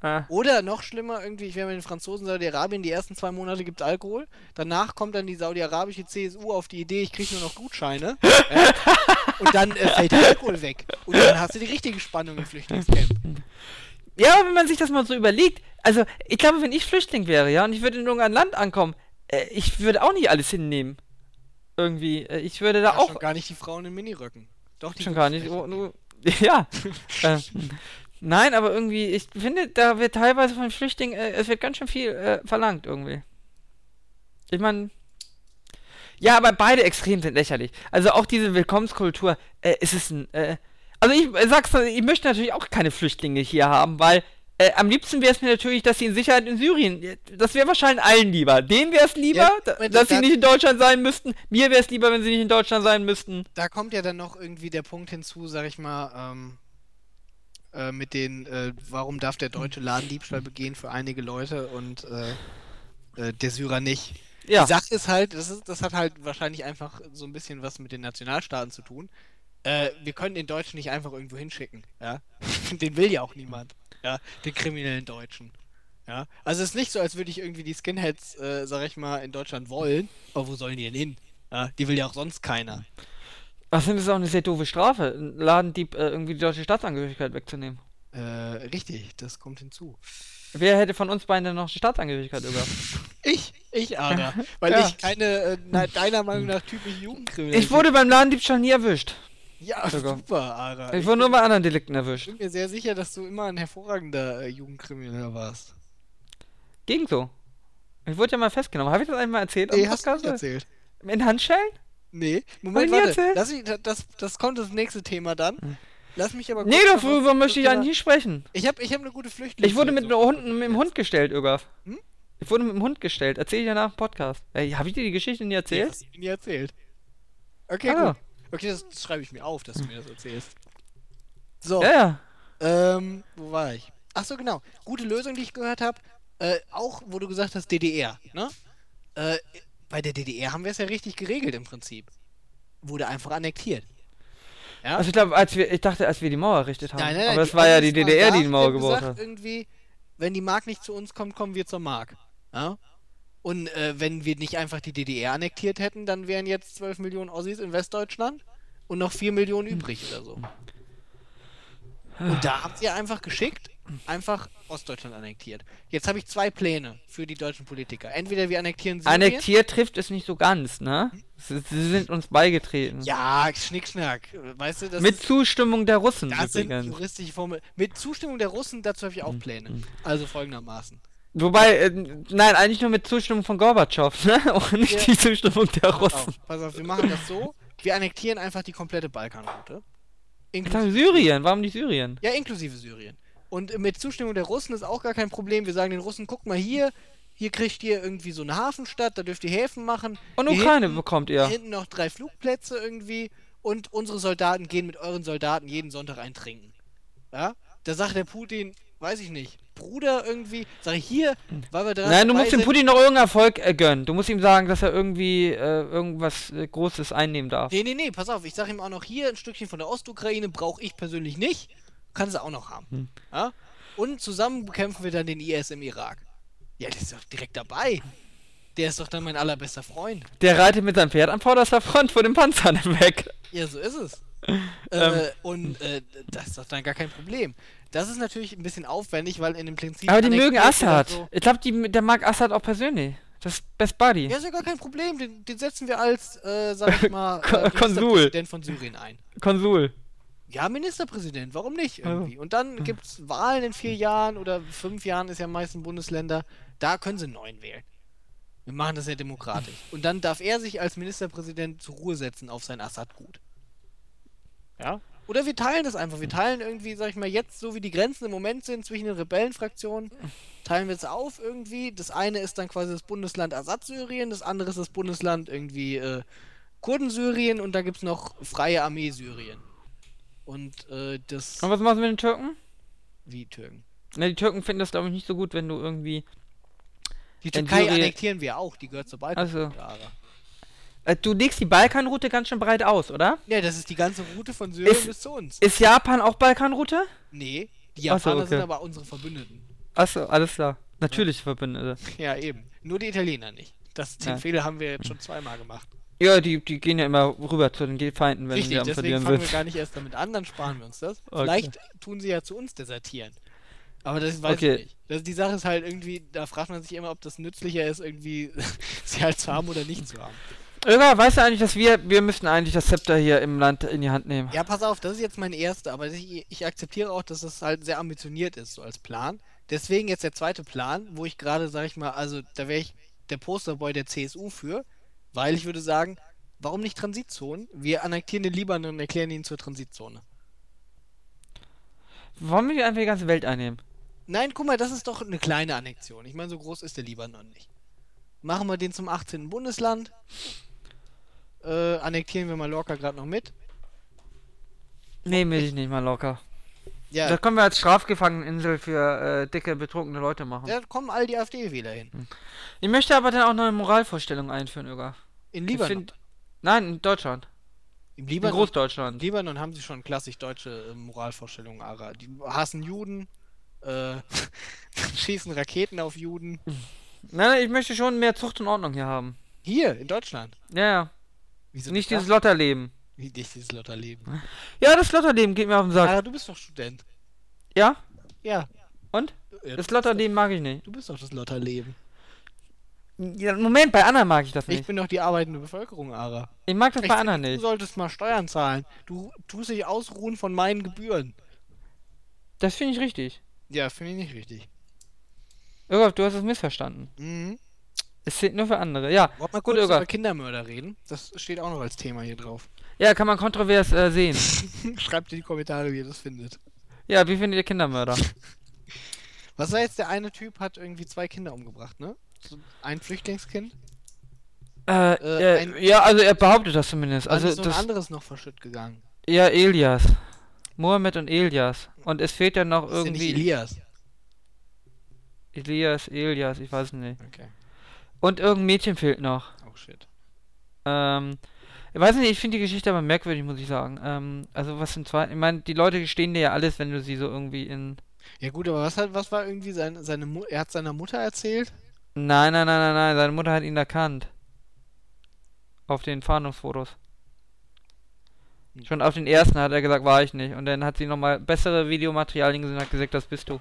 Ah. Oder noch schlimmer, irgendwie, ich wäre mit den Franzosen in Saudi-Arabien, die ersten zwei Monate gibt Alkohol. Danach kommt dann die saudi-arabische CSU auf die Idee, ich kriege nur noch Gutscheine. ja, und dann äh, fällt der Alkohol weg. Und dann hast du die richtige Spannung im Flüchtlingscamp. Ja, aber wenn man sich das mal so überlegt, also ich glaube, wenn ich Flüchtling wäre, ja, und ich würde in irgendein Land ankommen, äh, ich würde auch nicht alles hinnehmen. Irgendwie, äh, ich würde da Ja, auch schon gar nicht die Frauen in Miniröcken. Doch, die schon gar nicht, oh, nur, ja. äh, nein, aber irgendwie, ich finde, da wird teilweise von Flüchtlingen, äh, es wird ganz schön viel äh, verlangt irgendwie. Ich meine, ja, aber beide Extremen sind lächerlich. Also auch diese Willkommenskultur, äh, ist es ein, äh, also ich äh, sag's, ich möchte natürlich auch keine Flüchtlinge hier haben, weil äh, am liebsten wäre es mir natürlich, dass sie in Sicherheit in Syrien, äh, das wäre wahrscheinlich allen lieber. Denen wäre es lieber, Ja, da, dass sie nicht in Deutschland sein müssten. Mir wäre es lieber, wenn sie nicht in Deutschland sein müssten. da kommt ja dann noch irgendwie der Punkt hinzu, sag ich mal, ähm, Äh, mit den, äh, warum darf der Deutsche Ladendiebstahl begehen für einige Leute und äh, der Syrer nicht. Ja. Die Sache ist halt, das, ist, das hat halt wahrscheinlich einfach so ein bisschen was mit den Nationalstaaten zu tun. Äh, wir können den Deutschen nicht einfach irgendwo hinschicken, ja. den will ja auch niemand, ja, den kriminellen Deutschen. Ja, also es ist nicht so, als würde ich irgendwie die Skinheads, äh, sag ich mal, in Deutschland wollen. Aber wo sollen die denn hin? Ja, die will ja auch sonst keiner. Was sind das auch eine sehr doofe Strafe, einen Ladendieb äh, irgendwie die deutsche Staatsangehörigkeit wegzunehmen? Äh, richtig, das kommt hinzu. Wer hätte von uns beiden denn noch die Staatsangehörigkeit über? Ich, ich, Ada. Weil Ja. ich keine, äh, deiner Meinung nach, typische Jugendkriminalität. Ich wurde beim Ladendiebstahl nie erwischt. Ja, sogar. super, Ada. Ich wurde nur bei anderen Delikten erwischt. bin mir sehr sicher, dass du immer ein hervorragender äh, Jugendkrimineller warst. Ging so. Ich wurde ja mal festgenommen. Habe ich das einmal erzählt? Nee, hast du Podcast? nicht erzählt. In Handschellen? Nee, Moment, nie warte. erzählt? Lass mich, das, das kommt das nächste Thema dann. Lass mich aber Nee, kurz noch was darüber möchte ich eigentlich nicht sprechen. Ich habe ich hab eine gute Flüchtlinge. Ich wurde mit einem Hund, mit dem Hund gestellt, Ögaf. Hm? Ich wurde mit dem Hund gestellt. Erzähl ich ja nach dem Podcast. Ey, habe ich dir die Geschichte nie Nee, erzählt? hast du nie erzählt. Okay, Ah. gut. Okay, das, das schreibe ich mir auf, dass du mir das erzählst. So, Ja, ja. ähm, wo war ich? Ach so, genau. Gute Lösung, die ich gehört habe. Äh, auch, wo du gesagt hast, DDR, ne? Äh, bei der DDR haben wir es ja richtig geregelt im Prinzip. Wurde einfach annektiert. Ja? Also ich glaube, als wir, ich dachte, als wir die Mauer errichtet haben. Nein, nein, nein, Aber das war ja die DDR, da, die die Mauer gebaut hat. Irgendwie, wenn die Mark nicht zu uns kommt, kommen wir zur Mark. Ja? Und äh, wenn wir nicht einfach die DDR annektiert hätten, dann wären jetzt 12 Millionen Ossis in Westdeutschland und noch 4 Millionen übrig oder so. Und da habt ihr einfach geschickt, einfach Ostdeutschland annektiert. Jetzt habe ich zwei Pläne für die deutschen Politiker. Entweder wir annektieren Syrien. Annektiert trifft es nicht so ganz, ne? Sie, sie sind uns beigetreten. Ja, Schnickschnack. Weißt du, das Mit ist, Zustimmung der Russen das sind übrigens. juristische Formel. Mit Zustimmung der Russen, dazu habe ich auch Pläne. Also folgendermaßen. Wobei, äh, nein, eigentlich nur mit Zustimmung von Gorbatschow, ne? Und nicht Ja. die Zustimmung der Russen. auf, pass auf, wir machen das so. Wir annektieren einfach die komplette Balkanroute. Inklusive, Syrien, warum nicht Syrien? ja, inklusive Syrien. Und mit Zustimmung der Russen ist auch gar kein Problem. Wir sagen den Russen, guck mal hier, hier kriegt ihr irgendwie so eine Hafenstadt, da dürft ihr Häfen machen. Und Hier Ukraine hinten, bekommt ihr. Hinten noch drei Flugplätze irgendwie. Und unsere Soldaten gehen mit euren Soldaten jeden Sonntag eintrinken. Ja? Da sagt der Putin, weiß ich nicht, Bruder irgendwie, sag ich hier, weil wir dran Nein, du musst dem Putin noch irgendeinen Erfolg äh, gönnen. Du musst ihm sagen, dass er irgendwie äh, irgendwas äh, Großes einnehmen darf. Nee, nee, nee, pass auf, ich sag ihm auch noch hier, ein Stückchen von der Ostukraine brauche ich persönlich nicht. Kann sie auch noch haben. Hm. Ja? Und zusammen bekämpfen wir dann den IS im Irak. Ja, der ist doch direkt dabei. Der ist doch dann mein allerbester Freund. Der reitet mit seinem Pferd an vorderster Front vor den Panzern weg. Ja, so ist es. Ähm. äh, und äh, das ist doch dann gar kein Problem. Das ist natürlich ein bisschen aufwendig, weil in dem Prinzip. Aber die mögen Assad. so- Ich glaube, der mag Assad auch persönlich. Das ist Best Buddy. Ja, ist ja gar kein Problem. Den, den setzen wir als, äh, sag ich mal, äh, Konsul. Ministerpräsident von Syrien ein. Konsul. Ja, Ministerpräsident, warum nicht Also. irgendwie? Und dann gibt es Wahlen in vier Jahren oder fünf Jahren ist ja meistens Bundesländer. Da können sie einen neuen wählen. Wir machen das ja demokratisch. Und dann darf er sich als Ministerpräsident zur Ruhe setzen auf sein Assad-Gut. Ja? Oder wir teilen das einfach. Wir teilen irgendwie, sag ich mal, jetzt, so wie die Grenzen im Moment sind zwischen den Rebellenfraktionen, teilen wir es auf irgendwie. Das eine ist dann quasi das Bundesland Assad-Syrien, das andere ist das Bundesland irgendwie äh, Kurden-Syrien und da gibt es noch Freie Armee-Syrien. Und äh, das. Und was machst du mit den Türken? Wie Türken? Na, die Türken finden das, glaube ich, nicht so gut, wenn du irgendwie. Die Türkei Syrien- annektieren wir auch, die gehört zur Balkanroute. Also. Äh, du legst die Balkanroute ganz schön breit aus, oder? Ja, das ist die ganze Route von Syrien Ist- bis zu uns. Ist Japan auch Balkanroute? Nee, die Ach so, Japaner okay. sind aber unsere Verbündeten. Achso, alles klar. Natürlich Verbündete. Ja, eben. Nur die Italiener nicht. Das, den Ja. Fehler haben wir jetzt schon zweimal gemacht. Ja, die, die gehen ja immer rüber zu den Feinden, wenn Richtig, sie am deswegen fangen wir gar nicht erst damit an, dann sparen wir uns das. Okay. Vielleicht tun sie ja zu uns desertieren. Aber das weiß Okay. ich nicht. Das, die Sache ist halt irgendwie, da fragt man sich immer, ob das nützlicher ist, irgendwie sie halt zu haben oder nicht zu haben. Irga, weißt du eigentlich, dass wir, wir müssten eigentlich das Zepter hier im Land in die Hand nehmen? Ja, pass auf, das ist jetzt mein erster, aber ich, ich akzeptiere auch, dass das halt sehr ambitioniert ist, so als Plan. Deswegen jetzt der zweite Plan, wo ich gerade, sag ich mal, also da wäre ich der Posterboy der CSU für, weil ich würde sagen, warum nicht Transitzonen? Wir annektieren den Libanon und erklären ihn zur Transitzone. Wollen wir einfach die ganze Welt einnehmen? Nein, guck mal, das ist doch eine kleine Annexion. Ich meine, so groß ist der Libanon nicht. Machen wir den zum 18. Bundesland. Äh, annektieren wir Mallorca gerade noch mit. Nehmen wir dich nicht mal locker. Ja, Das können wir als Strafgefangeneninsel für äh, dicke, betrunkene Leute machen. da kommen all die AfD-Wähler hin. Ich möchte aber dann auch neue Moralvorstellungen einführen, Öger. In Ich Libanon. find- Nein, in Deutschland. Im In Libanon, Großdeutschland. Libanon haben sie schon klassisch deutsche äh, Moralvorstellungen, Ara. Die hassen Juden, äh, schießen Raketen auf Juden. Nein, nein, ich möchte schon mehr Zucht und Ordnung hier haben. Hier, in Deutschland. Ja, ja. Wieso Nicht dieses Lotterleben. Wie nicht dieses Lotterleben. Ja, das Lotterleben geht mir auf den Sack. Ara, du bist doch Student. Ja? Ja. Und? Ja, Das Lotterleben mag ich nicht. Du bist doch das Lotterleben. Ja, Moment, bei anderen mag ich das Ich nicht. bin doch die arbeitende Bevölkerung, Ara. Ich mag das Ich bei anderen Du nicht. solltest mal Steuern zahlen. Du tust dich ausruhen von meinen Gebühren. Das finde ich richtig. Ja, finde ich nicht richtig. Irgolf, du hast es missverstanden. Mhm. Es zählt nur für andere. Ja, mal Gut, kurz über Kindermörder reden? Das steht auch noch als Thema hier drauf. ja, kann man kontrovers äh, sehen. Schreibt in die Kommentare, wie ihr das findet. Ja, wie findet ihr Kindermörder? Was war jetzt der eine Typ, hat irgendwie zwei Kinder umgebracht, ne? So ein Flüchtlingskind? Äh, Äh, äh, ein- ja, also er behauptet das zumindest. Also ist so ein das, anderes noch verschütt gegangen. ja, Elias. Mohammed und Elias. Und es fehlt ja noch Das ist irgendwie Elias. Elias, Elias, ich weiß nicht. Okay. Und irgendein Mädchen fehlt noch. Oh shit. Ähm, ich weiß nicht, ich finde die Geschichte aber merkwürdig, muss ich sagen. Ähm, also was sind zwei, ich meine, die Leute gestehen dir ja alles, wenn du sie so irgendwie in... Ja gut, aber was hat, was war irgendwie seine, seine Mu er hat seiner Mutter erzählt? Nein, nein, nein, nein, nein, seine Mutter hat ihn erkannt. Auf den Fahndungsfotos. Hm. Schon auf den ersten hat er gesagt, war ich nicht. Und dann hat sie nochmal bessere Videomaterialien gesehen und hat gesagt, das bist du.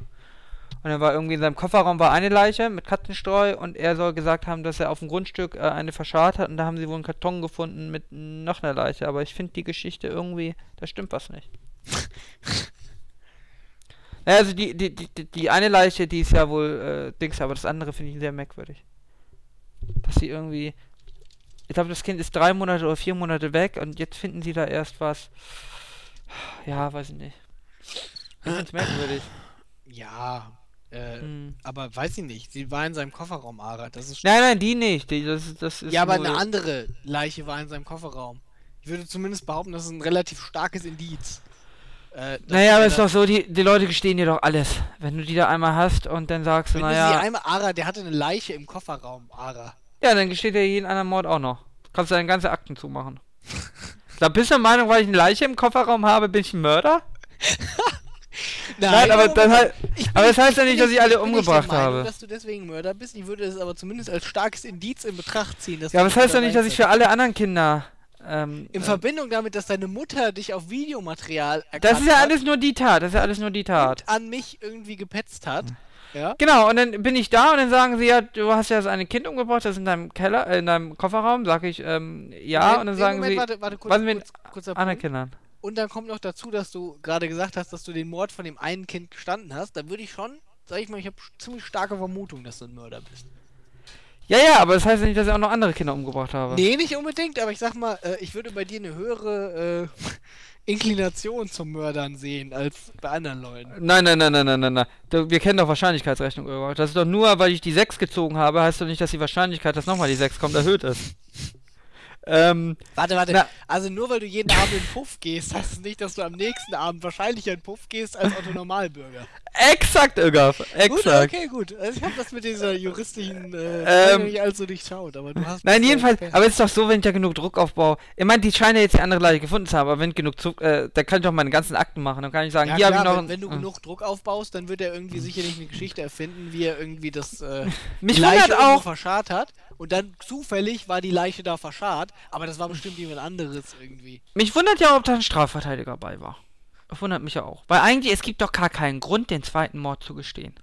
Und dann war irgendwie in seinem Kofferraum war eine Leiche mit Katzenstreu und er soll gesagt haben, dass er auf dem Grundstück äh, eine verscharrt hat und da haben sie wohl einen Karton gefunden mit noch einer Leiche. Aber ich finde die Geschichte irgendwie, da stimmt was nicht. naja, also die, die, die, die- eine Leiche, die ist ja wohl äh, Dings, aber das andere finde ich sehr merkwürdig. Dass sie irgendwie. Ich glaube, das Kind ist drei Monate oder vier Monate weg und jetzt finden sie da erst was. Ja, weiß ich nicht. Ich finde merkwürdig. Ja. Äh, Hm. aber weiß ich nicht. Sie war in seinem Kofferraum, Ara. Das ist Nein, nein, die nicht. Die, das, das ist Ja, aber eine andere Leiche war in seinem Kofferraum. Ich würde zumindest behaupten, das ist ein relativ starkes Indiz. Äh, Naja, er aber ist doch so, die, die Leute gestehen dir doch alles. Wenn du die da einmal hast und dann sagst du, Wenn du sie naja, einmal, Ara, der hatte eine Leiche im Kofferraum, Ara. ja, dann gesteht dir jeden anderen Mord auch noch. Kannst deine ganze Akten zumachen. Da bist du der Meinung, weil ich eine Leiche im Kofferraum habe, bin ich ein Mörder? Nein, aber das heißt- ich bin aber das heißt ja ich nicht, dass ich alle umgebracht Meinung, habe. dass du deswegen Mörder bist. Ich würde es aber zumindest als starkes Indiz in Betracht ziehen. Dass Ja, aber das heißt doch dabei nicht, dass ich für alle anderen Kinder. Ähm, In äh, Verbindung damit, dass deine Mutter dich auf Videomaterial erkannt das ist ja alles nur die Tat. Das ist ja alles nur die Tat. an mich irgendwie gepetzt hat. Ja? Genau, und dann bin ich da und dann sagen sie, ja, du hast ja das eine Kind umgebracht, das ist in deinem Keller, äh, in deinem Kofferraum. Sag ich, ähm, ja, Moment, und dann nee, sagen Moment, sie, warte, warte, kurz, was mit kurz, kurzer anderen Punkt. Kindern. Und dann kommt noch dazu, dass du gerade gesagt hast, dass du den Mord von dem einen Kind gestanden hast. Da würde ich schon, sag ich mal, ich habe ziemlich starke Vermutung, dass du ein Mörder bist. Ja, ja, aber das heißt ja nicht, dass ich auch noch andere Kinder umgebracht habe. Nee, nicht unbedingt, aber ich sag mal, äh, ich würde bei dir eine höhere äh, Inklination zum Mördern sehen als bei anderen Leuten. Nein, nein, nein, nein, nein, nein, nein. Wir kennen doch Wahrscheinlichkeitsrechnung, Irga. Das ist doch nur, weil ich die 6 gezogen habe, heißt doch nicht, dass die Wahrscheinlichkeit, dass nochmal die 6 kommt, erhöht ist. Ähm, Warte, warte. Na- Also nur weil du jeden Abend in den Puff gehst, heißt es nicht, dass du am nächsten Abend wahrscheinlicher in den Puff gehst als Otto Normalbürger. Exakt. Gut, Exakt. okay, gut. Also ich habe das mit dieser juristischen Ähm, ähm, nicht allzu durchschaut, aber du hast. Nein, jedenfalls, aber es ist doch so, wenn ich da genug Druck aufbaue. Ich meine, die scheinen jetzt die andere Leiche gefunden zu haben, aber wenn genug Druck, äh, dann kann ich doch meine ganzen Akten machen. Dann kann ich sagen, Ja, hier habe ich noch. wenn, wenn du äh. genug Druck aufbaust, dann wird er irgendwie sicherlich eine Geschichte erfinden, wie er irgendwie das äh, Mich Leiche auch, verscharrt hat und dann zufällig war die Leiche da verscharrt, aber das war bestimmt jemand anderes irgendwie. mich wundert ja, ob da ein Strafverteidiger dabei war. Das wundert mich ja auch. Weil eigentlich, es gibt doch gar keinen Grund, den zweiten Mord zu gestehen.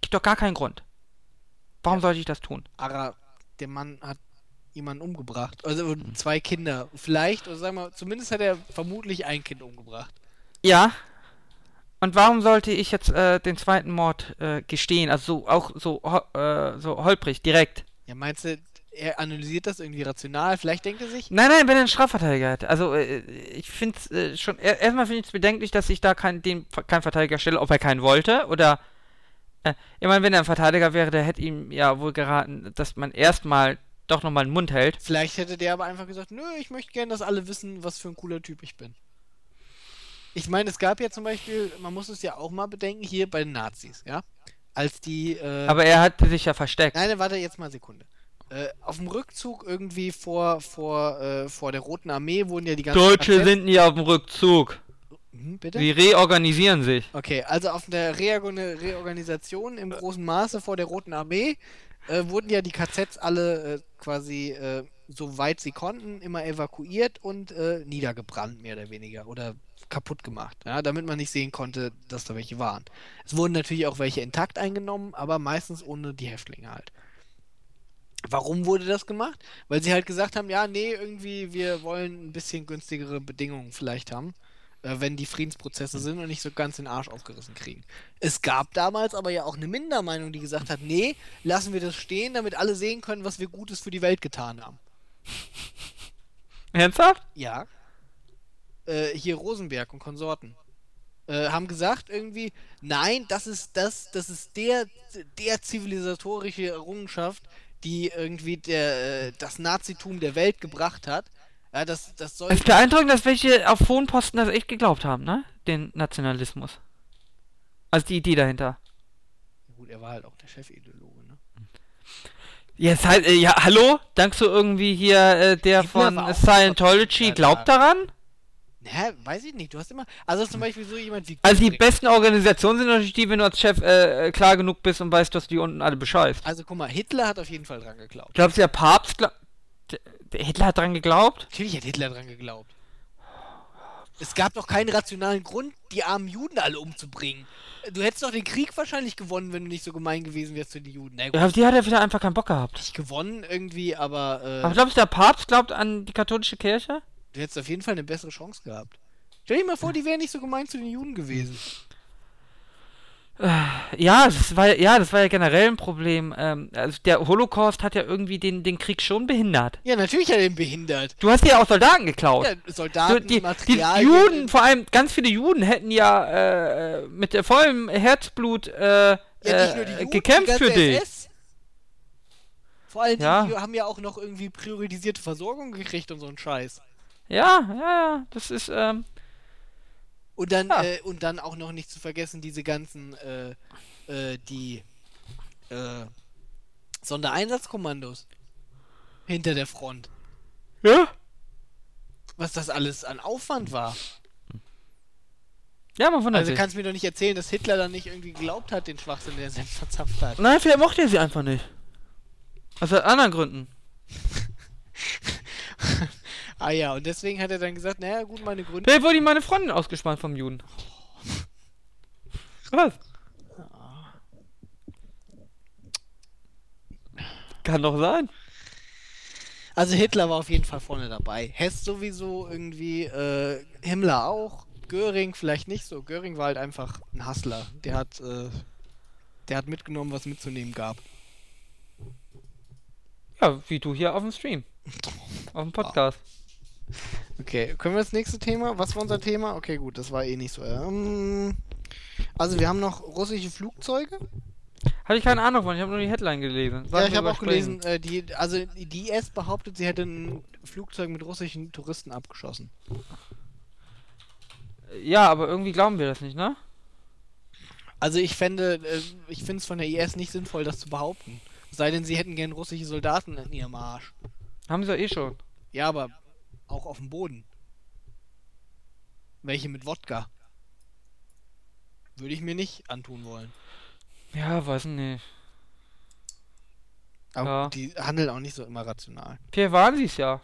Gibt doch gar keinen Grund. Warum Ja. sollte ich das tun? Aber der Mann hat jemanden umgebracht, also zwei Kinder, vielleicht, oder sagen wir, zumindest hat er vermutlich ein Kind umgebracht. Ja. Und warum sollte ich jetzt äh, den zweiten Mord äh, gestehen? Also so, auch so, ho äh, so holprig, direkt. Ja, meinst du, er analysiert das irgendwie rational? Vielleicht denkt er sich, Nein, nein, wenn er einen Strafverteidiger hat. Also äh, ich finde es äh, schon, er, erstmal finde ich es bedenklich, dass ich da kein, den, keinen Verteidiger stelle, ob er keinen wollte oder. Äh, ich meine, wenn er ein Verteidiger wäre, der hätte ihm ja wohl geraten, dass man erstmal doch nochmal den Mund hält. vielleicht hätte der aber einfach gesagt, nö, ich möchte gerne, dass alle wissen, was für ein cooler Typ ich bin. Ich meine, es gab ja zum Beispiel, man muss es ja auch mal bedenken, hier bei den Nazis, ja? Als die. Äh, Aber er hat sich ja versteckt. Nein, warte jetzt mal eine Sekunde. Äh, auf dem Rückzug irgendwie vor, vor, äh, vor der Roten Armee wurden ja die ganzen. Deutsche KZ sind nie auf dem Rückzug. Hm, bitte? Sie reorganisieren sich. Okay, also auf der Reorgan Reorganisation im großen Maße vor der Roten Armee äh, wurden ja die KZs alle äh, quasi, äh, soweit sie konnten, immer evakuiert und äh, niedergebrannt, mehr oder weniger. Oder kaputt gemacht, ja, damit man nicht sehen konnte, dass da welche waren. Es wurden natürlich auch welche intakt eingenommen, aber meistens ohne die Häftlinge halt. Warum wurde das gemacht? Weil sie halt gesagt haben, ja, nee, irgendwie, wir wollen ein bisschen günstigere Bedingungen vielleicht haben, äh, wenn die Friedensprozesse sind und nicht so ganz den Arsch aufgerissen kriegen. Es gab damals aber ja auch eine Mindermeinung, die gesagt hat, nee, lassen wir das stehen, damit alle sehen können, was wir Gutes für die Welt getan haben. Ernsthaft? Ja. Äh, hier Rosenberg und Konsorten. Äh, haben gesagt irgendwie, nein, das ist das, das ist der, der zivilisatorische Errungenschaft, die irgendwie der, äh, das Nazitum der Welt gebracht hat. Ja, das, das soll. Es ist beeindruckend, dass welche auf hohen Posten das echt geglaubt haben, ne? Den Nationalismus. Also die Idee dahinter. Gut, er war halt auch der Chefideologe, ne? Jetzt halt, äh, ja, hallo? Dankst du irgendwie hier, äh, der von Scientology Ja, glaubt da- daran? Hä, weiß ich nicht. Du hast immer. Also zum Beispiel so jemand wie. Also die besten Organisationen sind natürlich die, wenn du als Chef äh, äh, klar genug bist und weißt, dass die unten alle bescheißt. Also guck mal, Hitler hat auf jeden Fall dran geglaubt. Glaubst du, der Papst, glaub... der, Hitler hat dran geglaubt? Natürlich hat Hitler dran geglaubt. Es gab doch keinen rationalen Grund, die armen Juden alle umzubringen. Du hättest doch den Krieg wahrscheinlich gewonnen, wenn du nicht so gemein gewesen wärst zu den Juden. Na Ja, auf die hat er wieder einfach keinen Bock gehabt. nicht gewonnen irgendwie, aber, äh, Aber glaubst du, der Papst glaubt an die katholische Kirche? Du hättest auf jeden Fall eine bessere Chance gehabt. Stell dir mal vor, die wären nicht so gemein zu den Juden gewesen. Ja, das war ja, das war ja generell ein Problem. Ähm, also der Holocaust hat ja irgendwie den, den Krieg schon behindert. Ja, natürlich hat er ihn behindert. Du hast ja auch Soldaten geklaut. Ja, Soldaten, die, die Materialien. Juden, vor allem ganz viele Juden, hätten ja äh, mit vollem Herzblut äh, ja, die äh, Juden, gekämpft die für dich. SS. Vor allem, die haben ja auch noch irgendwie priorisierte Versorgung gekriegt und so ein Scheiß. Ja, ja, ja, das ist, ähm, Und dann, Ja. äh, und dann auch noch nicht zu vergessen, diese ganzen, äh, äh, die, äh, Sondereinsatzkommandos hinter der Front. ja? Was das alles an Aufwand war. Ja, man wundert Also sich. kannst du mir doch nicht erzählen, dass Hitler dann nicht irgendwie geglaubt hat, den Schwachsinn, der er selbst verzapft hat. Nein, vielleicht mochte er sie einfach nicht. Aus anderen Gründen. ah ja, und deswegen hat er dann gesagt, naja, gut, meine Gründe. Vielleicht wurde ihm meine Freundin ausgespannt vom Juden. Was? Kann doch sein. Also Hitler war auf jeden Fall vorne dabei. Hess sowieso irgendwie, äh, Himmler auch. Göring vielleicht nicht so. Göring war halt einfach ein Hustler. Der hat, äh, der hat mitgenommen, was mitzunehmen gab. Ja, wie du hier auf dem Stream. Auf dem Podcast. Okay, können wir das nächste Thema? Was war unser Thema? Okay, gut, das war eh nicht so. Ähm, also wir haben noch russische Flugzeuge. Habe ich keine Ahnung von, ich habe nur die Headline gelesen. Ja, ich habe auch gelesen, äh, die, also die IS behauptet, sie hätte ein Flugzeug mit russischen Touristen abgeschossen. Ja, aber irgendwie glauben wir das nicht, ne? Also ich fände, äh, ich finde es von der IS nicht sinnvoll, das zu behaupten. Sei denn, sie hätten gern russische Soldaten in ihrem Arsch. Haben sie doch eh schon. Ja, aber auch auf dem Boden. Welche mit Wodka. Würde ich mir nicht antun wollen. Ja, weiß nicht. Aber Ja. die handeln auch nicht so immer rational. Vielleicht waren sie es ja.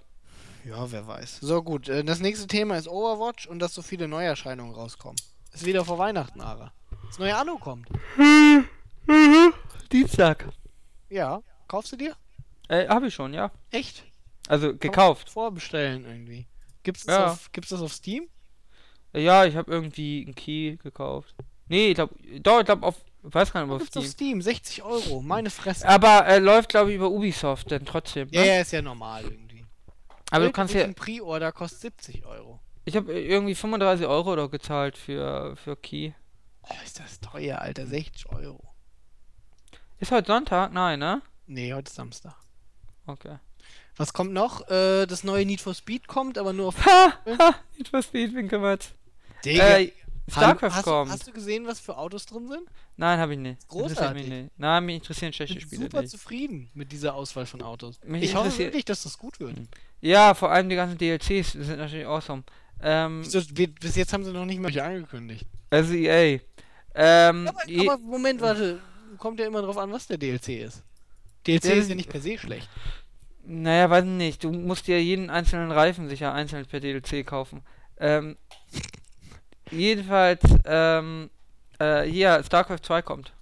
Ja, wer weiß. So gut, äh, das nächste Thema ist Overwatch und dass so viele Neuerscheinungen rauskommen. Ist wieder vor Weihnachten, Ara. Das neue Anno kommt. Dienstag. Ja, kaufst du dir? Äh, habe ich schon, ja. Echt? Also gekauft. Vorbestellen irgendwie. Gibt's das, Ja. auf, gibt's das auf Steam? Ja, ich habe irgendwie einen Key gekauft. Nee, ich glaube, doch, ich glaube auf, ich weiß gar nicht, auf Gibt's auf Steam. Steam, 60 Euro, meine Fresse. Aber äh, läuft, glaube ich, über Ubisoft, denn trotzdem. Ja, Ne? ja, ist ja normal irgendwie. Aber du kannst ja, Edition Pre-Order kostet 70 Euro. ich habe irgendwie 35 Euro oder gezahlt für, für Key. Oh, ist das teuer, Alter, 60 Euro. Ist heute Sonntag? Nein, ne? Nee, heute ist Samstag. Okay. Was kommt noch? Äh, das neue Need for Speed kommt, aber nur auf. Ha, ha, Need for Speed, wen kümmert's? Digga, äh, StarCraft hast, du- kommt. hast du gesehen, was für Autos drin sind? Nein, habe ich nicht. Großartig. Mich nicht. Nein, mich interessieren schlechte Ich bin Spiele super nicht. zufrieden mit dieser Auswahl von Autos. Mich ich hoffe wirklich, dass das gut wird. Ja, vor allem die ganzen DLCs sind natürlich awesome. Ähm, Bis jetzt haben sie noch nicht mal angekündigt. also EA. Ähm, Aber, je- aber Moment, warte. Kommt ja immer drauf an, was der DLC ist. DLC Der- ist ja nicht per se schlecht. Naja, weiß nicht. Du musst dir jeden einzelnen Reifen sicher einzeln per DLC kaufen. Ähm, jedenfalls, ähm, äh, hier, StarCraft 2 kommt.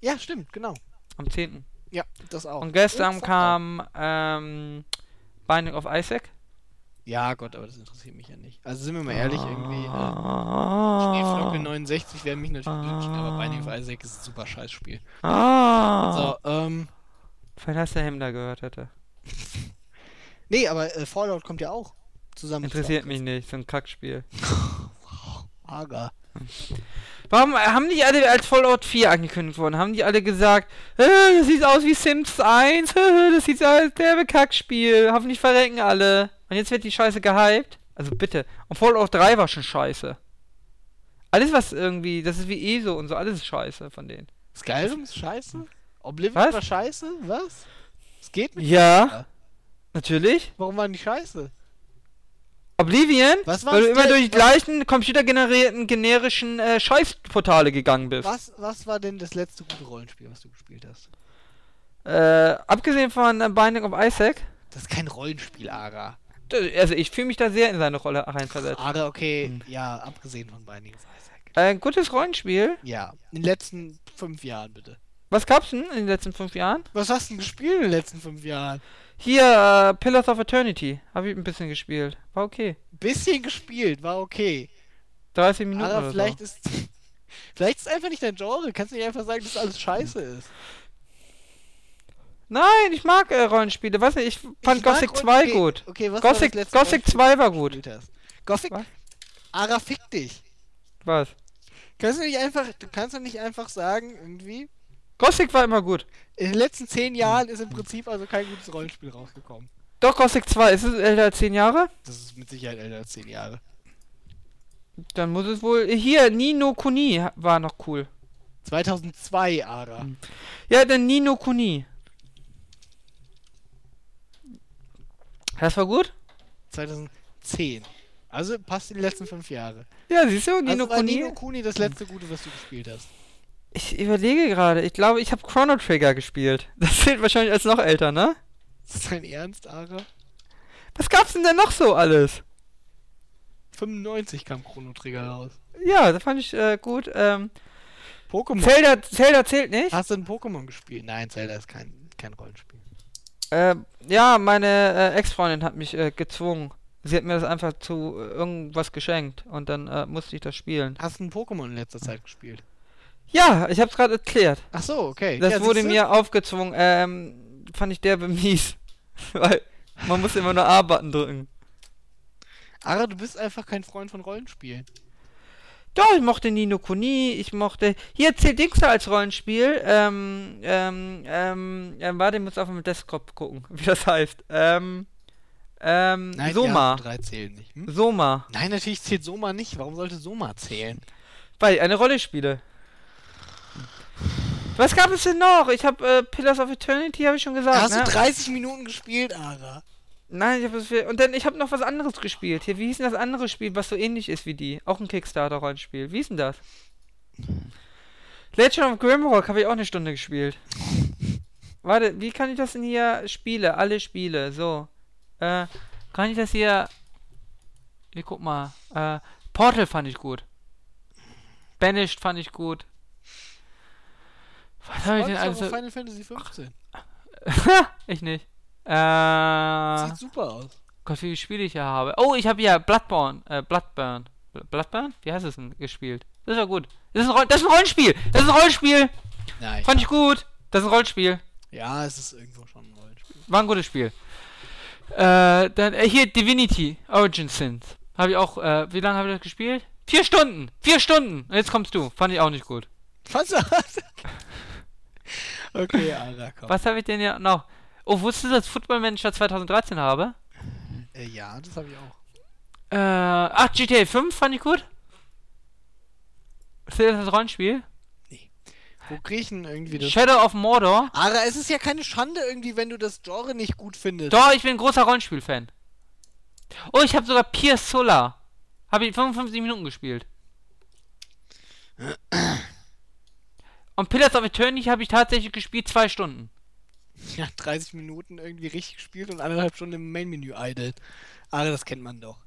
Ja, stimmt, genau. Am 10. Ja, das auch. Und gestern kam, ähm, Binding of Isaac. Ja, Gott, aber das interessiert mich ja nicht. Also sind wir mal ehrlich, irgendwie. Äh, Ah. Schneeflocke 69 wäre mich natürlich wünschen, aber Binding of Isaac ist ein super scheiß Spiel. Ah. So, ähm. Vielleicht hast du Hemder gehört hätte. Nee, aber äh, Fallout kommt ja auch. Zusammen Interessiert mich nicht, so ein Kackspiel. Aga. Warum äh, haben die alle als Fallout 4 angekündigt worden? Haben die alle gesagt, äh, das sieht aus wie Sims 1, äh, das sieht aus wie derbe Kackspiel, hoffentlich verrecken alle. Und jetzt wird die Scheiße gehypt? Also bitte. Und Fallout 3 war schon scheiße. Alles was irgendwie, das ist wie ESO und so, alles ist scheiße von denen. Skyrim ist scheiße? Oblivion Was? war scheiße? Was? Es geht nicht. Ja. Natürlich. Warum waren die scheiße? Oblivion, Was weil du immer durch die gleichen computergenerierten generischen äh, Scheißportale gegangen bist. Was, was war denn das letzte gute Rollenspiel, was du gespielt hast? Äh, abgesehen von äh, Binding of Isaac, Das ist kein Rollenspiel, Ara. also ich fühle mich da sehr in seine Rolle reinversetzt. Ara, okay, Hm. ja, abgesehen von Binding of Isaac. Äh, ein gutes Rollenspiel. Ja, in den letzten fünf Jahren bitte. Was gab's denn in den letzten fünf Jahren? Was hast du denn gespielt in den letzten fünf Jahren? Hier, äh, Pillars of Eternity. Habe ich ein bisschen gespielt. War okay. Bisschen gespielt, war okay. 30 Minuten Aber vielleicht so. ist. Vielleicht ist einfach nicht dein Genre. Kannst du nicht einfach sagen, dass alles scheiße ist. Nein, ich mag äh, Rollenspiele. Weiß nicht, ich fand Ich Gothic Rollen- 2 okay, gut. Okay, was war Gothic, das letzte Gothic Rollenspiel, 2 war das gut. Gothic. Was? Ara, fick dich. Was? Kannst du nicht einfach. Du kannst doch nicht einfach sagen, irgendwie. Gothic war immer gut. In den letzten zehn Jahren ist im Prinzip also kein gutes Rollenspiel rausgekommen. Doch, Gothic 2. Ist es älter als 10 Jahre? Das ist mit Sicherheit älter als zehn Jahre. Dann muss es wohl. Hier, Nino Kuni war noch cool. 2002, Ara. Hm. Ja, dann Nino Kuni. Das war gut? 2010. Also passt in die letzten fünf Jahre. Ja, siehst du, Nino also war Kuni. Nino Kuni das letzte gute, was du gespielt hast. Ich überlege gerade. Ich glaube, ich habe Chrono Trigger gespielt. Das zählt wahrscheinlich als noch älter, ne? Ist das dein Ernst, Ara? Was gab's denn denn noch so alles? 95 kam Chrono Trigger raus. Ja, das fand ich äh, gut. Ähm, Pokémon. Zelda, Zelda zählt nicht. Hast du ein Pokémon gespielt? Nein, Zelda ist kein, kein Rollenspiel. Äh, ja, meine äh, Ex-Freundin hat mich äh, gezwungen. Sie hat mir das einfach zu äh, irgendwas geschenkt und dann äh, musste ich das spielen. Hast du ein Pokémon in letzter Zeit gespielt? Ja, ich hab's gerade erklärt. Ach so, okay. Das Ja, wurde mir aufgezwungen. Ähm, fand ich derbe mies. Weil man muss immer nur A-Button drücken. Ara, du bist einfach kein Freund von Rollenspielen. Doch, ich mochte Nino Kuni, ich mochte. Hier zählt Dings da als Rollenspiel. Ähm, ähm, ähm, ähm, warte, ich muss auf dem Desktop gucken, wie das heißt. Ähm, ähm, Nein, Soma. Drei zählen nicht. Hm? Soma. Nein, natürlich zählt Soma nicht. Warum sollte Soma zählen? Weil ich eine Rolle spiele. Was gab es denn noch? Ich habe äh, Pillars of Eternity, habe ich schon gesagt. Hast ne? du 30 Minuten gespielt, Ara? Nein, ich habe das viel. Und dann, ich habe noch was anderes gespielt. Hier, wie hieß denn das andere Spiel, was so ähnlich ist wie die? Auch ein Kickstarter-Rollenspiel. Wie hieß denn das? Legend of Grimrock habe ich auch eine Stunde gespielt. Warte, wie kann ich das denn hier Spiele? Alle Spiele, so. Äh, kann ich das hier. Hier, guck mal. Äh, Portal fand ich gut. Banished fand ich gut. Was habe ich denn alles? auf Final Fantasy 15. ich nicht. Äh. Sieht super aus. Gott, wie viele Spiele ich hier habe. Oh, ich habe ja Bloodborne, äh, Bloodburn. Bl- Bloodburn? Wie heißt es denn gespielt? Das ist ja gut. Das ist, ein das ist ein Rollenspiel. Das ist ein Rollenspiel. Nein. Fand ich gut. Das ist ein Rollenspiel. Ja, es ist irgendwo schon ein Rollenspiel. War ein gutes Spiel. Äh, dann, äh, hier, Divinity, Origin Sins. Habe ich auch, äh, wie lange habe ich das gespielt? Vier Stunden! Vier Stunden! Und jetzt kommst du. Fand ich auch nicht gut. Was? okay, Ara, komm. Was habe ich denn ja noch? Oh, wusstest du, dass Football Manager 2013 habe? Äh, ja, das habe ich auch. Äh, ach, GTA 5 fand ich gut. Ist das das Rollenspiel? Wo krieg ich denn irgendwie das? Shadow of Mordor? Aber es ist ja keine Schande irgendwie, wenn du das Genre nicht gut findest. Doch, ich bin ein großer Rollenspiel-Fan. Oh, ich habe sogar Pierce Solar. Habe ich 55 Minuten gespielt. Und Pillars of Eternity habe ich tatsächlich gespielt zwei Stunden. Ja, 30 Minuten irgendwie richtig gespielt und eineinhalb Stunden im Main-Menü idle. Aber das kennt man doch.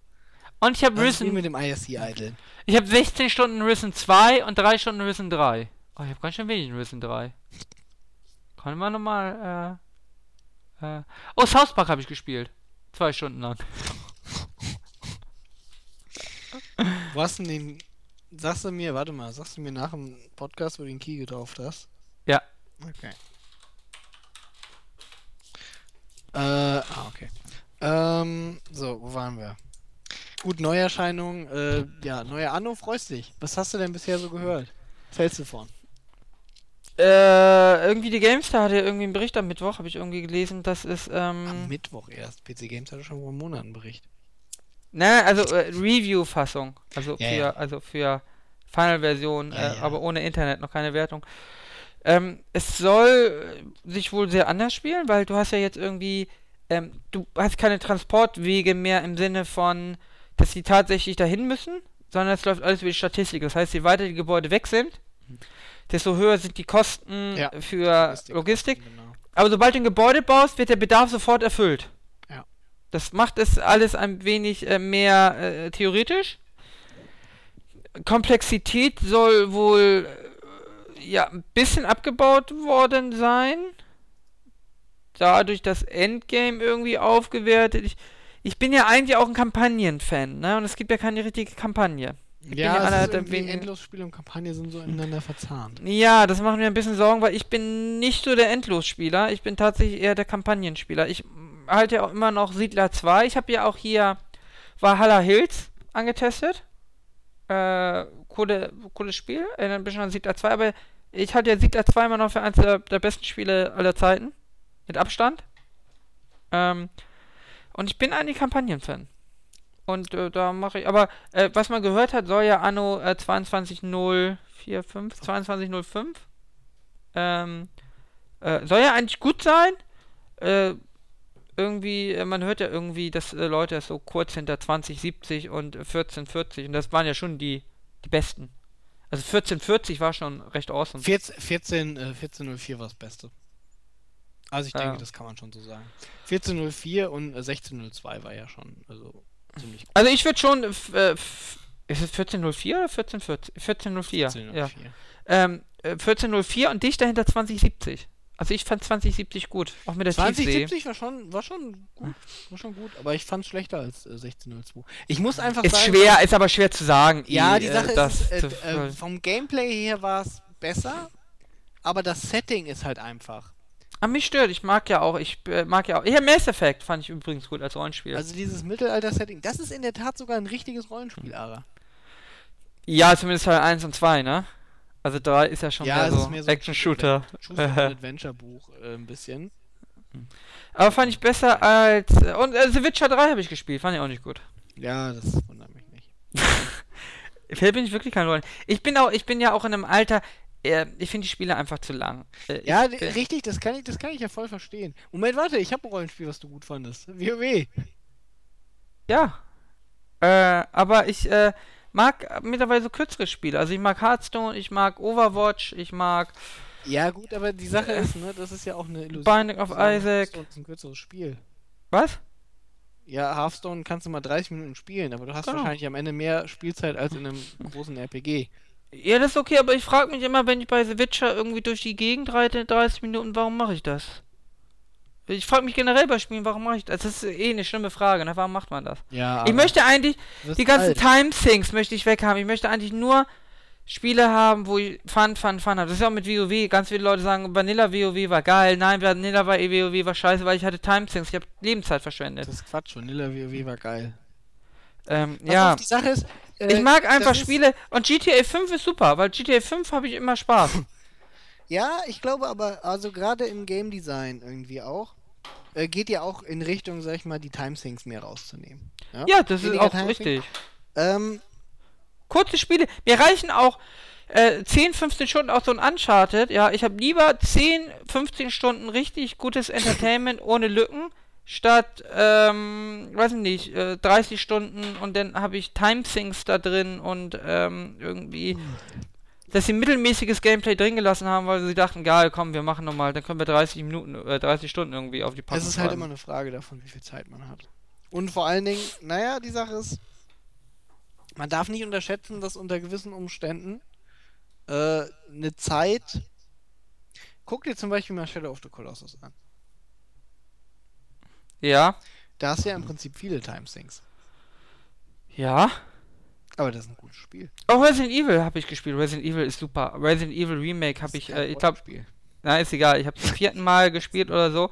Und ich habe Risen. mit dem ISC idle. Ich habe 16 Stunden Risen 2 und 3 Stunden Risen 3. Oh, ich habe ganz schön wenig in Risen 3. Können wir nochmal, äh, äh. Oh, South Park habe ich gespielt. Zwei Stunden lang. Wo hast du denn den. Sagst du mir, warte mal, sagst du mir nach dem Podcast, wo du den Key getauft hast? Ja. Okay. Äh, ah, okay. Ähm, so, wo waren wir? Gut, Neuerscheinung, äh, ja, neue Anno, freust dich. Was hast du denn bisher so gehört? Was hältst du von? Äh, irgendwie die GameStar hatte irgendwie einen Bericht am Mittwoch, habe ich irgendwie gelesen, dass es, Am ähm. Mittwoch erst. PC Games hatte schon vor einem Monat einen Bericht. Ne, also äh, Review-Fassung. Also Ja, für, ja. also für Final-Version, Ja, äh, aber ohne Internet, noch keine Wertung. Ähm, es soll äh, sich wohl sehr anders spielen, weil du hast ja jetzt irgendwie, ähm, du hast keine Transportwege mehr im Sinne von, dass sie tatsächlich dahin müssen, sondern es läuft alles über die Statistik. Das heißt, je weiter die Gebäude weg sind, desto höher sind die Kosten für Logistik. Genau. Aber sobald du ein Gebäude baust, wird der Bedarf sofort erfüllt. Das macht es alles ein wenig äh, mehr äh, theoretisch. Komplexität soll wohl äh, ja ein bisschen abgebaut worden sein. Dadurch das Endgame irgendwie aufgewertet. Ich, ich bin ja eigentlich auch ein Kampagnen-Fan, ne? Und es gibt ja keine richtige Kampagne. bin ja Ja, es ist der irgendwie wenigen- Endlosspiel und Kampagne sind so ineinander verzahnt. Ja, das macht mir ein bisschen Sorgen, weil ich bin nicht so der Endlosspieler. Ich bin tatsächlich eher der Kampagnenspieler. Ich halte ja auch immer noch Siedler 2. Ich habe ja auch hier Valhalla Hills angetestet. Äh, coole, cooles Spiel. Erinnert ein bisschen an Siedler 2, aber ich halte ja Siedler 2 immer noch für eines der, der besten Spiele aller Zeiten. Mit Abstand. Ähm, und ich bin eigentlich Kampagnenfan. Und äh, da mache ich, aber äh, was man gehört hat, soll ja Anno äh, 22.045, 22.05 ähm, äh, soll ja eigentlich gut sein. Äh, irgendwie, äh, man hört ja irgendwie, dass äh, Leute so kurz hinter 2070 und äh, 1440 und das waren ja schon die, die besten. Also 1440 war schon recht awesome. 14, 14, äh, 1404 war das Beste. Also ich denke, Ja. das kann man schon so sagen. 1404 und äh, 1602 war ja schon also ziemlich gut. Also ich würde schon, äh, ist es 1404 oder 1440? 1404, ja. 1404. Ähm, äh, 1404 und dicht dahinter 2070. Also ich fand 2070 gut, auch mit der Tiefsee. 2070 war schon, war schon gut, war schon gut, aber ich fand es schlechter als äh, 1602. Ich muss einfach Ist sagen, schwer, ist aber schwer zu sagen. Ja, eh, die äh, Sache das ist, äh, äh, vom Gameplay her war es besser, aber das Setting ist halt einfach. Ah, mich stört, ich mag ja auch, ich äh, mag ja auch. Ja, Mass Effect fand ich übrigens gut als Rollenspiel. Also dieses Mittelalter-Setting, das ist in der Tat sogar ein richtiges Rollenspiel, Ara. ja, zumindest Teil 1 und 2, ne? Also 3 ist ja schon Ja, mehr, so ist mehr so ein Action-Shooter. Choose-Adventure-Buch äh, ein bisschen. Aber fand ich besser als. äh, Und äh, The Witcher 3 habe ich gespielt, fand ich auch nicht gut. Ja, das wundert mich nicht. Vielleicht bin ich wirklich kein Rollen. Ich bin auch, ich bin ja auch in einem Alter, äh, ich finde die Spiele einfach zu lang. Äh, Ja, ich, richtig, das kann ich, das kann ich ja voll verstehen. Moment, warte, ich habe ein Rollenspiel, was du gut fandest. WoW. Ja. Äh, aber ich äh, mag mittlerweile so kürzere Spiele. Also ich mag Hearthstone, ich mag Overwatch, ich mag Ja, gut, aber die Sache ist, ne, das ist ja auch eine Illusion. Binding of Isaac. Hearthstone ist ein kürzeres Spiel. was? Ja, Hearthstone kannst du mal 30 Minuten spielen, aber du hast Genau. wahrscheinlich am Ende mehr Spielzeit als in einem großen RPG. Ja, das ist okay, aber ich frage mich immer, wenn ich bei The Witcher irgendwie durch die Gegend reite, 30 Minuten, warum mache ich das? Ich frage mich generell bei Spielen, warum mache ich das? Das ist eh eine schlimme Frage, ne? Warum macht man das? Ja, Ich möchte eigentlich, die ganzen. Time-Things möchte ich weghaben. Ich möchte eigentlich nur Spiele haben, wo ich Fun, Fun, Fun habe. Das ist ja auch mit WoW. Ganz viele Leute sagen, Vanilla WoW war geil. Nein, Vanilla war WoW war scheiße, weil ich hatte Time-Things. Ich habe Lebenszeit verschwendet. Das ist Quatsch, Vanilla WoW war geil. Ähm, Pass ja. die Sache ist, äh, Ich mag einfach Spiele und GTA 5 ist super, weil GTA 5 habe ich immer Spaß. Ja, ich glaube aber, also gerade im Game Design irgendwie auch, äh, geht ja auch in Richtung, sag ich mal, die Time-Sinks mehr rauszunehmen. ja, das ist Weniger auch Time-Sink. richtig. Ähm, Kurze Spiele, mir reichen auch. äh, 10, 15 Stunden auch so ein Uncharted, ja, ich habe lieber 10, 15 Stunden richtig gutes Entertainment ohne Lücken, statt, ähm, weiß ich nicht, äh, 30 Stunden und dann habe ich Time-Sinks da drin und ähm, irgendwie, dass sie mittelmäßiges Gameplay drin gelassen haben, weil sie dachten, geil, komm, wir machen nochmal, dann können wir 30 Minuten, äh, 30 Stunden irgendwie auf die Packung Es ist halt immer eine Frage davon, wie viel Zeit man hat. Und vor allen Dingen, naja, die Sache ist, man darf nicht unterschätzen, dass unter gewissen Umständen äh, eine Zeit. Guck dir zum Beispiel mal Shadow of the Colossus an. Ja, Da hast du ja im Prinzip viele Timesinks. ja. Aber das ist ein gutes Spiel. Auch Resident Evil habe ich gespielt. Resident Evil ist super. Resident Evil Remake habe ich, äh, ich glaube, na ist egal. Ich habe zum vierten Mal gespielt oder so.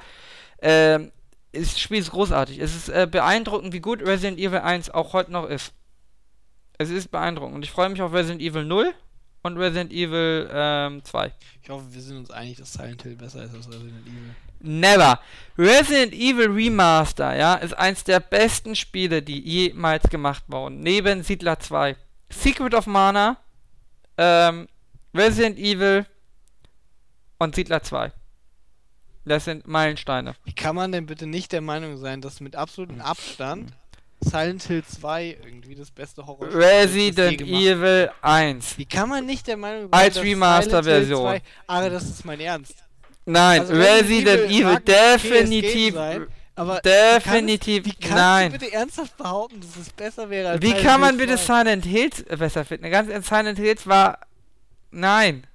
Ähm, das Spiel ist großartig. Es ist äh, beeindruckend, wie gut Resident Evil 1 auch heute noch ist. Es ist beeindruckend. Und ich freue mich auf Resident Evil 0 und Resident Evil ähm, 2. Ich hoffe, wir sind uns einig, dass Silent Hill besser ist als Resident Evil. Never. Resident Evil Remaster, ja, ist eins der besten Spiele, die jemals gemacht wurden. Neben Siedler 2. Secret of Mana, ähm, Resident Evil und Siedler 2. Das sind Meilensteine. Wie kann man denn bitte nicht der Meinung sein, dass mit absolutem Abstand Silent Hill 2 irgendwie das beste Horrorspiel ist, Resident Evil 1. Wie kann man nicht der Meinung Als dass Remaster-Version. Silent Hill 2 Aber das ist mein Ernst. Nein, Also Resident Evil, PS definitiv. Sein, aber definitiv Wie kannst nein. du bitte ernsthaft behaupten, dass es besser wäre als Wie Silent kann man bitte 2? Silent Hills besser finden? Ganz Silent Hills war. Nein.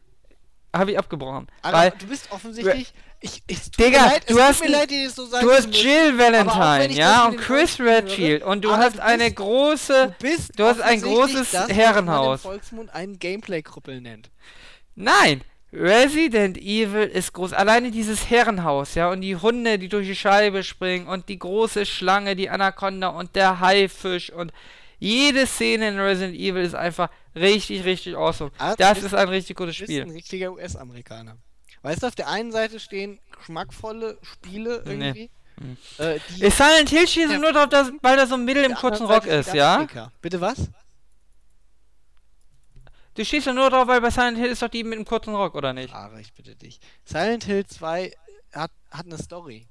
Habe ich abgebrochen. Alter, Weil du bist offensichtlich. Ich, ich, Digga, leid, du hast leid, so du hast. Jill Valentine, ja, und Chris Redfield. Und du hast du eine bist- große. Du, bist du hast ein großes das, was man Herrenhaus. im Volksmund einen Gameplay-Krüppel nennt. Nein! Resident Evil ist groß. Alleine dieses Herrenhaus, ja, und die Hunde, die durch die Scheibe springen und die große Schlange, die Anaconda und der Haifisch und jede Szene in Resident Evil ist einfach richtig, richtig awesome. Ah, Das ist ein richtig gutes Du bist ein Spiel. richtiger US-Amerikaner. Weißt du, auf der einen Seite stehen geschmackvolle Spiele Nee. irgendwie. Hm. Äh, die Ist Silent Hill schießt Ja. nur drauf, dass, weil da so ein Mädel im kurzen Rock ist, ja? Bitte was? Du schießt ja nur drauf, weil bei Silent Hill ist doch die mit dem kurzen Rock, oder nicht? Ara, ich bitte dich. Silent Hill 2 hat, hat eine Story.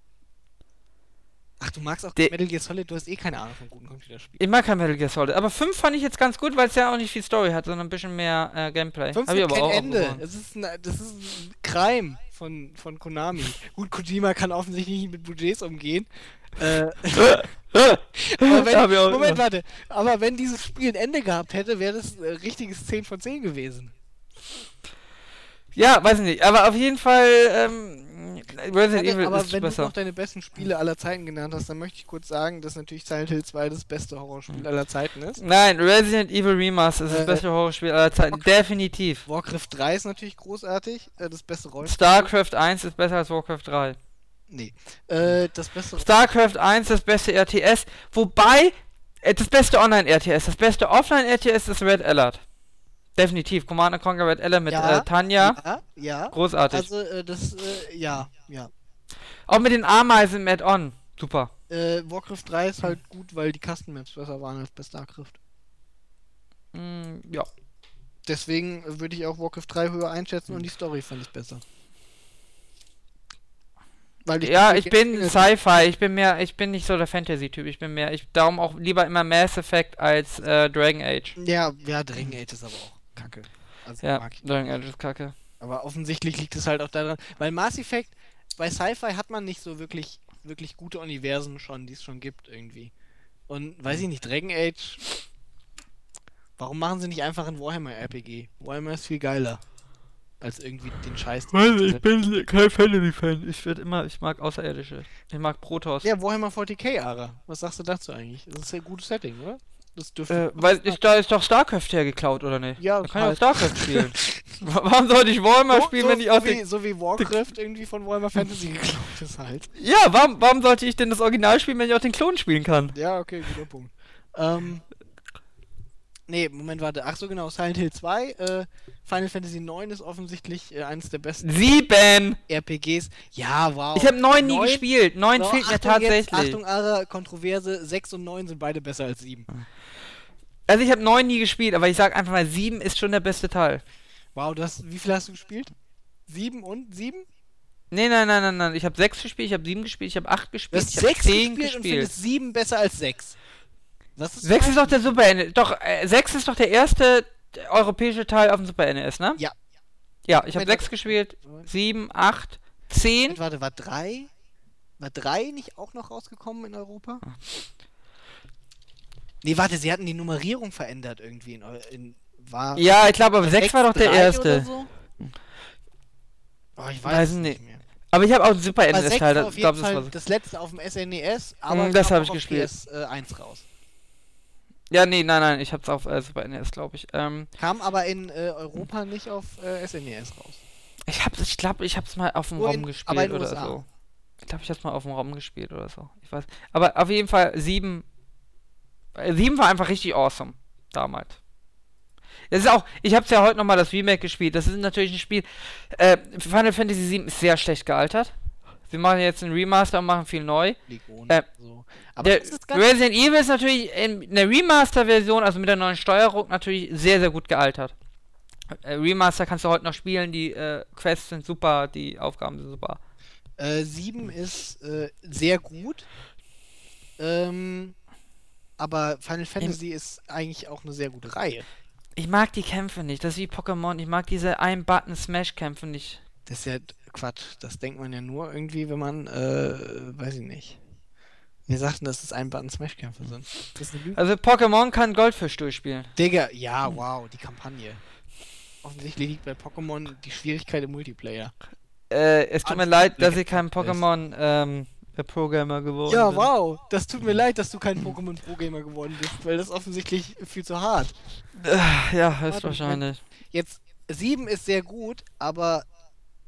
Ach, du magst auch De- Metal Gear Solid, du hast eh keine Ahnung von guten Computerspielen. Ich mag kein Metal Gear Solid, aber 5 fand ich jetzt ganz gut, weil es ja auch nicht viel Story hat, sondern ein bisschen mehr äh, Gameplay. Fünf Hab ich hat aber kein auch Ende. Es ist ein, das ist ein Crime von, von Konami. Gut, Kojima kann offensichtlich nicht mit Budgets umgehen. äh, aber wenn, Moment, warte. Aber wenn dieses Spiel ein Ende gehabt hätte, wäre das ein richtiges 10 von 10 gewesen. Ja, weiß ich nicht. Aber auf jeden Fall, ähm, Resident Evil aber ist wenn du besser. noch deine besten Spiele aller Zeiten genannt hast, dann möchte ich kurz sagen, dass natürlich Silent Hill 2 das beste Horrorspiel aller Zeiten ist. Nein, Resident Evil Remaster ist das Äh, beste Horrorspiel aller Zeiten. Definitiv. Warcraft 3 ist natürlich großartig, äh, das beste Rollenspiel. StarCraft 1 ist besser als Warcraft 3. Nee. Äh, das beste StarCraft 1 das beste RTS. Wobei, äh, das beste Online-RTS. Das beste Offline-RTS ist Red Alert. Definitiv. Command Conquer Red Alert mit Ja, äh, Tanja. Ja, ja. Großartig. Also, äh, das, äh, ja, ja. Auch mit den Ameisen im Add-on. Super. Äh, Warcraft 3 ist halt gut, weil die Custom Maps besser waren als bei StarCraft. Mm, ja. Deswegen würde ich auch Warcraft 3 höher einschätzen und die Story fand ich besser. Weil Ja, die- ich bin Sci-Fi, ich bin mehr, ich bin nicht so der Fantasy-Typ, ich bin mehr, ich darum auch lieber immer Mass Effect als äh, Dragon Age. Ja, ja, Dragon Age ist aber auch kacke. Also Ja, mag ich. Dragon Age ist kacke. Aber offensichtlich liegt es halt auch daran, weil Mass Effect, bei Sci-Fi hat man nicht so wirklich, wirklich gute Universen schon, die es schon gibt irgendwie. Und weiß ich nicht, Dragon Age, warum machen sie nicht einfach ein Warhammer RPG? Warhammer ist viel geiler. Als irgendwie den Scheiß. den- bin kein Fantasy-Fan. Ich werde immer, ich mag Außerirdische. Ich mag Protoss. Ja, Warhammer 40k, Ara. Was sagst du dazu eigentlich? Das ist ja ein gutes Setting, oder? Das dürfte. Äh, weil ist, da ist doch StarCraft hergeklaut, oder nicht? Ja, da kann ich auch halt. StarCraft spielen. Wa- Warum sollte ich Warhammer so, spielen, so, wenn ich so, aus wie, den... so wie Warcraft irgendwie von Warhammer Fantasy geklaut ist halt. Ja, warum, warum sollte ich denn das Original spielen, wenn ich auch den Klon spielen kann? Ja, okay, guter Punkt. Ähm. Nee, Moment, warte. Ach so, genau. Silent Hill 2. Äh, Final Fantasy 9 ist offensichtlich äh, eines der besten Sieben! RPGs. Ja, wow. Ich habe neun nie Neun? gespielt. Neun So, fehlt mir Achtung jetzt, tatsächlich. Achtung, Ara, Kontroverse. 6 und 9 sind beide besser als 7. Also ich habe neun nie gespielt, aber ich sag einfach mal, sieben ist schon der beste Teil. Wow, du hast, wie viel hast du gespielt? Sieben und sieben? Nee, nein, nein, nein, nein. Ich habe sechs gespielt, ich habe sieben gespielt, ich habe acht Du gespielt, hast ich habe sechs zehn gespielt, und gespielt. findest sieben besser als sechs. Was ist Sechs ist doch der Super NES. Doch, äh, sechs ist doch der erste europäische Teil auf dem Super NES, ne? Ja. Ja, ich habe sechs gespielt, sieben, acht, zehn. Warte, war drei? War drei nicht auch noch rausgekommen in Europa? Nee, warte, sie hatten die Nummerierung verändert irgendwie in, in war Ja, ich glaube, aber sechs war doch der 3 erste. Oder so? Oh, ich weiß, Weiß es nicht. mehr. Aber ich habe auch einen Super Aber NES 6 Teil, war ich auf glaube, jeden das das letzte auf dem SNES, aber Mm, das kam hab auch ich auf gespielt. PS1 raus. Ja, nee, nein, nein, ich hab's auf äh, Super NES, glaube ich. Ähm, Kam aber in äh, Europa nicht auf äh, SNES raus. ich hab's, ich glaube, ich hab's mal auf dem ROM gespielt oder USA. so. Ich glaube, ich hab's mal auf dem ROM gespielt oder so. Ich weiß. Aber auf jeden Fall sieben. äh, Sieben war einfach richtig awesome damals. Das ist auch, ich hab's ja heute nochmal das Remake gespielt. Das ist natürlich ein Spiel. Äh, Final Fantasy VII ist sehr schlecht gealtert. Sie machen jetzt einen Remaster und machen viel neu. Äh, so. Aber Der Resident Evil ist natürlich in der Remaster-Version, also mit der neuen Steuerung, natürlich sehr, sehr gut gealtert. Äh, Remaster kannst du heute noch spielen, die äh, Quests sind super, die Aufgaben sind super. Äh, 7 ist äh, sehr gut. Ähm, aber Final Fantasy ist eigentlich auch eine sehr gute Reihe. Ich mag die Kämpfe nicht, das ist wie Pokémon, ich mag diese Ein-Button-Smash-Kämpfe nicht. Das ist ja Quatsch. Das denkt man ja nur irgendwie, wenn man, äh, weiß ich nicht. Wir sagten, dass es ein Button sind. Ist eine Lüge. Also Pokémon kann Goldfisch durchspielen. Digga, ja, wow, die Kampagne. Offensichtlich liegt bei Pokémon die Schwierigkeit im Multiplayer. Äh, es tut mir leid, dass ich kein Pokémon ähm, äh, Programmer geworden Ja, bin. wow. Das tut mir leid, dass du kein Pokémon Pro Gamer geworden bist, weil das ist offensichtlich viel zu hart. Äh, ja, Warte, ist wahrscheinlich. Jetzt, 7 ist sehr gut, aber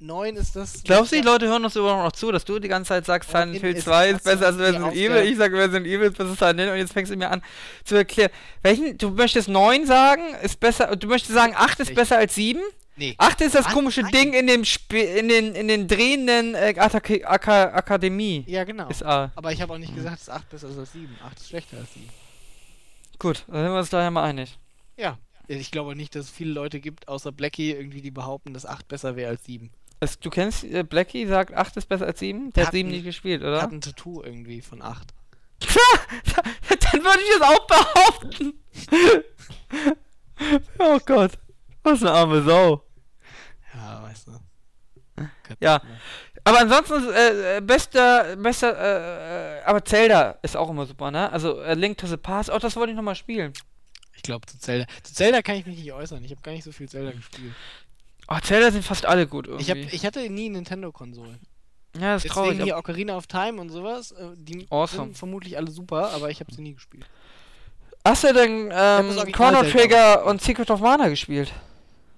9 ist das. Glaubst du, die Leute hören uns überhaupt noch zu, dass du die ganze Zeit sagst, Silent Hill es- 2 ist besser als Resident Evil? Ich sage Resident Evil ist besser als Silent Hill und jetzt fängst du mir an zu erklären. Welchen, du möchtest 9 sagen, ist besser, du möchtest sagen 8 ist besser als 7? Nee. 8 ist das komische. Ding in dem in den, in den drehenden äh, Akademie. Ja, genau. Aber ich habe auch nicht gesagt, dass 8 besser ist als 7. 8 ist schlechter als 7. Gut, dann sind wir uns daher mal einig. Ja. Ich glaube nicht, dass es viele Leute gibt, außer Blackie, irgendwie, die behaupten, dass 8 besser wäre als 7. Es, du kennst äh, Blackie, sagt 8 ist besser als 7? Der hat Hat 7 ein- nicht gespielt, Er oder? hat ein Tattoo irgendwie von 8. Dann würde ich das auch behaupten. oh Gott. Was eine arme Sau. Ja, weißt du. Ja. Aber ansonsten, äh, äh, bester, bester, äh, äh, aber Zelda ist auch immer super, ne? Also, äh, Link to the Past, oh, das wollte ich nochmal spielen. Ich glaube, zu Zelda. Zu Zelda kann ich mich nicht äußern. Ich habe gar nicht so viel Zelda gespielt. Oh, Zelda sind fast alle gut irgendwie. Ich, hab, ich hatte nie Nintendo-Konsolen. ja, das ist Deswegen traurig. hier aber- Ocarina of Time und sowas, äh, die Awesome. sind vermutlich alle super, aber ich habe sie nie gespielt. Hast du denn ähm, Chrono Trigger und Secret of Mana gespielt?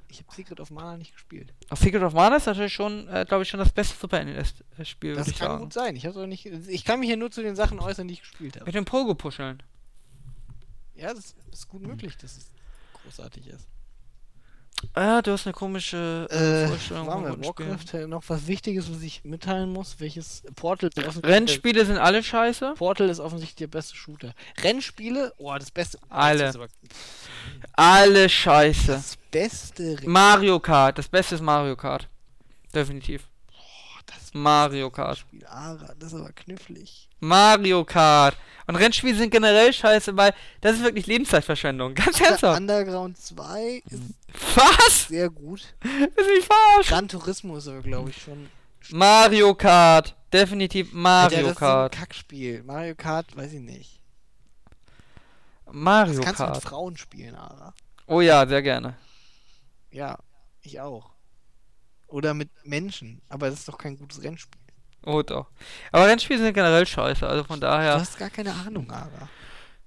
Ich habe Secret of Mana nicht gespielt. Auch Secret of Mana ist natürlich schon, äh, glaube ich, schon das beste Super NES-Spiel, würde Das kann sagen. gut sein. Ich, nicht, ich kann mich hier nur zu den Sachen äußern, die ich gespielt habe. Mit dem Pogo-Puscheln. Ja, das ist gut möglich, dass es großartig ist. Ah, du hast eine komische äh, Äh, Vorstellung guten Spielen. Warcraft noch was Wichtiges, was ich mitteilen muss? Welches Portal? Rennspiele sind alle scheiße. Portal ist offensichtlich der beste Shooter. Rennspiele, oh, das beste. Alle. Das, Alle scheiße. das beste. Mario Kart, das Beste ist Mario Kart. Definitiv. Mario Kart. Spiel, Ara, das ist aber knifflig. Mario Kart. Und Rennspiele sind generell scheiße, weil das ist wirklich Lebenszeitverschwendung. Ganz ernsthaft. Underground 2 ist Was? sehr gut. Ist mich verarscht? Gran Turismo ist aber, glaube ich, schon. Mario Kart. Definitiv Alter, Mario das ist so ein Kart. Kackspiel. Mario Kart, weiß ich nicht. Mario Das kannst du mit Kart. Frauen spielen, Ara. Oh ja, sehr gerne. Ja, ich auch. Oder mit Menschen. Aber das ist doch kein gutes Rennspiel. Oh doch. Aber Rennspiele sind generell scheiße, also von Du daher. hast gar keine Ahnung, Ara.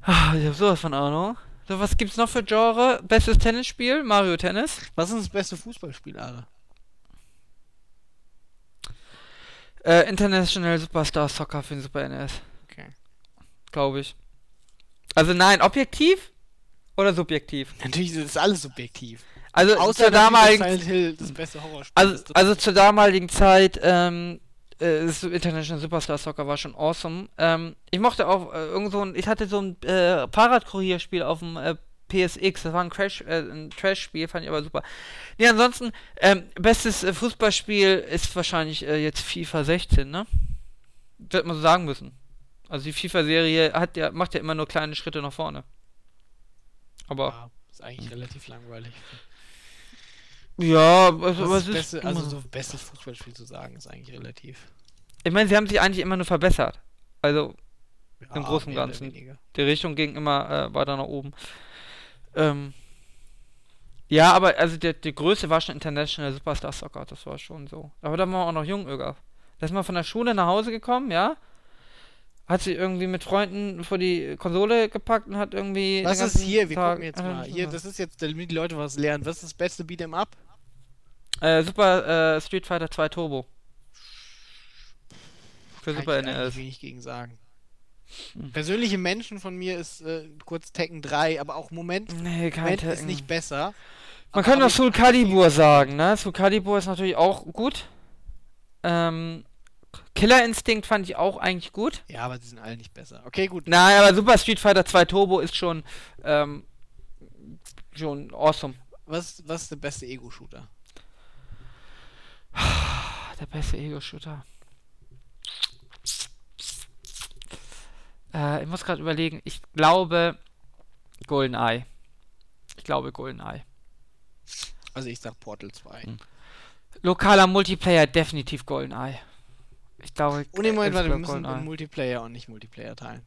Ah, Ich hab sowas von Ahnung. So, was gibt's noch für Genre? Bestes Tennisspiel? Mario Tennis? Was ist das beste Fußballspiel, Ara? Äh, International Superstar Soccer für den Super NES. Okay. Glaube ich. Also nein, objektiv oder subjektiv? Natürlich ist das alles subjektiv. Also Außer zur damaligen Hill das beste Horrorspiel also, also zur damaligen Zeit, ähm, äh, International Superstar Soccer war schon awesome. Ähm, ich mochte auch äh, irgend so ein, ich hatte so ein äh, Fahrradkurierspiel auf dem äh, PSX, das war ein, Crash, äh, ein Trash-Spiel, fand ich aber super. Nee, ansonsten, ähm, bestes äh, Fußballspiel ist wahrscheinlich äh, jetzt FIFA 16, ne? Wird man so sagen müssen. Also die FIFA-Serie hat ja, macht ja immer nur kleine Schritte nach vorne. Aber. Ja, ist eigentlich relativ langweilig. Ja, also, Was was ist beste, also so bestes Fußballspiel zu sagen, ist eigentlich relativ. ich meine, sie haben sich eigentlich immer nur verbessert. Also, Im Ja, Großen und Ganzen. die Richtung ging immer äh, weiter nach oben. Ähm, ja, aber also der, die Größe war schon International Superstar Soccer, das war schon so. Aber da waren wir auch noch jung, Öger. Da ist man von der Schule nach Hause gekommen, ja? Hat sich irgendwie mit Freunden vor die Konsole gepackt und hat irgendwie. Was ist hier? Wir Tag- gucken jetzt mal. Hier, das ist jetzt, damit die Leute was lernen. Was ist das beste Beat'em Up? Äh, Super äh, Street Fighter 2 Turbo. Für Kann Super ich NES. wenig gegen sagen. Hm. Persönliche Menschen von mir ist äh, kurz Tekken 3, aber auch Moment, Nee, kein Moment ist Tekken. nicht besser. Man Aber- kann ich- Soul Calibur sagen, ne? Soul Calibur ist natürlich auch gut. Ähm, Killer Instinct fand ich auch eigentlich gut. Ja, aber die sind alle nicht besser. Okay, gut. Nein, aber Super Street Fighter 2 Turbo ist schon, ähm, schon awesome. Was, was ist der beste Ego-Shooter? Ah, Der beste Ego-Shooter. Äh, ich muss gerade überlegen. Ich glaube GoldenEye. Ich glaube GoldenEye. Also ich sag Portal 2. Hm. Lokaler Multiplayer definitiv GoldenEye. Ich glaube. Und im Moment, warte, wir müssen GoldenEye. in Multiplayer und nicht Multiplayer teilen.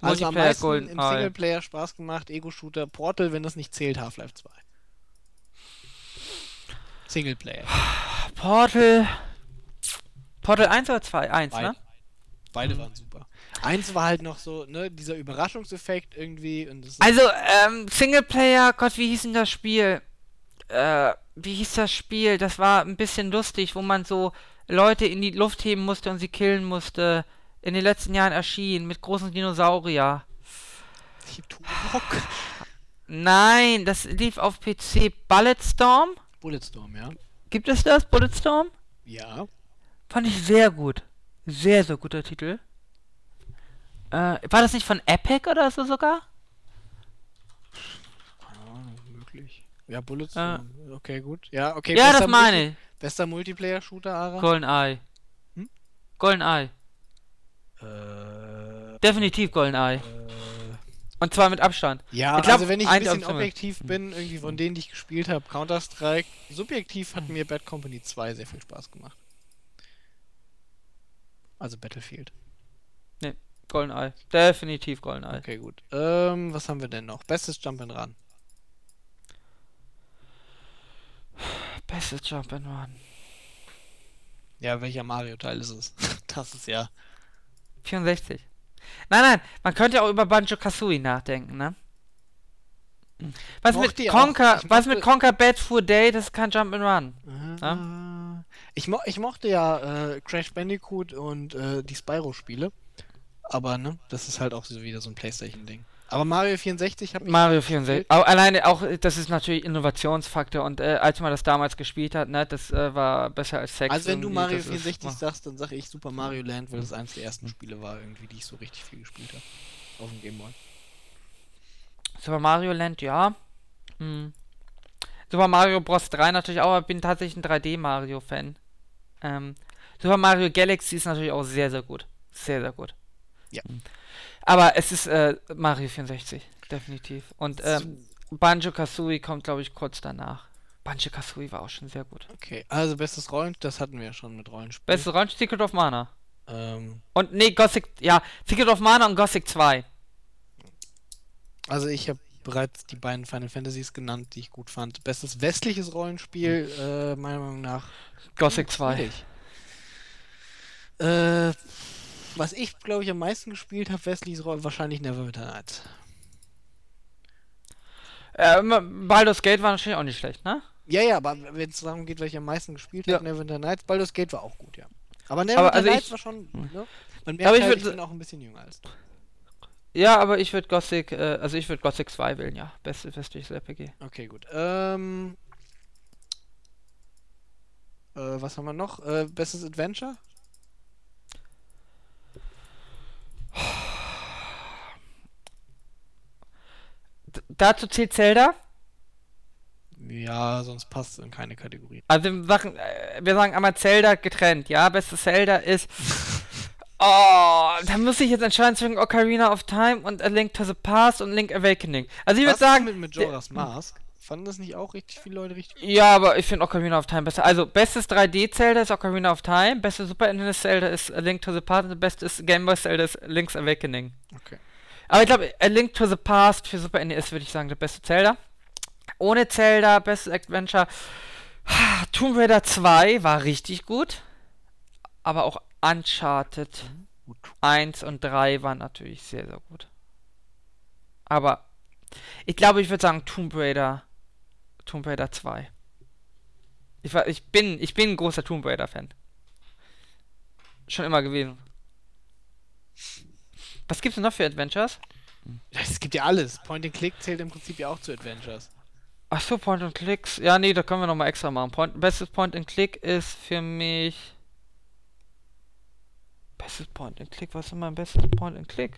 Also am Multiplayer meisten im GoldenEye. Singleplayer Spaß gemacht, Ego-Shooter, Portal, wenn das nicht zählt, Half-Life 2. Singleplayer. Portal. Portal 1 oder 2? 1, Beide. ne? Beide waren super. Eins war halt noch so, ne, dieser Überraschungseffekt irgendwie und das Also, ähm, Singleplayer, Gott, wie hieß denn das Spiel? Äh, wie hieß das Spiel? Das war ein bisschen lustig, wo man so Leute in die Luft heben musste und sie killen musste. In den letzten Jahren erschien, mit großen Dinosaurier. Nein, das lief auf PC. Bulletstorm? Bulletstorm, ja. Gibt es das? Bulletstorm? Ja. Fand ich sehr gut. Sehr, sehr guter Titel. Äh, war das nicht von Epic oder so sogar? Keine Ahnung, möglich. Ja, Bulletstorm. Okay, gut. Ja, okay. Äh. ja, das meine Multi- ich. Bester Multiplayer-Shooter, Ara? GoldenEye. Hm? GoldenEye. Äh, Definitiv GoldenEye. äh, Und zwar mit Abstand. ja, Ich glaub, also wenn ich ein bisschen objektiv bin, irgendwie von denen, die ich gespielt habe, Counter-Strike, subjektiv hat mir Bad Company 2 sehr viel Spaß gemacht. Also Battlefield. GoldenEye. Definitiv GoldenEye. Okay, gut. Ähm, was haben wir denn noch? Bestes Jump and Run. Bestes Jump and Run. Ja, welcher Mario-Teil ist es? Das ist ja. 64. Nein, nein, man könnte auch über Banjo Kazooie nachdenken, ne? Was mit. Conker, was mit Conker Bad Fur Day, das ist kein Jump and Run. Ah. Ich, mo ich mochte ja äh, Crash Bandicoot und äh, die Spyro-Spiele. Aber, ne, das ist halt auch so wieder so ein Playstation-Ding. Aber Mario 64 habe ich. Mario 64. Auch, alleine auch, das ist natürlich Innovationsfaktor und äh, als man das damals gespielt hat, ne, das äh, war besser als Sex. Also, wenn du Mario das ist- 64 ach, sagst, dann sage ich Super Mario Land, weil das eines der ersten Spiele war, irgendwie, die ich so richtig viel gespielt habe. Auf dem Gameboy. Super Mario Land, ja. Hm. Super Mario Bros. 3 natürlich auch, aber bin tatsächlich ein 3D-Mario-Fan. Ähm, Super Mario Galaxy ist natürlich auch sehr, sehr gut. Sehr, sehr gut. Ja. Hm. Aber es ist äh, Mario 64, definitiv. Und ähm, Banjo Kazooie kommt, glaube ich, kurz danach. Banjo Kazooie war auch schon sehr gut. Okay, also bestes Rollen, das hatten wir ja schon mit Rollenspiel. Bestes Rollenspiel Secret of Mana. Ähm, Und nee, Gothic, ja, Secret of Mana und Gothic 2. also ich habe bereits die beiden Final Fantasies genannt, die ich gut fand. Bestes westliches Rollenspiel, äh, meiner Meinung nach. Gothic Hm, 2. schwierig. Äh, was ich, glaube ich, am meisten gespielt habe, westliches Rollen, wahrscheinlich Neverwinter Nights. Ähm, Baldur's Gate war natürlich auch nicht schlecht, ne? Ja, ja, aber wenn es darum geht, was ich am meisten gespielt Ja. habe, Neverwinter Nights, Baldur's Gate war auch gut, ja. Aber Neverwinter also ich- Nights war schon, ne? Man merkt Aber ich halt, würd- ich bin auch ein bisschen jünger als du. Ja, aber ich würde Gothic, äh, also ich würde Gothic 2 wählen, ja. Beste westliches RPG. Okay, gut. Ähm. Äh, was haben wir noch? Äh, bestes Adventure? D dazu zählt Zelda. Ja, sonst passt es in keine Kategorie. Also wir sagen, äh, wir sagen einmal Zelda getrennt, ja? Bestes Zelda ist. Oh, da muss ich jetzt entscheiden zwischen Ocarina of Time und A Link to the Past und Link Awakening. Also ich würde sagen. mit Majora's Mask? Fanden das nicht auch richtig viele Leute richtig Ja, aber ich finde Ocarina of Time besser. Also, bestes 3D-Zelda ist Ocarina of Time, bestes Super Nintendo Zelda ist A Link to the Past und bestes Game Boy Zelda ist Link's Awakening. Okay. Aber ich glaube, A Link to the Past für Super NES würde ich sagen, der beste Zelda. Ohne Zelda, bestes Adventure. Tomb Raider 2 war richtig gut. Aber auch Uncharted Gut. 1 und 3 waren natürlich sehr, sehr gut. Aber ich glaube, ich würde sagen Tomb Raider. Tomb Raider 2. Ich, war, ich, bin, ich bin ein großer Tomb Raider-Fan. Schon immer gewesen. Was gibt's denn noch für Adventures? Es gibt ja alles. Point and Click zählt im Prinzip ja auch zu Adventures. Ach so, Point and Clicks. Ja, nee, da können wir nochmal extra machen. Point, bestes Point and Click ist für mich. Bestes Point and Click, was ist denn mein bestes Point and Click?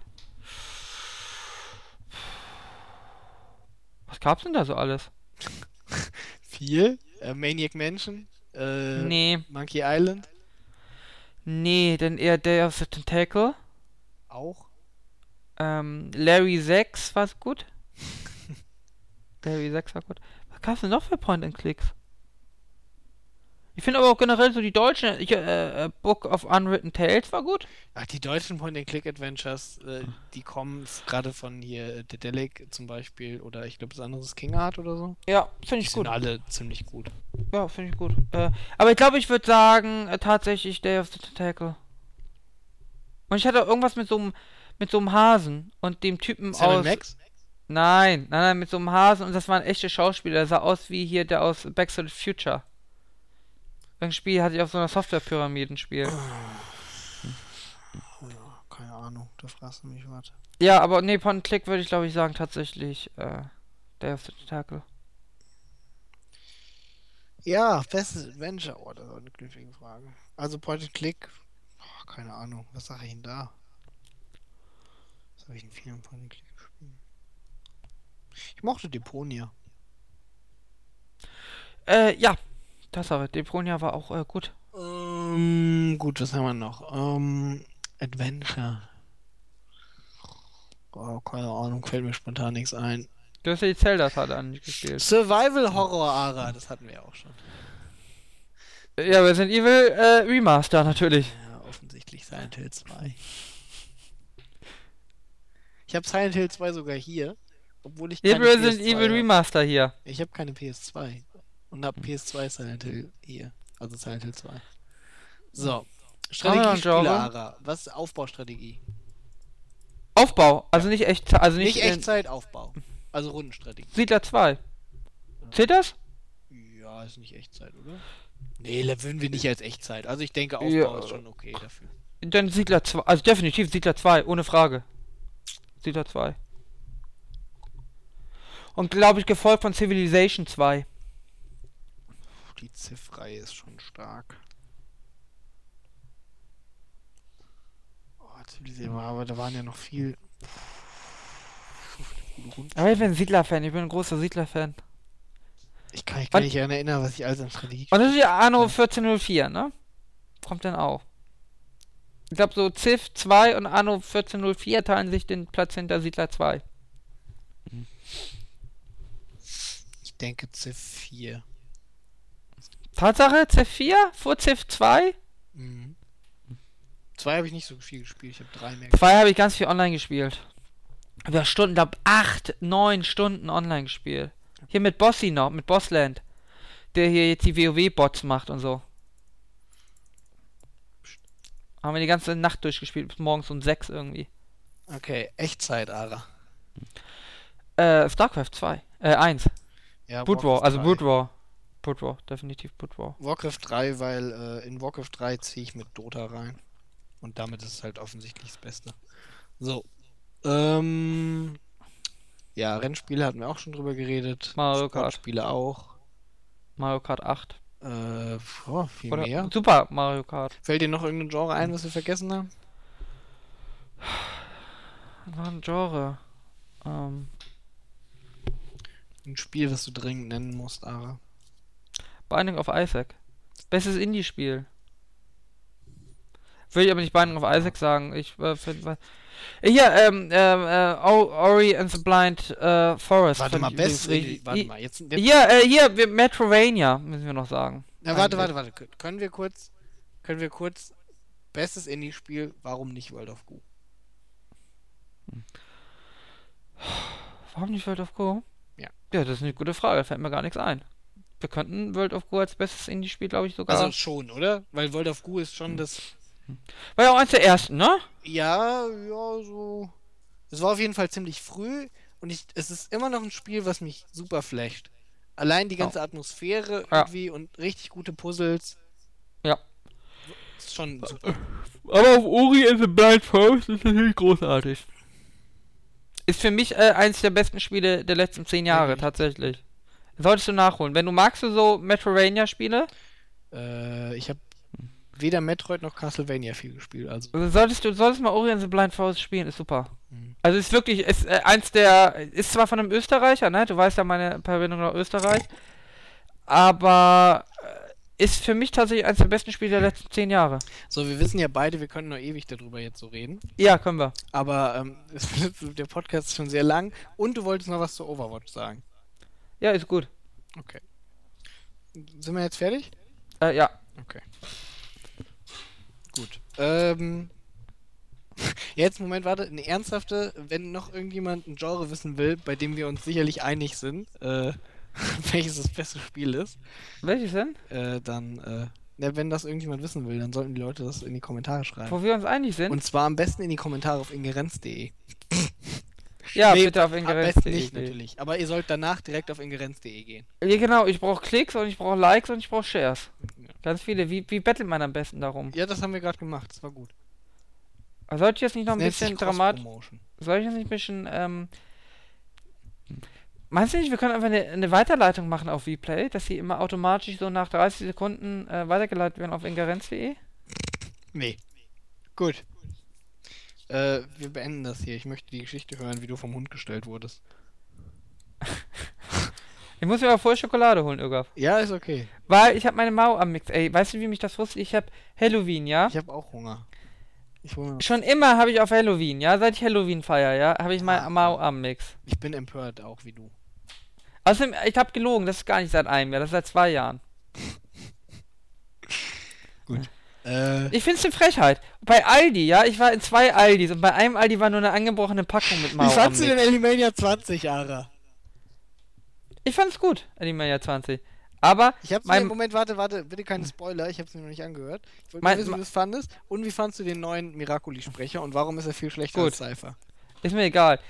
Was gab's denn da so alles? Viel. Äh, Maniac Mansion. Äh, Nee, Monkey Island. nee, denn eher Day of the Tentacle. Auch. Ähm, Larry 6 war gut. Larry 6 war gut. Was gab's denn noch für Point and Clicks? Ich finde aber auch generell so die deutschen, ich, äh, äh, Book of Unwritten Tales war gut. Ach, die deutschen Point and Click Adventures, äh, die kommen gerade von hier äh, Dedelic zum Beispiel oder ich glaube das andere ist King Art oder so. Ja, finde Die ich sind gut. alle ziemlich gut. Ja, finde ich gut. Äh, aber ich glaube, ich würde sagen, äh, tatsächlich Day of the Tentacle. Und ich hatte irgendwas mit so einem mit so einem Hasen und dem Typen Seven aus. Max? Nein, nein, nein, mit so einem Hasen und das waren echte Schauspieler. Der sah aus wie hier der aus Back to the Future. Ein Spiel hatte ich auf so einer Software-Pyramidenspiel. Ja, keine Ahnung, da fragst du mich was. Ja, aber nee, Point Click würde ich glaube ich sagen tatsächlich äh, Day of the Tentacle. Ja, bestes Adventure. Oh, das ist eine knifflige Frage. Also Point Click. Oh, keine Ahnung, was sage ich denn da? Was habe ich in vielen Point and Click gespielt? Ich mochte Deponia. Äh, ja. Das aber. Deponia war auch äh, gut. Ähm, gut, was haben wir noch? Ähm, Adventure. Oh, keine Ahnung, fällt mir spontan nichts ein. Du hast ja die Zelda-Teile angespielt. Survival Horror Ara, das hatten wir ja auch schon. Ja, Resident Evil äh, Remaster natürlich. Ja, offensichtlich Silent Hill 2. Ich habe Silent Hill 2 sogar hier, obwohl ich keine Resident PS2 Evil hab. Remaster hier. Ich habe keine PS2 und habe PS2 Silent Hill hier, also Silent Hill 2. So, Haben wir noch ein Strategiespiele Genre? Ara. Was ist Aufbaustrategie? Aufbau, also nicht echt, also nicht, Nicht äh, Echtzeit, Aufbau. Also Rundenstrategie. Siedler 2. Zählt das? Ja, ist nicht Echtzeit, oder? Nee, da würden wir nicht als Echtzeit. Also ich denke, Aufbau Ja. ist schon okay dafür. Dann Siedler 2, also definitiv Siedler 2, ohne Frage. Siedler 2. Und glaube ich gefolgt von Civilization 2. Die Ziff-Reihe ist schon stark. Oh, Zivilisation, aber da waren ja noch viel. Aber ich bin Siedler-Fan, ich bin ein großer Siedler-Fan. Ich kann mich gar nicht erinnern, was ich alles an Strategie. Und das ist ja Anno 1404, ne? Kommt dann auch. Ich glaube so Civ 2 und Anno 1404 teilen sich den Platz hinter Siedler 2. Ich denke Civ 4. Tatsache, Civ 4 vor Civ 2? Mhm. Zwei habe ich nicht so viel gespielt, ich habe drei mehr 2 habe ich ganz viel online gespielt. Über Stunden, glaube 8, 9 Stunden online gespielt. Hier mit Bossy noch, mit Bossland. Der hier jetzt die WoW-Bots macht und so. Haben wir die ganze Nacht durchgespielt, bis morgens um 6 irgendwie. Okay, Echtzeit, Ara. Äh, StarCraft 2. Äh, 1. Ja, Warcraft War, also 3. Brood War. Brood War, definitiv Brood War. Warcraft 3, weil äh, in Warcraft 3 ziehe ich mit Dota rein. Und damit ist es halt offensichtlich das Beste. So. Ähm. Ja, Rennspiele hatten wir auch schon drüber geredet. Mario Kart. Sportspiele auch. Mario Kart 8. Äh, oh, viel Oder mehr. Super Mario Kart. Fällt dir noch irgendein Genre ein, was wir vergessen haben? Noch ein Genre. Ähm. Ein Spiel, was du dringend nennen musst, Ara. Binding of Isaac. Bestes Indie-Spiel. Würde ich aber nicht Binding of Isaac sagen. Ich äh, finde. Hier, ähm, ähm, äh, Ori and the Blind äh, Forest. Warte mal, best, richtig- warte mal, jetzt, jetzt Hier, äh, hier, wir- Metrovania, müssen wir noch sagen. Ja, warte, Eigentlich. warte, warte. Können wir kurz, können wir kurz, bestes Indie-Spiel, warum nicht World of Goo? Warum nicht World of Go? Ja. Ja, das ist eine gute Frage, da fällt mir gar nichts ein. Wir könnten World of Go als bestes Indie-Spiel, glaube ich, sogar. Also schon, oder? Weil World of Goo ist schon das, War ja auch eins der ersten, ne? ja, ja, so. Es war auf jeden Fall ziemlich früh und ich, es ist immer noch ein Spiel, was mich super flasht. Allein die ganze Atmosphäre Ja. irgendwie und richtig gute Puzzles. Ja. Ist schon super. Aber auf Ori and the Blind Forest ist natürlich großartig. Ist für mich äh, eins der besten Spiele der letzten zehn Jahre, Wirklich? tatsächlich. Solltest du nachholen. Wenn du magst du so Metrovania-Spiele, Äh, ich habe weder Metroid noch Castlevania viel gespielt, also. solltest du solltest mal Ori and the Blind Forest spielen, ist super. Mhm. Also ist wirklich, ist äh, eins der, ist zwar von einem Österreicher, ne? Du weißt ja meine Verbindung nach Österreich, aber äh, ist für mich tatsächlich eins der besten Spiele der letzten zehn Jahre. So, wir wissen ja beide, wir können noch ewig darüber jetzt so reden. Ja, können wir. Aber ähm, der Podcast ist schon sehr lang und du wolltest noch was zu Overwatch sagen. Ja, ist gut. Okay. Sind wir jetzt fertig? Äh, ja. Okay. Gut. Ähm. Jetzt, Moment, warte. Eine ernsthafte, wenn noch irgendjemand ein Genre wissen will, bei dem wir uns sicherlich einig sind, äh, welches das beste Spiel ist, Welches denn? äh, dann, äh, na, wenn das irgendjemand wissen will, dann sollten die Leute das in die Kommentare schreiben. Wo wir uns einig sind? Und zwar am besten in die Kommentare auf ingerenz.de. ja, Nee, bitte auf Am Ingerenz. besten nicht natürlich. Aber ihr sollt danach direkt auf ingerenz.de gehen. Ja, genau, ich brauche Klicks und ich brauche Likes und ich brauche Shares. Ja. Ganz viele. Wie, wie bettelt man am besten darum? Ja, das haben wir gerade gemacht. Das war gut. Soll ich jetzt nicht noch ein bisschen dramatisch. Soll ich jetzt nicht ein bisschen, ähm. Meinst du nicht, wir können einfach eine, eine Weiterleitung machen auf Vplay, dass sie immer automatisch so nach 30 Sekunden äh, weitergeleitet werden auf ingerenz.de? Nee. Gut. Äh, wir beenden das hier. Ich möchte die Geschichte hören, wie du vom Hund gestellt wurdest. Ich muss mir aber vorher Schokolade holen, Irgaf. Ja, ist okay. Weil ich habe meine Mau am Mix. Ey, weißt du, wie mich das wusste? Ich habe Halloween, ja? Ich habe auch Hunger. Schon immer habe ich auf Halloween, ja? Seit ich Halloween feier, ja? Habe ich mein Ah. Mau am Mix. ich bin empört, auch wie du. Außerdem, ich habe gelogen, das ist gar nicht seit einem Jahr, das ist seit zwei Jahren. Äh, Ich finde es eine Frechheit. Bei Aldi, ja, ich war in zwei Aldis und bei einem Aldi war nur eine angebrochene Packung mit Mau wie fandst du Mix. denn Elimania 20, Ara? Ich fand's gut, Animania 20. Aber Ich hab's Mein- mir, Moment, warte, warte, bitte keine Spoiler, ich hab's mir noch nicht angehört. Ich wollte Mein- wissen, wie du es fandest. Und wie fandst du den neuen Miraculi-Sprecher und warum ist er viel schlechter Gut. als Cypher? ist mir egal.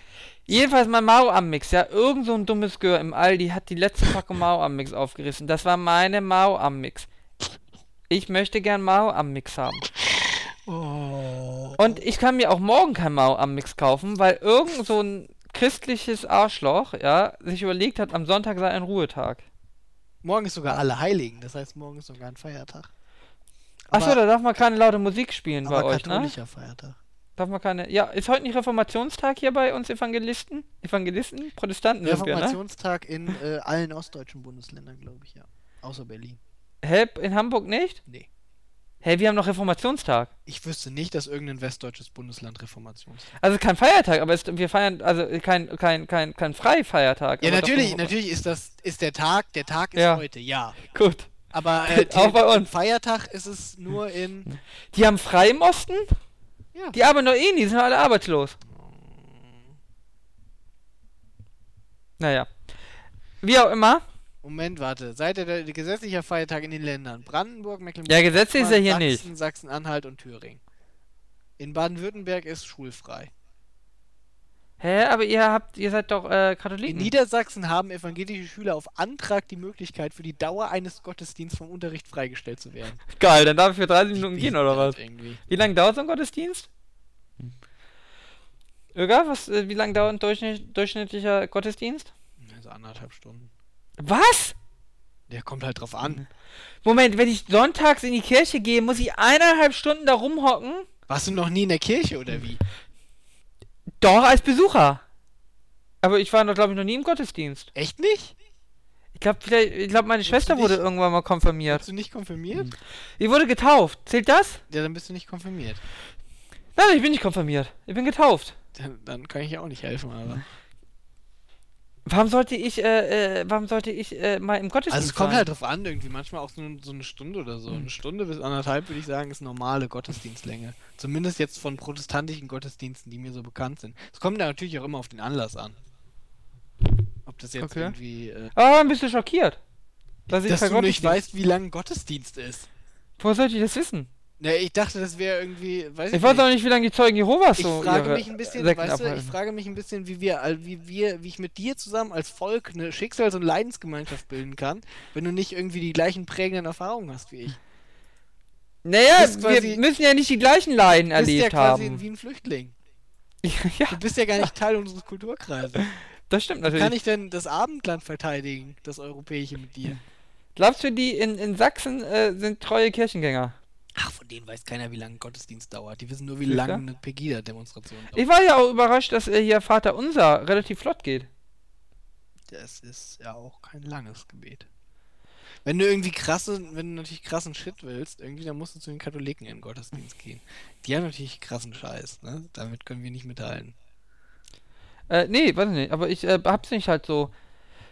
Jedenfalls mein Mau am Mix, ja, irgend so ein dummes Gör im Aldi hat die letzte Packung Mau am Mix aufgerissen. Das war meine Mau am Mix. Ich möchte gern Mau am Mix haben. Oh. Und ich kann mir auch morgen kein Mau am Mix kaufen, weil irgend so ein christliches Arschloch, ja, sich überlegt hat, am Sonntag sei ein Ruhetag. Morgen ist sogar alle Heiligen, das heißt, morgen ist sogar ein Feiertag. Achso, da darf man keine laute Musik spielen bei Aber euch, ne? Feiertag. Darf man keine. Ja, ist heute nicht Reformationstag hier bei uns Evangelisten? Evangelisten? Protestanten sind wir, ne? Reformationstag in äh, allen ostdeutschen Bundesländern, glaube ich, ja. Außer Berlin. Hä, in Hamburg nicht? Nee. Hä, wir haben noch Reformationstag. Ich wüsste nicht, dass irgendein westdeutsches Bundesland Reformationstag Also kein Feiertag, aber es, wir feiern, also kein, kein, kein, kein Freifeiertag. Ja, aber doch natürlich, natürlich ist das, ist der Tag, der Tag ist Ja. heute, ja. Gut. Aber äh, Auch bei uns. Feiertag ist es nur in. Die haben frei im Osten? Ja. Die arbeiten doch eh nie, die sind alle arbeitslos. Naja. Wie auch immer. Moment, warte. Seit der, der gesetzlicher Feiertag in den Ländern Brandenburg, Mecklenburg, Ja, gesetzlich ist er hier Sachsen, nicht. Sachsen-Anhalt und Thüringen. In Baden-Württemberg ist schulfrei. Hä, aber ihr habt, ihr seid doch äh, In Katholiken. Niedersachsen haben evangelische Schüler auf Antrag die Möglichkeit, für die Dauer eines Gottesdienstes vom Unterricht freigestellt zu werden. Geil, dann darf ich für 30 Minuten gehen, oder was? Irgendwie. Wie lange dauert so ein Gottesdienst? Öga, was, äh, wie lange dauert ein durchschnitt, durchschnittlicher Gottesdienst? Also anderthalb Stunden. Was? Der kommt halt drauf an. Moment, wenn ich sonntags in die Kirche gehe, muss ich eineinhalb Stunden da rumhocken? Warst du noch nie in der Kirche oder wie? Doch, als Besucher. Aber ich war noch, glaube ich, noch nie im Gottesdienst. Echt nicht? Ich glaube, vielleicht, ich glaube, meine Schwester du wurde irgendwann mal konfirmiert. Bist du nicht konfirmiert? Die wurde getauft. Zählt das? Ja, dann bist du nicht konfirmiert. Nein, ich bin nicht konfirmiert. Ich bin getauft. Dann, dann kann ich ja auch nicht helfen, aber. Warum sollte ich, äh, äh, warum sollte ich äh, mal im Gottesdienst Also es kommt sein? halt drauf an, irgendwie. Manchmal auch so, eine- so eine Stunde oder so. Eine Stunde bis anderthalb, würde ich sagen, ist normale Gottesdienstlänge. Zumindest jetzt von protestantischen Gottesdiensten, die mir so bekannt sind. Es kommt da natürlich auch immer auf den Anlass an. Ob das jetzt Okay. irgendwie. Äh, Ah, bist du schockiert? Dass ich dass kein du nicht weißt, wie lang ein Gottesdienst ist. Woher sollte ich das wissen? Ne, ich dachte, das wäre irgendwie. Weiß Ich weiß auch nicht, wie lange die Zeugen Jehovas Ich so frage mich ein bisschen, weißt du, ich frage mich ein bisschen, wie wir, wie wir, wie ich mit dir zusammen als Volk eine Schicksals- und Leidensgemeinschaft bilden kann, wenn du nicht irgendwie die gleichen prägenden Erfahrungen hast wie ich. Naja, quasi- wir müssen ja nicht die gleichen Leiden Du bist ja erlebt quasi haben. wie ein Flüchtling. ja, Du bist ja gar nicht Teil unseres Kulturkreises. das stimmt Wie natürlich. kann ich denn das Abendland verteidigen, das europäische mit dir? Glaubst du, die in, in Sachsen äh, sind treue Kirchengänger? Ach, von denen weiß keiner, wie lange ein Gottesdienst dauert. Die wissen nur, wie lange eine Pegida-Demonstration dauert. Ich war ja auch überrascht, dass äh, hier Vater Unser relativ flott geht. Das ist ja auch kein langes Gebet. Wenn du irgendwie krasse, wenn du natürlich krassen Shit willst, irgendwie, dann musst du zu den Katholiken in den Gottesdienst gehen. Die haben natürlich krassen Scheiß, ne? Damit können wir nicht mithalten. Äh, nee, weiß ich nicht, aber ich äh, hab's nicht halt so.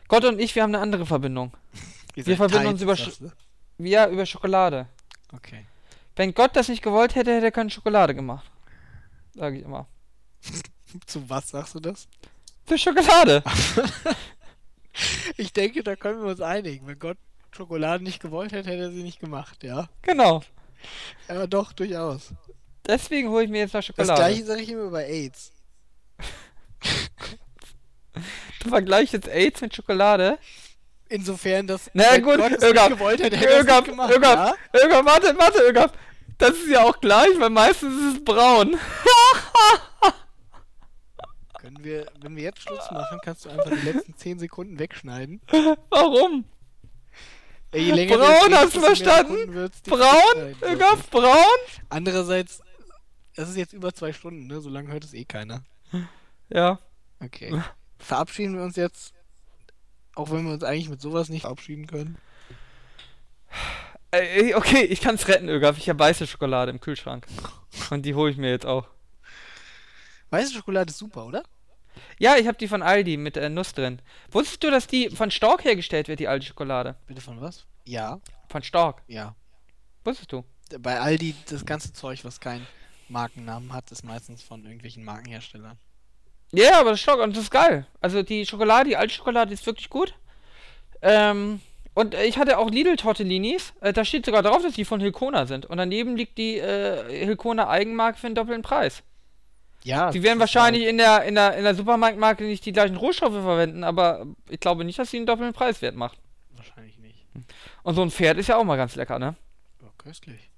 Gott und ich, wir haben eine andere Verbindung. Wir verbinden uns über sagst du? Wir über Schokolade. Okay. Wenn Gott das nicht gewollt hätte, hätte er keine Schokolade gemacht. Sag ich immer. Zu was sagst du das? Für Schokolade. Ich denke, da können wir uns einigen. Wenn Gott Schokolade nicht gewollt hätte, hätte er sie nicht gemacht, ja? genau. Ja, doch, durchaus. Deswegen hole ich mir jetzt Das Schokolade. gleiche sage ich immer bei AIDS. Du vergleichst jetzt AIDS mit Schokolade? Insofern, dass Na gut, Gott es Ögab, nicht gewollt hätte, hätte es Ögab, gemacht, Ögab, ja? Ögab, warte, warte, Ögab. Das ist ja auch gleich, weil meistens ist es braun. Können wir, wenn wir jetzt Schluss machen, kannst du einfach die letzten 10 Sekunden wegschneiden. Warum? Ey, je länger Braun, du hast du verstanden? Braun? Ögab, braun? Andererseits, es ist jetzt über zwei Stunden, ne? So lange hört es eh keiner. Ja. Okay. Verabschieden wir uns jetzt, auch wenn wir uns eigentlich mit sowas nicht verabschieden können. Äh, okay, ich kann's retten, Ögab. Ich habe weiße Schokolade im Kühlschrank. Und die hole ich mir jetzt auch. Weiße Schokolade ist super, oder? Ja, ich habe die von Aldi mit äh, Nuss drin. Wusstest du, dass die von Stork hergestellt wird, die Aldi-Schokolade? Bitte von was? Ja, Von Stork. ja. Wusstest du? Bei Aldi, das ganze Zeug, was keinen Markennamen hat, ist meistens von irgendwelchen Markenherstellern. Ja, aber das ist Stork und das ist geil. Also die Schokolade, die Aldi-Schokolade ist wirklich gut. Ähm, und äh, ich hatte auch Lidl-Tortellinis. Äh, da steht sogar drauf, dass die von Hilkona sind. Und daneben liegt die äh, Hilkona Eigenmarke für einen doppelten Preis. Ja. Die werden wahrscheinlich in der, in, der, in der Supermarktmarke nicht die gleichen Rohstoffe verwenden, aber ich glaube nicht, dass sie einen doppelten Preiswert macht. Wahrscheinlich nicht. Und so ein Pferd ist ja auch mal ganz lecker, ne? Ja, köstlich.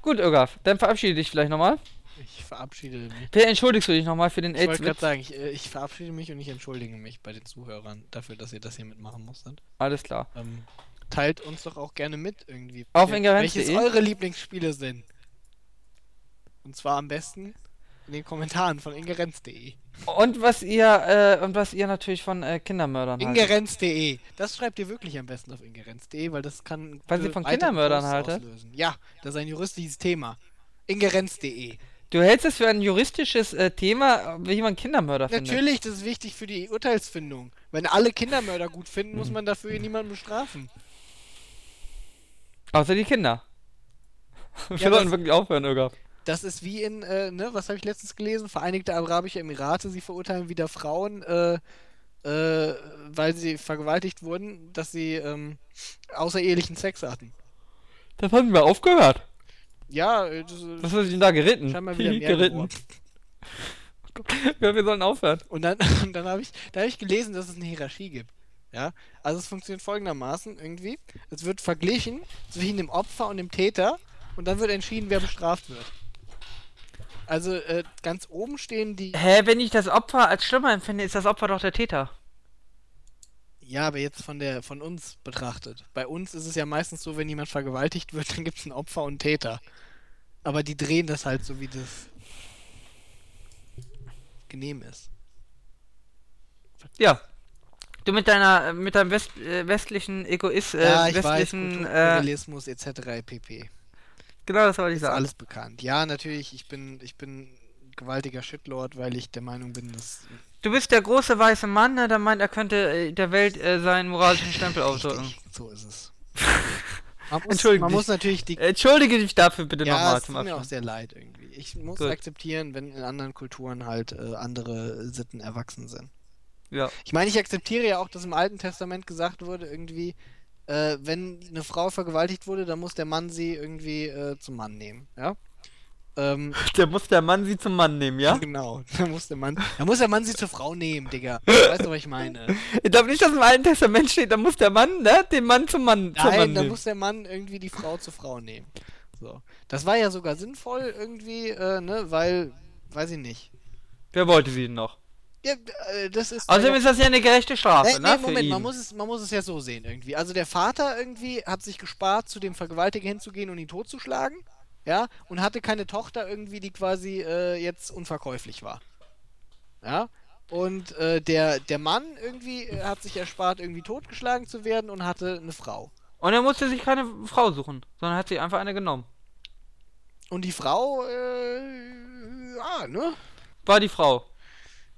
Gut, Irgaf, dann verabschiede dich vielleicht nochmal. Ich verabschiede mich. Entschuldigst du dich nochmal für den Ich wollte gerade sagen, ich, äh, ich verabschiede mich und ich entschuldige mich bei den Zuhörern dafür, dass ihr das hier mitmachen musstet. Alles klar. Ähm, teilt uns doch auch gerne mit irgendwie. Auf. Welches eure Lieblingsspiele sind. Und zwar am besten in den Kommentaren von ingerenz.de. Und was ihr, äh, und was ihr natürlich von äh, Kindermördern haltet. Ingerenz.de. Das schreibt ihr wirklich am besten auf ingerenz.de, weil das kann. Weil sie von Kindermördern haltet? Ja, das ist ein juristisches Thema. Ingerenz.de. Du hältst es für ein juristisches äh, Thema, wie man Kindermörder findet. Natürlich, das ist wichtig für die Urteilsfindung. Wenn alle Kindermörder gut finden, muss man dafür niemanden bestrafen. Außer die Kinder. Wir Ja, sollten das- wirklich aufhören, Irgaf. Das ist wie in, äh, ne, was habe ich letztens gelesen? Vereinigte Arabische Emirate, sie verurteilen wieder Frauen, äh, äh, weil sie vergewaltigt wurden, dass sie ähm, außerehelichen Sex hatten. Das haben wir aufgehört. Ja, äh, das Was ist hast du denn da geritten? scheinbar wieder mehr geritten. Ja, wir sollen aufhören. Und dann, und dann habe ich, da habe ich gelesen, dass es eine Hierarchie gibt. Ja, also es funktioniert folgendermaßen irgendwie: Es wird verglichen zwischen dem Opfer und dem Täter und dann wird entschieden, wer bestraft wird. Also äh, ganz oben stehen die. Hä, wenn ich das Opfer als schlimmer empfinde, ist das Opfer doch der Täter. Ja, aber jetzt von der von uns betrachtet. Bei uns ist es ja meistens so, wenn jemand vergewaltigt wird, dann gibt es ein Opfer und einen Täter. Aber die drehen das halt so, wie das genehm ist. Ja. Du mit deiner, mit deinem West, äh, westlichen Egoist, äh, ja, ich weiß, westlichen, äh, etc. pp. genau das wollte ich Ist sagen. alles bekannt. Ja, natürlich, ich bin, ich bin gewaltiger Shitlord, weil ich der Meinung bin, dass Du bist der große weiße Mann, ne, der meint, er könnte äh, der Welt äh, seinen moralischen Stempel aufdrücken. So ist es. Man muss, Entschuldige man dich. muss natürlich die Entschuldige dich dafür bitte ja, nochmal es tut mir auch sehr leid irgendwie. Ich muss Gut. akzeptieren, wenn in anderen Kulturen halt äh, andere Sitten erwachsen sind. Ja. Ich meine, ich akzeptiere ja auch, dass im Alten Testament gesagt wurde, irgendwie, äh, wenn eine Frau vergewaltigt wurde, dann muss der Mann sie irgendwie äh, zum Mann nehmen, ja? Ähm, Der muss der Mann sie zum Mann nehmen, ja? genau, dann muss der Mann, dann muss der Mann sie zur Frau nehmen, Digga. Weißt du, was ich meine? Ich glaube nicht, dass im Alten Testament steht, da muss der Mann, ne, den Mann zum Mann, zum Mann Nein, dann nehmen. muss der Mann irgendwie die Frau zur Frau nehmen. So. Das war ja sogar sinnvoll irgendwie, äh, ne, weil, weiß ich nicht. Wer wollte sie denn noch? Ja, äh, das ist. Außerdem ist das ja eine gerechte Strafe, nee, ne, nee, Moment, man muss, es, man muss es ja so sehen irgendwie. Also der Vater irgendwie hat sich gespart, zu dem Vergewaltiger hinzugehen und ihn totzuschlagen. Ja, und hatte keine Tochter irgendwie, die quasi äh, jetzt unverkäuflich war. Ja. Und äh, der, der Mann irgendwie äh, hat sich erspart, irgendwie totgeschlagen zu werden und hatte eine Frau. Und er musste sich keine Frau suchen, sondern hat sich einfach eine genommen. Und die Frau, äh, ja, ne? War die Frau.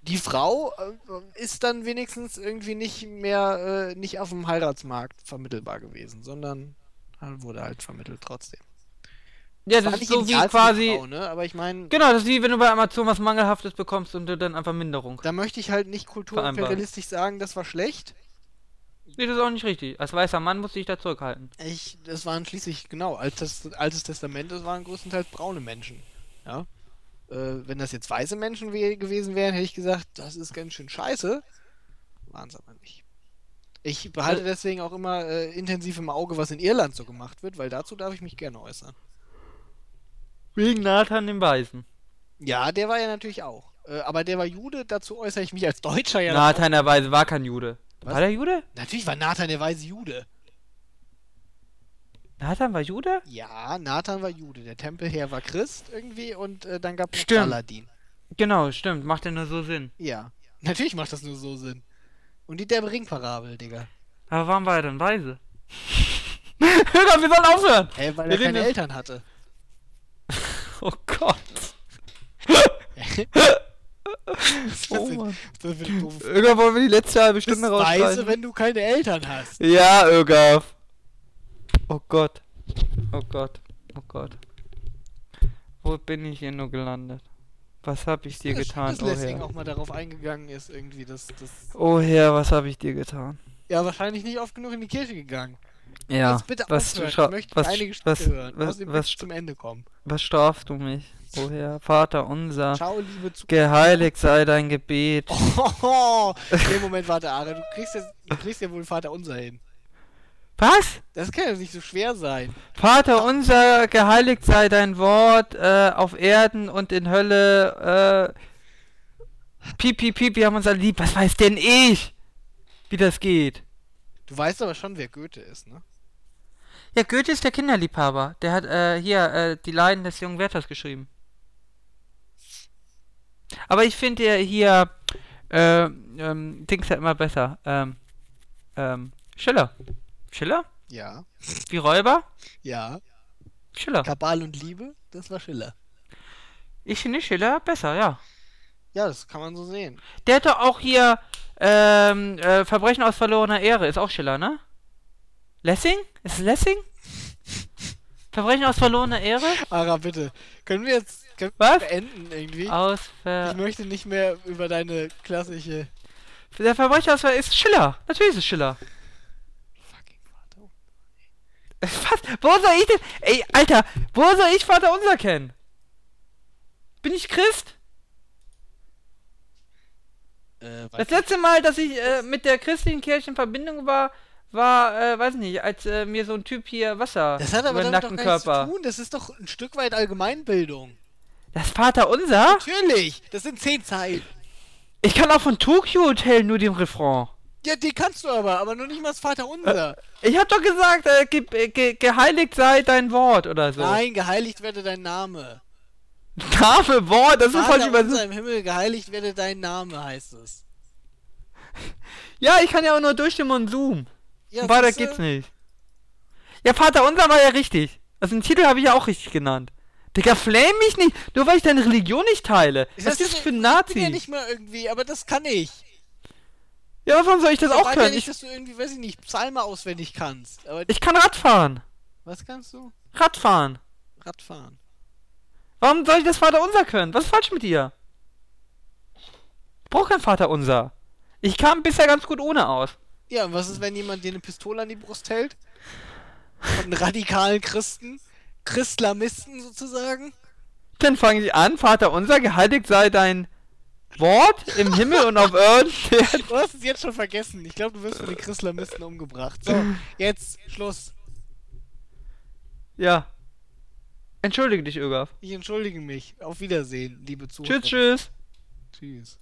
Die Frau äh, ist dann wenigstens irgendwie nicht mehr, äh, nicht auf dem Heiratsmarkt vermittelbar gewesen, sondern äh, wurde halt vermittelt trotzdem. Ja, War das ist so wie quasi. Frau, ne? Aber ich meine, Genau, das ist wie wenn du bei Amazon was Mangelhaftes bekommst und du dann einfach Minderung. da möchte ich halt nicht kulturimperialistisch sagen, das war schlecht. Nee, das ist auch nicht richtig. Als weißer Mann musste ich da zurückhalten. Ich, das waren schließlich, genau, altes, altes Testament, das waren größtenteils braune Menschen. Ja. Äh, wenn das jetzt weiße Menschen we gewesen wären, hätte ich gesagt, das ist ganz schön scheiße. Waren es aber nicht. Ich behalte deswegen auch immer äh, intensiv im Auge, was in Irland so gemacht wird, weil dazu darf ich mich gerne äußern. Wegen Nathan dem Weißen. Ja, der war ja natürlich auch. Äh, aber der war Jude, dazu äußere ich mich als Deutscher ja. Nathan der Weise war kein Jude. Was? War der Jude? Natürlich war Nathan der weise Jude. Nathan war Jude? Ja, Nathan war Jude. Der Tempelherr war Christ irgendwie und äh, dann gab es. Saladin. Genau, stimmt. Macht ja nur so Sinn. Ja. Natürlich macht das nur so Sinn. Und die derbe Ringparabel, Digga. Aber warum war er denn weise? Hör wir sollen aufhören! Hä, weil Wir er keine Eltern hatte. Oh Gott. Oh Mann. Irgendwann wollen wir die letzte halbe Stunde weise, rausschreiben. wenn du keine Eltern hast. Ja, Ögaf. Oh Gott. Oh Gott. Oh Gott. Wo bin ich hier nur gelandet? Was hab ich dir getan, Dass oh Lessing Herr? auch mal darauf eingegangen ist, irgendwie, dass das. Oh Herr, was hab ich dir getan? Ja, wahrscheinlich nicht oft genug in die Kirche gegangen. Ja, Jetzt bitte was, aufhören. Ich möchte was, einige Stücke was, hören. was, Außerdem was, zum Ende kommen. was strafst du mich? Oh Herr, Vater unser, Ciao, liebe zu. geheiligt sei dein Gebet. Oh, nee, Moment, warte, Ara, du kriegst, jetzt, du kriegst ja wohl Vater unser hin. Was? Das kann ja nicht so schwer sein. Vater unser, geheiligt sei dein Wort äh, auf Erden und in Hölle. Äh, piep, piep, piep, wir haben uns alle lieb. Was weiß denn ich, wie das geht? Du weißt aber schon, wer Goethe ist, ne? Ja, Goethe ist der Kinderliebhaber. Der hat äh, hier äh, die Leiden des jungen Werthers geschrieben. Aber ich finde ja hier äh, ähm, Dings ja immer besser. Ähm, ähm, Schiller. Schiller? Ja. Wie Räuber? Ja. Schiller. Kabal und Liebe, das war Schiller. Ich finde Schiller besser, ja. Ja, das kann man so sehen. Der hat doch auch hier ähm, äh, Verbrechen aus verlorener Ehre. Ist auch Schiller, ne? Lessing? Ist es Lessing? Verbrechen aus verlorener Ehre? Ara, bitte. Können wir jetzt können Was? wir beenden irgendwie? Aus Ich Ver... möchte nicht mehr über deine klassische Der Verbrecher aus Ver... ist Schiller. Natürlich ist es Schiller. fucking Vater. Was? Wo soll ich denn... Ey, Alter, wo soll ich Vater Unser kennen? Bin ich Christ? Äh, Das letzte Mal, dass ich äh, mit der christlichen Kirche in Verbindung war, war, äh, weiß nicht, als äh, mir so ein Typ hier Wasser das hat aber damit doch gar nichts zu Nackenkörper. tun. Das ist doch ein Stück weit Allgemeinbildung. Das Vater Unser? Natürlich. Das sind zehn Zeilen. Ich kann auch von Tokyo Hotel nur den Refrain. Ja, die kannst du aber, aber noch nicht mal das Vater unser. Ich hab doch gesagt, äh, ge äh, ge geheiligt sei dein Wort oder so. Nein, geheiligt werde dein Name. Name, Wort, das ist falsch Vater übersetzt. unser im Himmel, geheiligt werde dein Name, heißt es. Ja, ich kann ja auch nur durchstimmen und zoomen. Ja, Und weiter geht's nicht. Ja, Vater unser war ja richtig. Also den Titel habe ich ja auch richtig genannt. Digga, flame mich nicht, nur weil ich deine Religion nicht teile. Ich Was ist das ich für ein bin ja Nazi? nicht mal irgendwie, aber das kann ich. Ja, warum soll ich das Ich auch erwarte ja können? nicht, Ich, dass du irgendwie, weiß ich nicht, Psalme auswendig kannst. Ich kann Radfahren. was kannst du? Radfahren. Radfahren. Warum soll ich das Vater unser können? Was ist falsch mit dir? Ich brauch kein Vater unser. Ich kam bisher ganz gut ohne aus. Ja, und was ist, wenn jemand dir eine Pistole an die Brust hält? Von radikalen Christen? Christlamisten sozusagen? Dann fange ich an, Vater unser, geheiligt sei dein Wort im Himmel und auf Erden. Du hast es jetzt schon vergessen. Ich glaube, du wirst von den Christlamisten umgebracht. So, jetzt Schluss. ja. Entschuldige dich, Ögaf. Ich entschuldige mich. Auf Wiedersehen, liebe Zuhörer. Tschüss, tschüss. Tschüss.